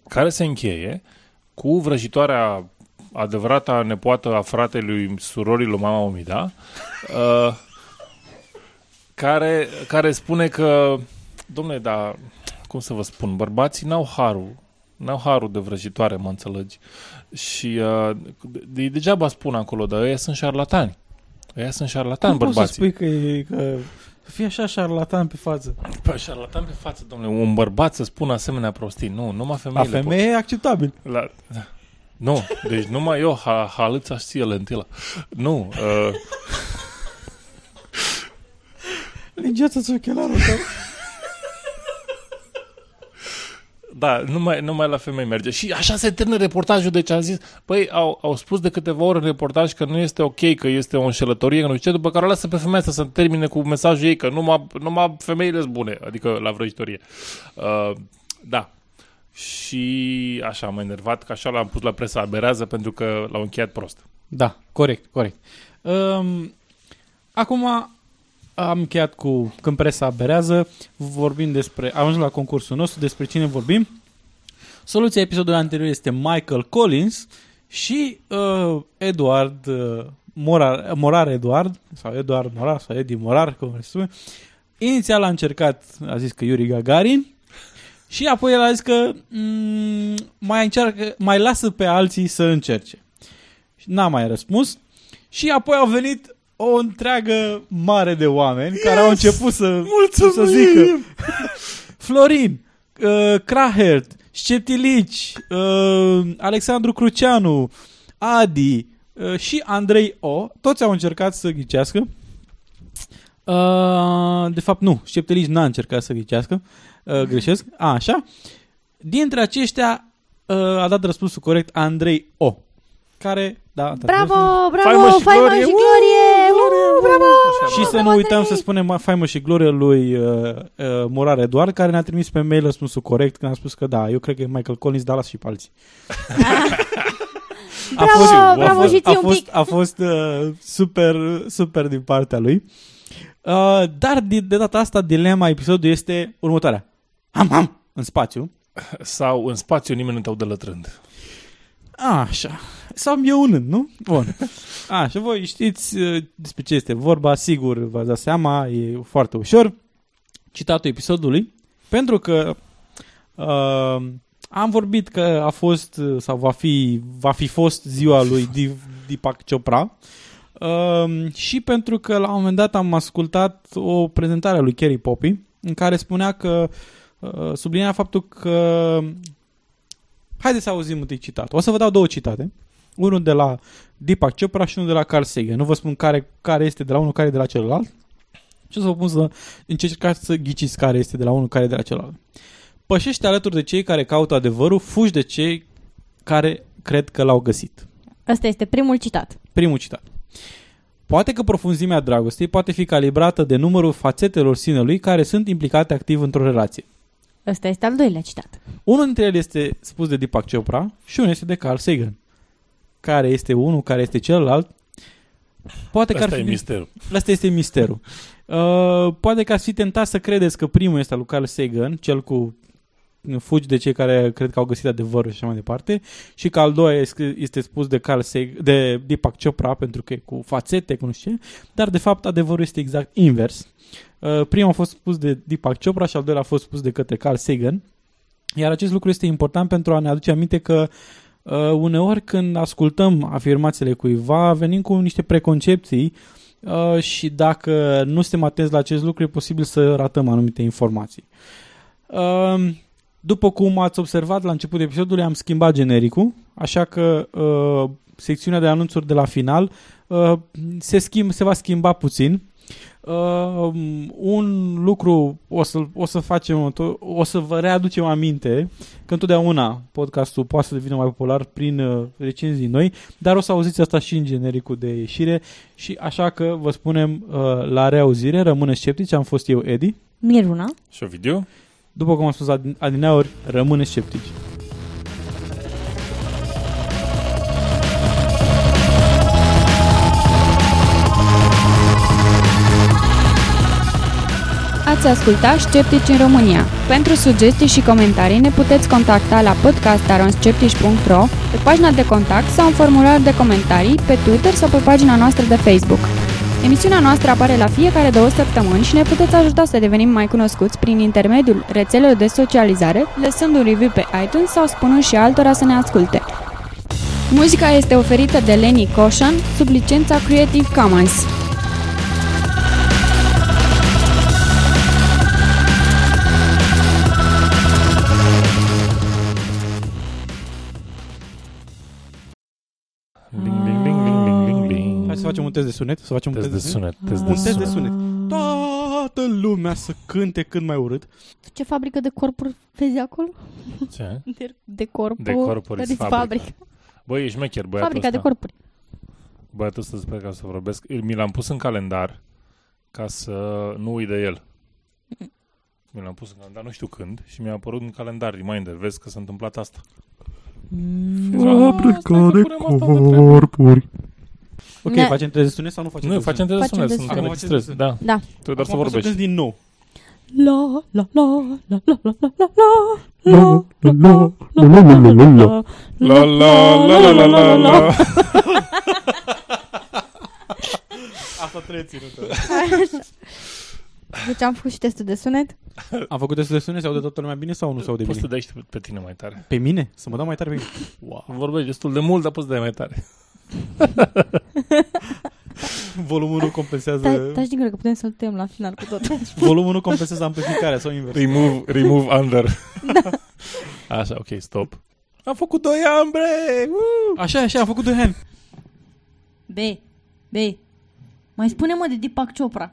Speaker 8: care se încheie cu vrăjitoarea adevărata nepoată a fratelui surorii lui mama Omida, uh, care, care spune că, domnule, dar cum să vă spun, bărbații n-au harul, n-au harul de vrăjitoare, mă înțelegi. Și uh, de, degeaba spun acolo, dar ei sunt șarlatani. Ăia sunt șarlatani,
Speaker 6: Cum poți să
Speaker 8: bărbații.
Speaker 6: spui că, e, că să fie așa șarlatan pe față?
Speaker 8: Păi, șarlatan pe față, domnule, un bărbat să spună asemenea prostii. Nu, numai
Speaker 6: La
Speaker 8: femeile
Speaker 6: femeie e acceptabil.
Speaker 8: pot. La... Nu, deci numai eu, ha, halâța și ție lentila. Nu, uh,
Speaker 6: Lingeață-ți ochelarul tău.
Speaker 8: Da, numai, numai la femei merge. Și așa se termină reportajul, deci am zis, păi, au, au spus de câteva ori în reportaj că nu este ok, că este o înșelătorie, că nu știu ce, după care o lasă pe femeia asta să termine cu mesajul ei că numai, numai femeile sunt bune, adică la vrăjitorie. Uh, da. Și așa am enervat, că așa l-am pus la presa aberează pentru că l-au încheiat prost.
Speaker 6: Da, corect, corect. Um, acum am încheiat cu Când presa berează, vorbim despre, am ajuns la concursul nostru, despre cine vorbim. Soluția episodului anterior este Michael Collins și uh, Eduard uh, Morar, Morar Eduard, sau Eduard Morar, sau Edi Morar, cum se spune. Inițial a încercat, a zis că Yuri Gagarin, și apoi el a zis că mm, mai încearcă, mai lasă pe alții să încerce. Și n-a mai răspuns. Și apoi au venit o întreagă mare de oameni yes! care au început să, să zică Florin, uh, Crahert, Șceptilici, uh, Alexandru Cruceanu, Adi uh, și Andrei O. Toți au încercat să ghicească. Uh, de fapt, nu. Șceptilici n-a încercat să ghicească. Uh, greșesc. A, așa. Dintre aceștia uh, a dat răspunsul corect Andrei O. Care, da, a dat
Speaker 7: Bravo,
Speaker 6: răspunsul.
Speaker 7: bravo,
Speaker 8: Faimă și
Speaker 7: faimă
Speaker 8: glorie!
Speaker 7: și glorie! Uh, bravo!
Speaker 6: Și să nu uităm să spunem ma- faimă și glorie lui uh, uh, Morar Eduard, care ne-a trimis pe mail răspunsul corect când a spus că da, eu cred că e Michael Collins, dar las și pe alții.
Speaker 7: Bravo, bravo
Speaker 6: fost,
Speaker 7: și ție
Speaker 6: a
Speaker 7: un
Speaker 6: fost,
Speaker 7: pic.
Speaker 6: a fost uh, super, super din partea lui. Uh, dar de, de data asta dilema episodului este următoarea. Am, am, în spațiu.
Speaker 8: Sau în spațiu nimeni nu te audă lătrând.
Speaker 6: Așa. Sau mieunând, nu? Bun. Așa, voi știți uh, despre ce este vorba, sigur v-ați dat seama, e foarte ușor. Citatul episodului, pentru că uh, am vorbit că a fost uh, sau va fi, va fi fost ziua lui Div, Deepak Chopra uh, și pentru că la un moment dat am ascultat o prezentare a lui Kerry Poppy în care spunea că uh, sublinia faptul că Haideți să auzim întâi citatul. O să vă dau două citate. Unul de la Deepak Chopra și unul de la Carl Sagan. Nu vă spun care, care este de la unul, care e de la celălalt. Și o să vă pun să încercați să ghiciți care este de la unul, care e de la celălalt. Pășește alături de cei care caută adevărul, fugi de cei care cred că l-au găsit.
Speaker 7: Ăsta este primul citat.
Speaker 6: Primul citat. Poate că profunzimea dragostei poate fi calibrată de numărul fațetelor sinelui care sunt implicate activ într-o relație.
Speaker 7: Ăsta este al doilea citat.
Speaker 6: Unul dintre ele este spus de Deepak Chopra și unul este de Carl Sagan. Care este unul, care este celălalt. Poate că
Speaker 8: Asta
Speaker 6: ar
Speaker 8: e
Speaker 6: fi...
Speaker 8: misterul.
Speaker 6: Asta este misterul. Uh, poate că ați fi tentat să credeți că primul este al lui Carl Sagan, cel cu fugi de cei care cred că au găsit adevărul și așa mai departe, și că al doilea este- este spus de Carl Sagan, de Deepak Chopra, pentru că e cu fațete, cu nu știu ce, dar de fapt adevărul este exact invers. Uh, primul a fost spus de Deepak Chopra și al doilea a fost spus de către Carl Sagan. Iar acest lucru este important pentru a ne aduce aminte că uh, uneori când ascultăm afirmațiile cuiva, venim cu niște preconcepții uh, și dacă nu suntem atenți la acest lucru, e posibil să ratăm anumite informații. Uh, după cum ați observat la începutul episodului, am schimbat genericul, așa că uh, secțiunea de anunțuri de la final uh, se, schimb, se va schimba puțin. Uh, un lucru o să, o să facem, o să vă readucem aminte că întotdeauna podcastul poate să devină mai popular prin uh, recenzii noi, dar o să auziți asta și în genericul de ieșire și așa că vă spunem uh, la reauzire, rămâne sceptici, am fost eu Edi.
Speaker 7: Miruna.
Speaker 8: Și o video?
Speaker 6: După cum am spus adin- adineauri, rămâne sceptici.
Speaker 5: Ați ascultat Sceptici în România. Pentru sugestii și comentarii ne puteți contacta la podcast.aronsceptici.ro, pe pagina de contact sau în formular de comentarii, pe Twitter sau pe pagina noastră de Facebook. Emisiunea noastră apare la fiecare două săptămâni și ne puteți ajuta să devenim mai cunoscuți prin intermediul rețelelor de socializare, lăsând un review pe iTunes sau spunând și altora să ne asculte. Muzica este oferită de Lenny Koshan sub licența Creative Commons.
Speaker 8: Ling,
Speaker 6: să facem un test de sunet, să facem un
Speaker 8: Test
Speaker 6: test,
Speaker 8: de sunet, test de
Speaker 6: un test de
Speaker 8: sunet.
Speaker 6: sunet. Toată lumea să cânte cât mai urât.
Speaker 7: Ce fabrică de corpuri vezi acolo?
Speaker 8: Ce?
Speaker 7: De, de corpuri.
Speaker 8: De corpuri,
Speaker 7: de
Speaker 8: fabrică.
Speaker 7: fabrică.
Speaker 8: Băi, e șmecher băiatul
Speaker 7: Fabrica de
Speaker 8: ăsta.
Speaker 7: corpuri.
Speaker 8: Băiatul ăsta sper ca să vorbesc. Mi l-am pus în calendar ca să nu uit de el. Mi l-am pus în calendar, nu știu când, și mi-a apărut în calendar reminder. Vezi că s-a întâmplat asta.
Speaker 1: Fabrica de corpuri.
Speaker 6: Ok,
Speaker 7: Ne-
Speaker 6: facem test de sunet sau nu facem
Speaker 8: Nu,
Speaker 6: test de
Speaker 8: facem
Speaker 6: sunet?
Speaker 8: test de
Speaker 7: Facem
Speaker 8: sunet,
Speaker 7: test
Speaker 8: sunt
Speaker 7: de
Speaker 8: te
Speaker 6: sunet.
Speaker 8: registrezi. Da,
Speaker 7: Da.
Speaker 8: tu doar să
Speaker 6: Acum poți să
Speaker 8: vorbești.
Speaker 6: cânti din nou.
Speaker 7: La la la la la la la la
Speaker 1: La, la, la, la, la, la, la, la.
Speaker 8: La la la la la la la.
Speaker 6: Asta trebuie ținută.
Speaker 7: Deci am făcut și testul de sunet.
Speaker 6: Am făcut testul de sunet, se aude toată lumea bine sau nu se aude
Speaker 8: Poți să
Speaker 6: bine?
Speaker 8: dai și pe tine mai tare.
Speaker 6: Pe mine? Să mă dau mai tare pe mine? Wow.
Speaker 8: Vorbești destul de mult, dar poți să dai mai tare.
Speaker 6: Volumul nu compensează...
Speaker 7: Stai, stai din gură că putem să-l tem la final cu tot.
Speaker 6: Volumul nu compensează amplificarea sau invers.
Speaker 8: Remove, remove under. Așa, ok, stop. Am făcut doi ambre! Woo!
Speaker 6: Așa, așa, am făcut doi hand.
Speaker 7: B. B. Mai spune-mă de Deepak Chopra.